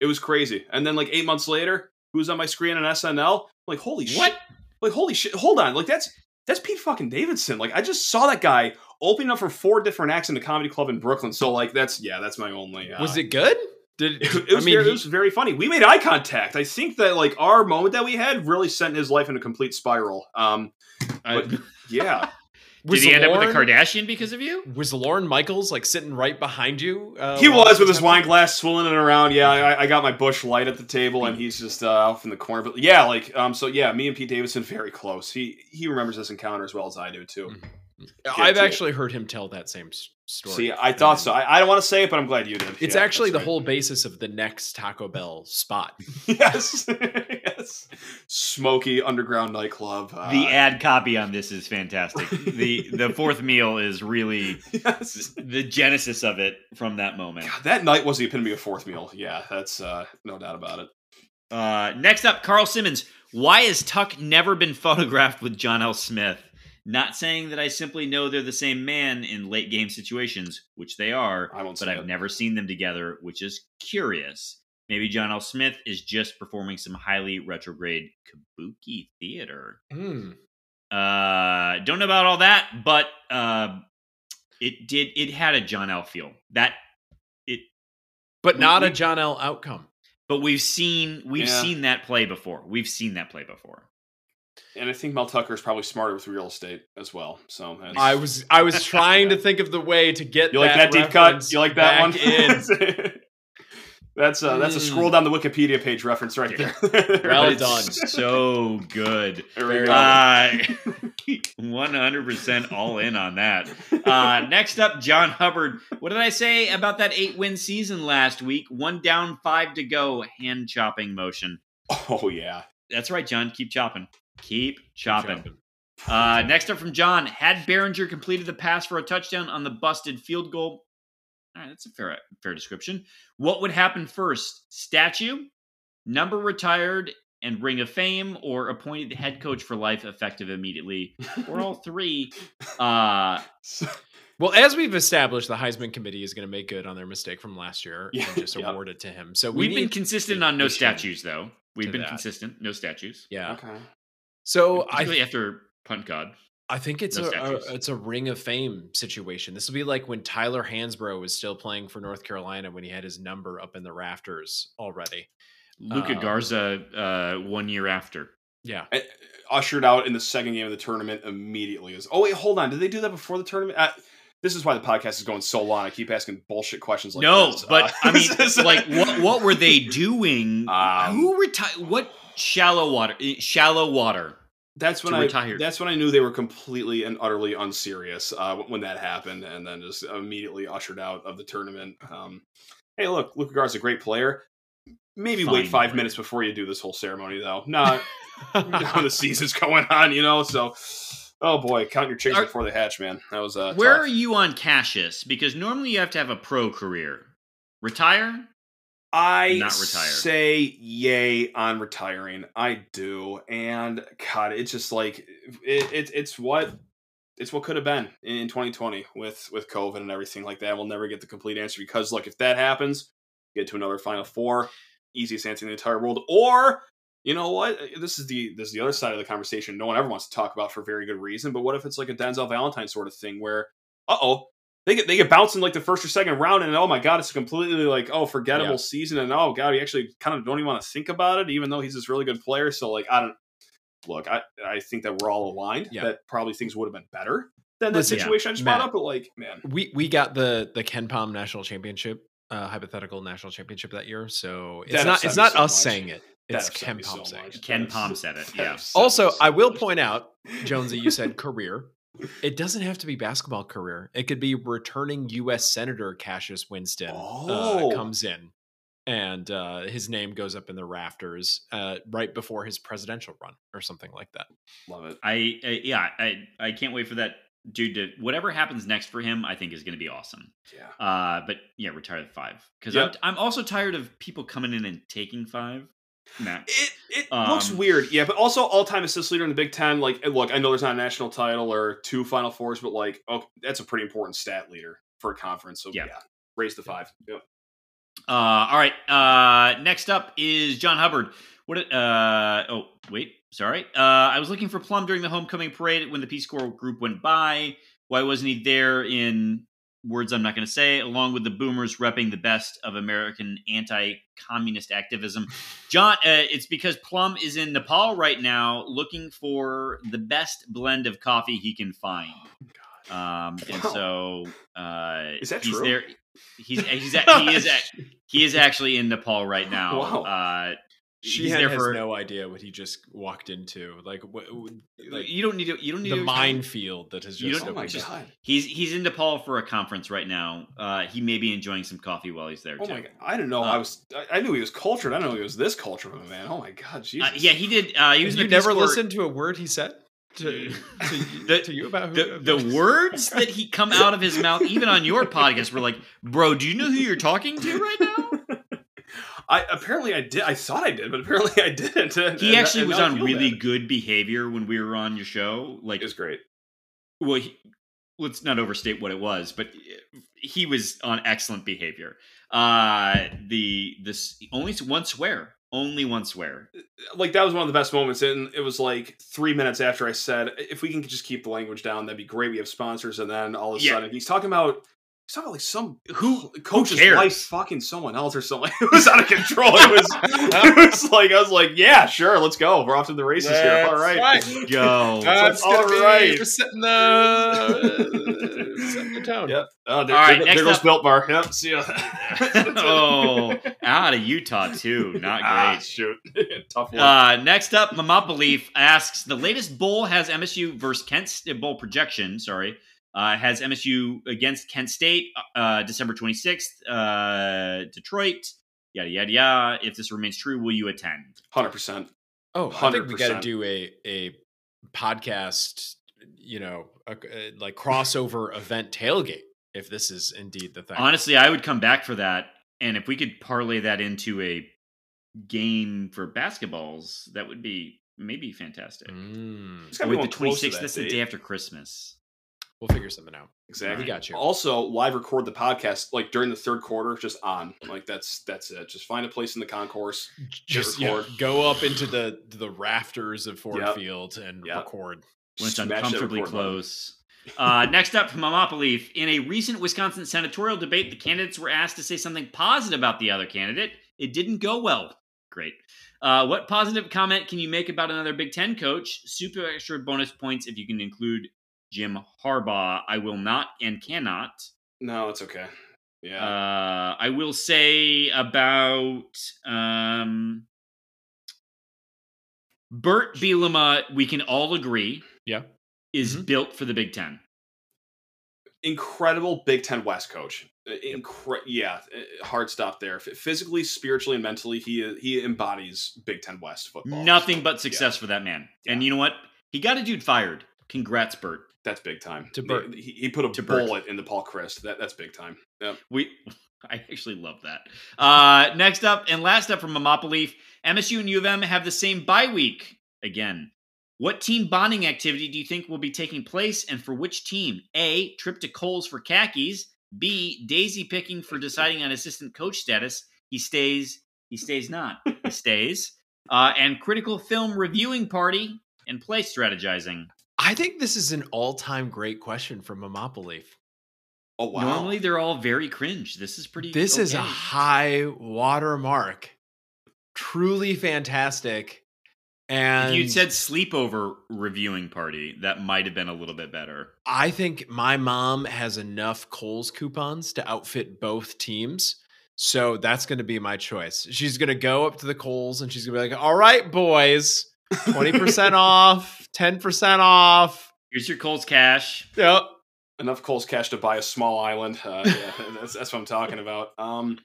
It was crazy. And then like eight months later, who was on my screen on SNL? Like holy What? shit! Like holy shit! Hold on. Like that's that's Pete fucking Davidson. Like I just saw that guy opening up for four different acts in the comedy club in Brooklyn. So like that's yeah, that's my only. Uh, Was it good? Did it, it was, I mean, very, he- it was very funny. We made eye contact. I think that like our moment that we had really sent his life in a complete spiral. Um, Uh, But- yeah, was did he end up with a Kardashian because of you? Was Lorne Michaels like sitting right behind you? Uh, he was with his wine glass swilling it around. Yeah, I, I got my Busch Light at the table, and he's just uh, off in the corner. But yeah, like um, so yeah, me and Pete Davidson very close. He he remembers this encounter as well as I do too. I've to it. actually heard him tell that same story. See, I thought so. I, I don't want to say it, but I'm glad you did. It's Yeah, actually the that's whole basis of the next Taco Bell spot. yes, yes, smoky underground nightclub. Uh, The ad copy on this is fantastic. the The fourth meal is really yes. the genesis of it from that moment. God, that night was the epitome of fourth meal. Yeah, that's uh, no doubt about it. Uh, next up, Carl Simmons. Why has Tuck never been photographed with John L. Smith? Not saying that I simply know they're the same man in late game situations, which they are, I won't but I've it. never seen them together, which is curious. Maybe John L. Smith is just performing some highly retrograde kabuki theater. Hmm. Uh, don't know about all that, but uh, it did. It had a John L. feel that it, But We- not a John L. outcome. but we've seen we've Yeah. seen that play before. We've seen that play before. And I think Mel Tucker is probably smarter with real estate as well. So that's- I was I was trying to think of the way to get you like that deep cut? You like that one? that's uh, that's a Mm. scroll down the Wikipedia page reference right there. Well done. So good. There we Very go. Uh, 100% all in on that. Uh, next up, John Hubbard. What did I say about that eight win season last week? One down, five to go, hand chopping motion. oh yeah. That's right, John. Keep chopping. Keep chopping. Chopping. Uh, next up from John. Had Baringer completed the pass for a touchdown on the busted field goal? All right, that's a fair fair description. What would happen first? Statue, number retired, and Ring of Fame, or appointed head coach for life, effective immediately, or all three? Uh, Well, as we've established, the Heisman Committee is going to make good on their mistake from last year Yeah, and just yeah. award it to him. So we we've been consistent on no statues, though. We've been that. consistent, no statues. yeah. Okay. So I Particularly after punt god. I think it's No a, a it's a ring of fame situation. This will be like when Tyler Hansbrough was still playing for North Carolina when he had his number up in the rafters already. Luca Um, Garza, uh, one year after. Yeah. Uh, Ushered out in the second game of the tournament immediately. Is oh wait, hold on. Did they do that before the tournament? Uh, this is why the podcast is going so long. I keep asking bullshit questions like no, this. but Uh, I mean, this is- like, what what were they doing? Um, Who retired? What shallow water? eh, Shallow water. That's when I retire. that's when I knew they were completely and utterly unserious uh, when that happened, and then just immediately ushered out of the tournament. Um, hey, look, Luca Garza's a great player. Maybe wait five minutes before you do this whole ceremony, though. Not the season's going on, you know. So, oh boy, count your chickens Are- before they hatch, man. That was uh, Where tough. are you on Cassius? Because normally you have to have a pro career. Retire? I Not retire. say yay on retiring. I do, and God, it's just like it, it, it's what it's what could have been in 2020 with with COVID and everything like that. We'll never get the complete answer because look, if that happens, get to another Final Four, easiest answer in the entire world, or you know what? This is the this is the other side of the conversation. No one ever wants to talk about for very good reason. But what if it's like a Denzel Valentine sort of thing where, uh oh, they get they get bounced in like the first or second round, and oh my god, it's a completely like oh forgettable Yeah. season, and oh god, we actually kind of don't even want to think about it, even though he's this really good player. So like I don't look, I I think that we're all aligned Yeah. that probably things would have been better than the Listen, yeah, situation I just Matt. brought up. But like man, we we got the the KenPom national championship, uh, hypothetical national championship that year. So it's That not it's not so us much. saying it. It's upset Ken me Palm so saying much. it. Ken That Palm said it, that yeah. Also, I will point out, Jonesy, you said career. It doesn't have to be basketball career. It could be returning U.S. Senator Cassius Winston Oh. uh, comes in, and uh, his name goes up in the rafters uh, right before his presidential run or something like that. Love it. I, I yeah, I I can't wait for that dude to whatever happens next for him. I think is going to be awesome. Yeah. Uh, but yeah, retire the five because Yep. I'm I'm also tired of people coming in and taking five. Max. It it looks Um, weird, yeah. But also, all time assist leader in the Big Ten. Like, look, I know there's not a national title or two Final Fours, but like, oh, that's a pretty important stat leader for a conference. So Yeah. yeah, raise the five. Yep. Uh, all right. Uh, next up is John Hubbard. What? Uh, oh, wait. Sorry. Uh, I was looking for Plum during the homecoming parade when the Peace Corps group went by. Why wasn't he there? In words I'm not going to say, along with the Boomers repping the best of American anti-communist activism. John, uh, it's because Plum is in Nepal right now, looking for the best blend of coffee he can find. Um, and Wow. so uh, Is that he's true? there. He's he's a- he is he is actually in Nepal right now. Wow. Uh, She has no idea what he just walked into. Like, what, like you don't need to you don't need the minefield that has just don't- Oh my just- god. He's he's in Nepal for a conference right now. Uh, he may be enjoying some coffee while he's there Oh too. my god. I didn't know. Uh, I was. I, knew he was cultured. I didn't know he was this cultured of a man. Oh my god. Jesus. Uh, yeah, he did. Uh, he was you never Corps- listened to a word he said to, to, The- to you about who, The, the words that he come out of his mouth, even on your podcast, were like, "Bro, do you know who you're talking to right now?" I apparently I did. I thought I did, but apparently I didn't. And- He and- actually and was on really bad. good behavior when we were on your show. Like, It was great. well, he, let's not overstate what it was, but eh, he was on excellent behavior. Uh, the this only one swear, only one swear. Eh, eh, like that was one of the best moments and it was like three minutes after i said if we can just keep the language down that'd be great we have sponsors and then all of a Yeah. sudden he's talking about It's not like some Who- coach's cares? wife fucking someone else or something. It was out of control. It was, it was like I was like, yeah, sure, let's go. We're off to the races here. All right, right. Go. That's all gonna be- We're setting the, setting the tone. Yep. Oh, there, All right, there, next there goes up- Built Bar. Yep. See ya. oh, out of Utah too. Not Ah, great. shoot. Tough one. Uh, next up, Mama Belief asks: The latest bowl has MSU versus Kent St- bowl projection. Sorry, uh, has MSU against Kent State, uh, December twenty sixth. Uh, Detroit, yada yada yada. If this remains true, will you attend? Hundred percent. Oh, I think we got to do a a podcast. You know, a, a, like crossover event tailgate. If this is indeed the thing. Honestly, I would come back for that, and if we could parlay that into a game for basketballs, that would be maybe fantastic. Mm, It's gotta be With the one twenty close to sixth, that that's the day after Christmas. We'll figure something out. Exactly. We got you. Also, live record the podcast like during the third quarter, just on. Like that's that's it. Just find a place in the concourse. Just yeah, record. go up into the the rafters of Ford Yep. Field and Yep. record. when it's uncomfortably close. Uh, next up from Mama Belief, in a recent Wisconsin senatorial debate, the candidates were asked to say something positive about the other candidate. It didn't go well. Great. Uh, what positive comment can you make about another Big Ten coach? Super extra bonus points if you can include Jim Harbaugh. I will not and cannot. No, it's okay. Yeah. Uh, I will say about um, Bert Bielema. We can all agree Yeah. is Mm-hmm. Mhm. built for the Big Ten. Incredible Big Ten West coach. Uh, Incre- yeah, uh, hard stop there. Physically, spiritually, and mentally, he he embodies Big Ten West football. Nothing but success for that man. And you know what? He got a dude fired. Congrats, Bert. That's big time. To Bert. He, he put a To Bert. bullet into Paul Chryst. That that's big time. Yep. We, I actually love that. Uh, next up and last up from Mamapa MSU and U of M have the same bye week again. What team bonding activity do you think will be taking place, and for which team? A. Trip to Kohl's for khakis. B. Daisy picking for deciding on assistant coach status. He stays. He stays not. He stays. Uh, and critical film reviewing party and play strategizing. I think this is an all-time great question from Mamapa Oh wow. Normally they're all very cringe. This is pretty. This is a okay. high watermark. Truly fantastic. And If you'd said sleepover reviewing party, that might have been a little bit better. I think my mom has enough Kohl's coupons to outfit both teams. So that's going to be my choice. She's going to go up to the Kohl's and she's going to be like, all right, boys, 20% off, 10% off. Here's your Kohl's cash. Yep. enough Kohl's cash to buy a small island. Uh, yeah, that's, that's what I'm talking about. Um,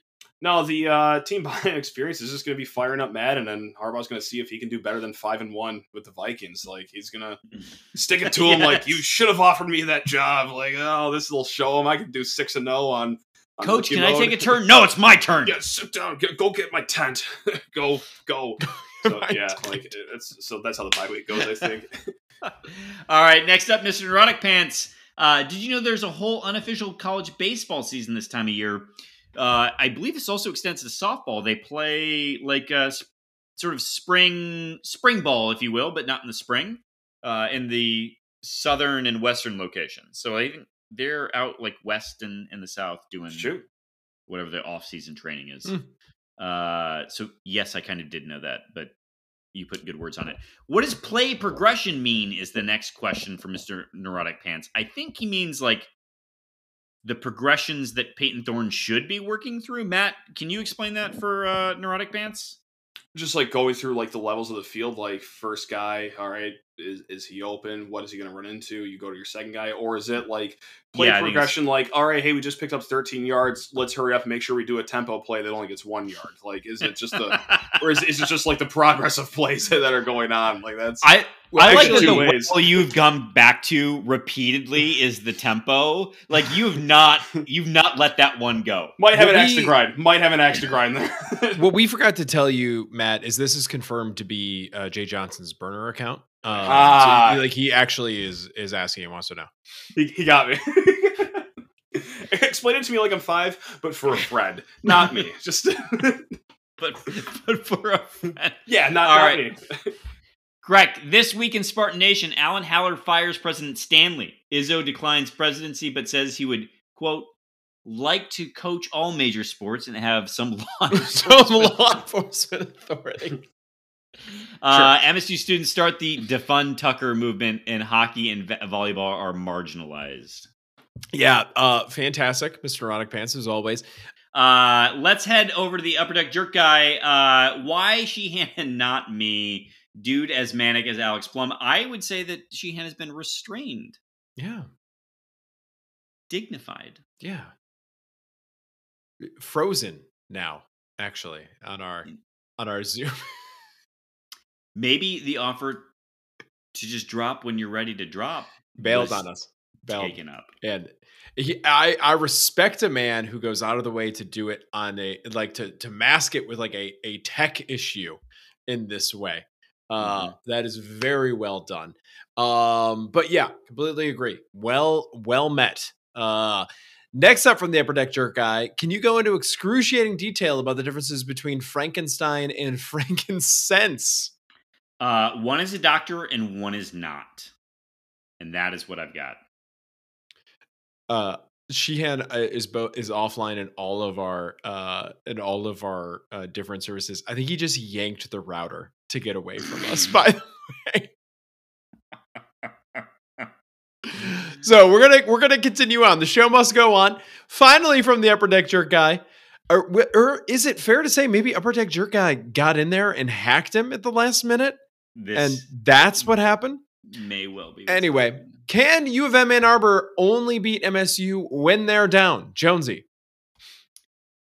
no, the uh, team buying experience is just going to be firing up Madden, and Harbaugh's going to see if he can do better than five and one with the Vikings. Like he's going to stick it to him. Like you should have offered me that job. Like oh, this will show him I can do six and zero on. on Coach, rookie can I take a turn? No, it's my turn. Yeah, sit down. Go get my tent. go go. So My yeah, like it's so that's how the bye week goes. I think. All right, next up, Mr. Neurotic Pants. Uh, did you know there's a whole unofficial college baseball season this time of year? Uh, I believe this also extends to softball. They play like a s- sort of spring spring ball, if you will, but not in the spring, uh, in the southern and western locations. So I think they're out like west and in the south doing Shoot. whatever the off season training is. Hmm. Uh, so yes, I kind of did know that, but you put good words on it. What does play progression mean? Is the next question for Mister Neurotic Pants. I think he means like the progressions that Payton Thorne should be working through. Matt, can you explain that for uh, Neurotic Pants? just like going through like the levels of the field like first guy all right is, is he open what is he going to run into you go to your second guy or is it like play Yeah, I think it's- progression like all right hey we just picked up 13 yards let's hurry up and make sure we do a tempo play that only gets one yard like is it just the or is, is it just like the progress of plays that are going on like that's I well, I like that the ways. level you've come back to repeatedly is the tempo. Like you've not you've not let that one go. might have What an axe to grind might have an axe to grind there What we forgot to tell you, Matt, is this is confirmed to be uh, Jay Johnson's burner account. Um, so Ah. he- like he actually is is asking and wants to know. he, he got me explain it to me like i'm five but for a friend not me just But but for a friend. yeah not, All not right. me Correct. This week in Spartan Nation, Alan Haller fires President Stanley. Izzo declines presidency but says he would, quote, like to coach all major sports and have some law Some law enforcement authority. Uh, MSU students start the defund Tucker movement, and hockey and volleyball are marginalized. Yeah, uh, fantastic, Mr. Erotic Pants, as always. Uh, let's head over to the upper deck jerk guy. Uh, why Sheehan, not me? Dude, as manic as Alex Plum. I would say that Sheehan has been restrained, Yeah, dignified. yeah. Frozen now, actually, on our on our Zoom. Maybe the offer to just drop when you're ready to drop Bailed on us. Bailed. taken up. and he, I I respect a man who goes out of the way to do it on a like to to mask it with like a a tech issue in this way. Uh, that is very well done. Um, but yeah, completely agree. Well, well met. Uh, next up from the upper deck jerk guy, can you go into excruciating detail about the differences between Frankenstein and frankincense? Uh, one is a doctor and one is not, and that is what I've got. uh Sheehan uh, is both is offline in all of our uh in all of our uh different services. I think he just yanked the router to get away from us. By the way, so we're gonna we're gonna continue on. The show must go on. Finally, from the upper deck jerk guy. Or, or is it fair to say maybe upper deck jerk guy got in there and hacked him at the last minute, This and that's what happened? may well be. Anyway, Can U of M Ann Arbor only beat MSU when they're down? Jonesy.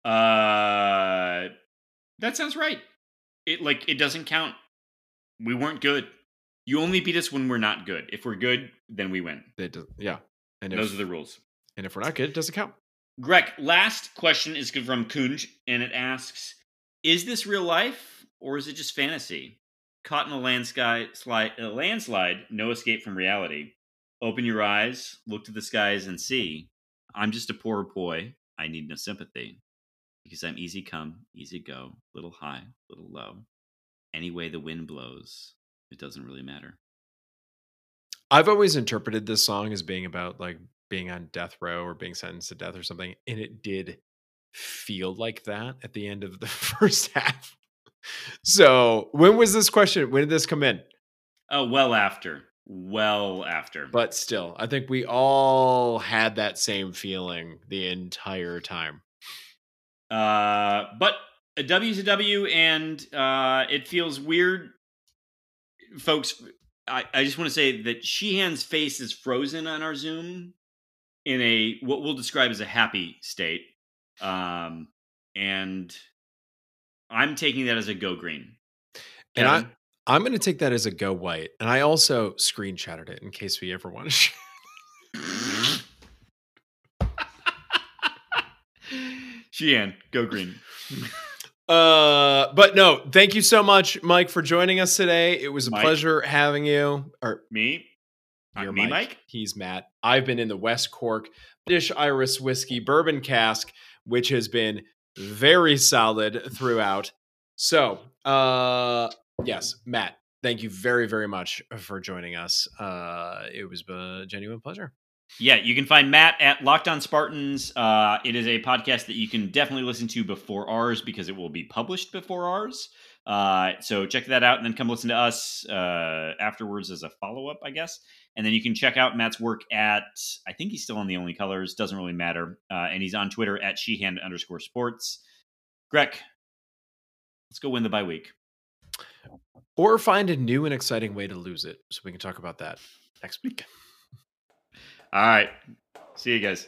Uh, that sounds right. It like it doesn't count. We weren't good. You only beat us when we're not good. If we're good, then we win. They do, yeah. And if, Those are the rules. and if we're not good, it doesn't count. Greg, last question is from Kunj, and it asks: Is this real life or is it just fantasy? Caught in a landslide, slide, a landslide, no escape from reality. Open your eyes, look to the skies, and see. I'm just a poor boy. I need no sympathy because I'm easy come, easy go, little high, little low. Any way the wind blows, it doesn't really matter. I've always interpreted this song as being about like being on death row or being sentenced to death or something. And it did feel like that at the end of the first half. So when was this question? When did this come in? Oh, well after, well after. But still, I think we all had that same feeling the entire time. Uh, but a W's a W, and uh, it feels weird, folks. I, I just want to say that Sheehan's face is frozen on our Zoom in a what we'll describe as a happy state, um, and I'm taking that as a go green. And I, Kevin? I'm going to take that as a go white. And I also screenshotted it in case we ever want to share. Sheehan, go green. Uh, but no, thank you so much, Mike, for joining us today. It was a Mike? pleasure having you. Or Me, Uh, you're me, Mike. He's Matt. I've been in the West Cork British Iris whiskey bourbon cask, which has been very solid throughout. So, uh, yes, Matt, thank you very, very much for joining us. Uh, it was a genuine pleasure. Yeah, you can find Matt at Locked On Spartans. Uh, it is a podcast that you can definitely listen to before ours because it will be published before ours. Uh, so check that out and then come listen to us uh, afterwards as a follow up, I guess. And then you can check out Matt's work at, I think he's still on the Only Colors, doesn't really matter. Uh, and he's on Twitter at Sheehan underscore sports. Greg, let's go win the bye week. Or find a new and exciting way to lose it. So we can talk about that next week. All right. See you guys.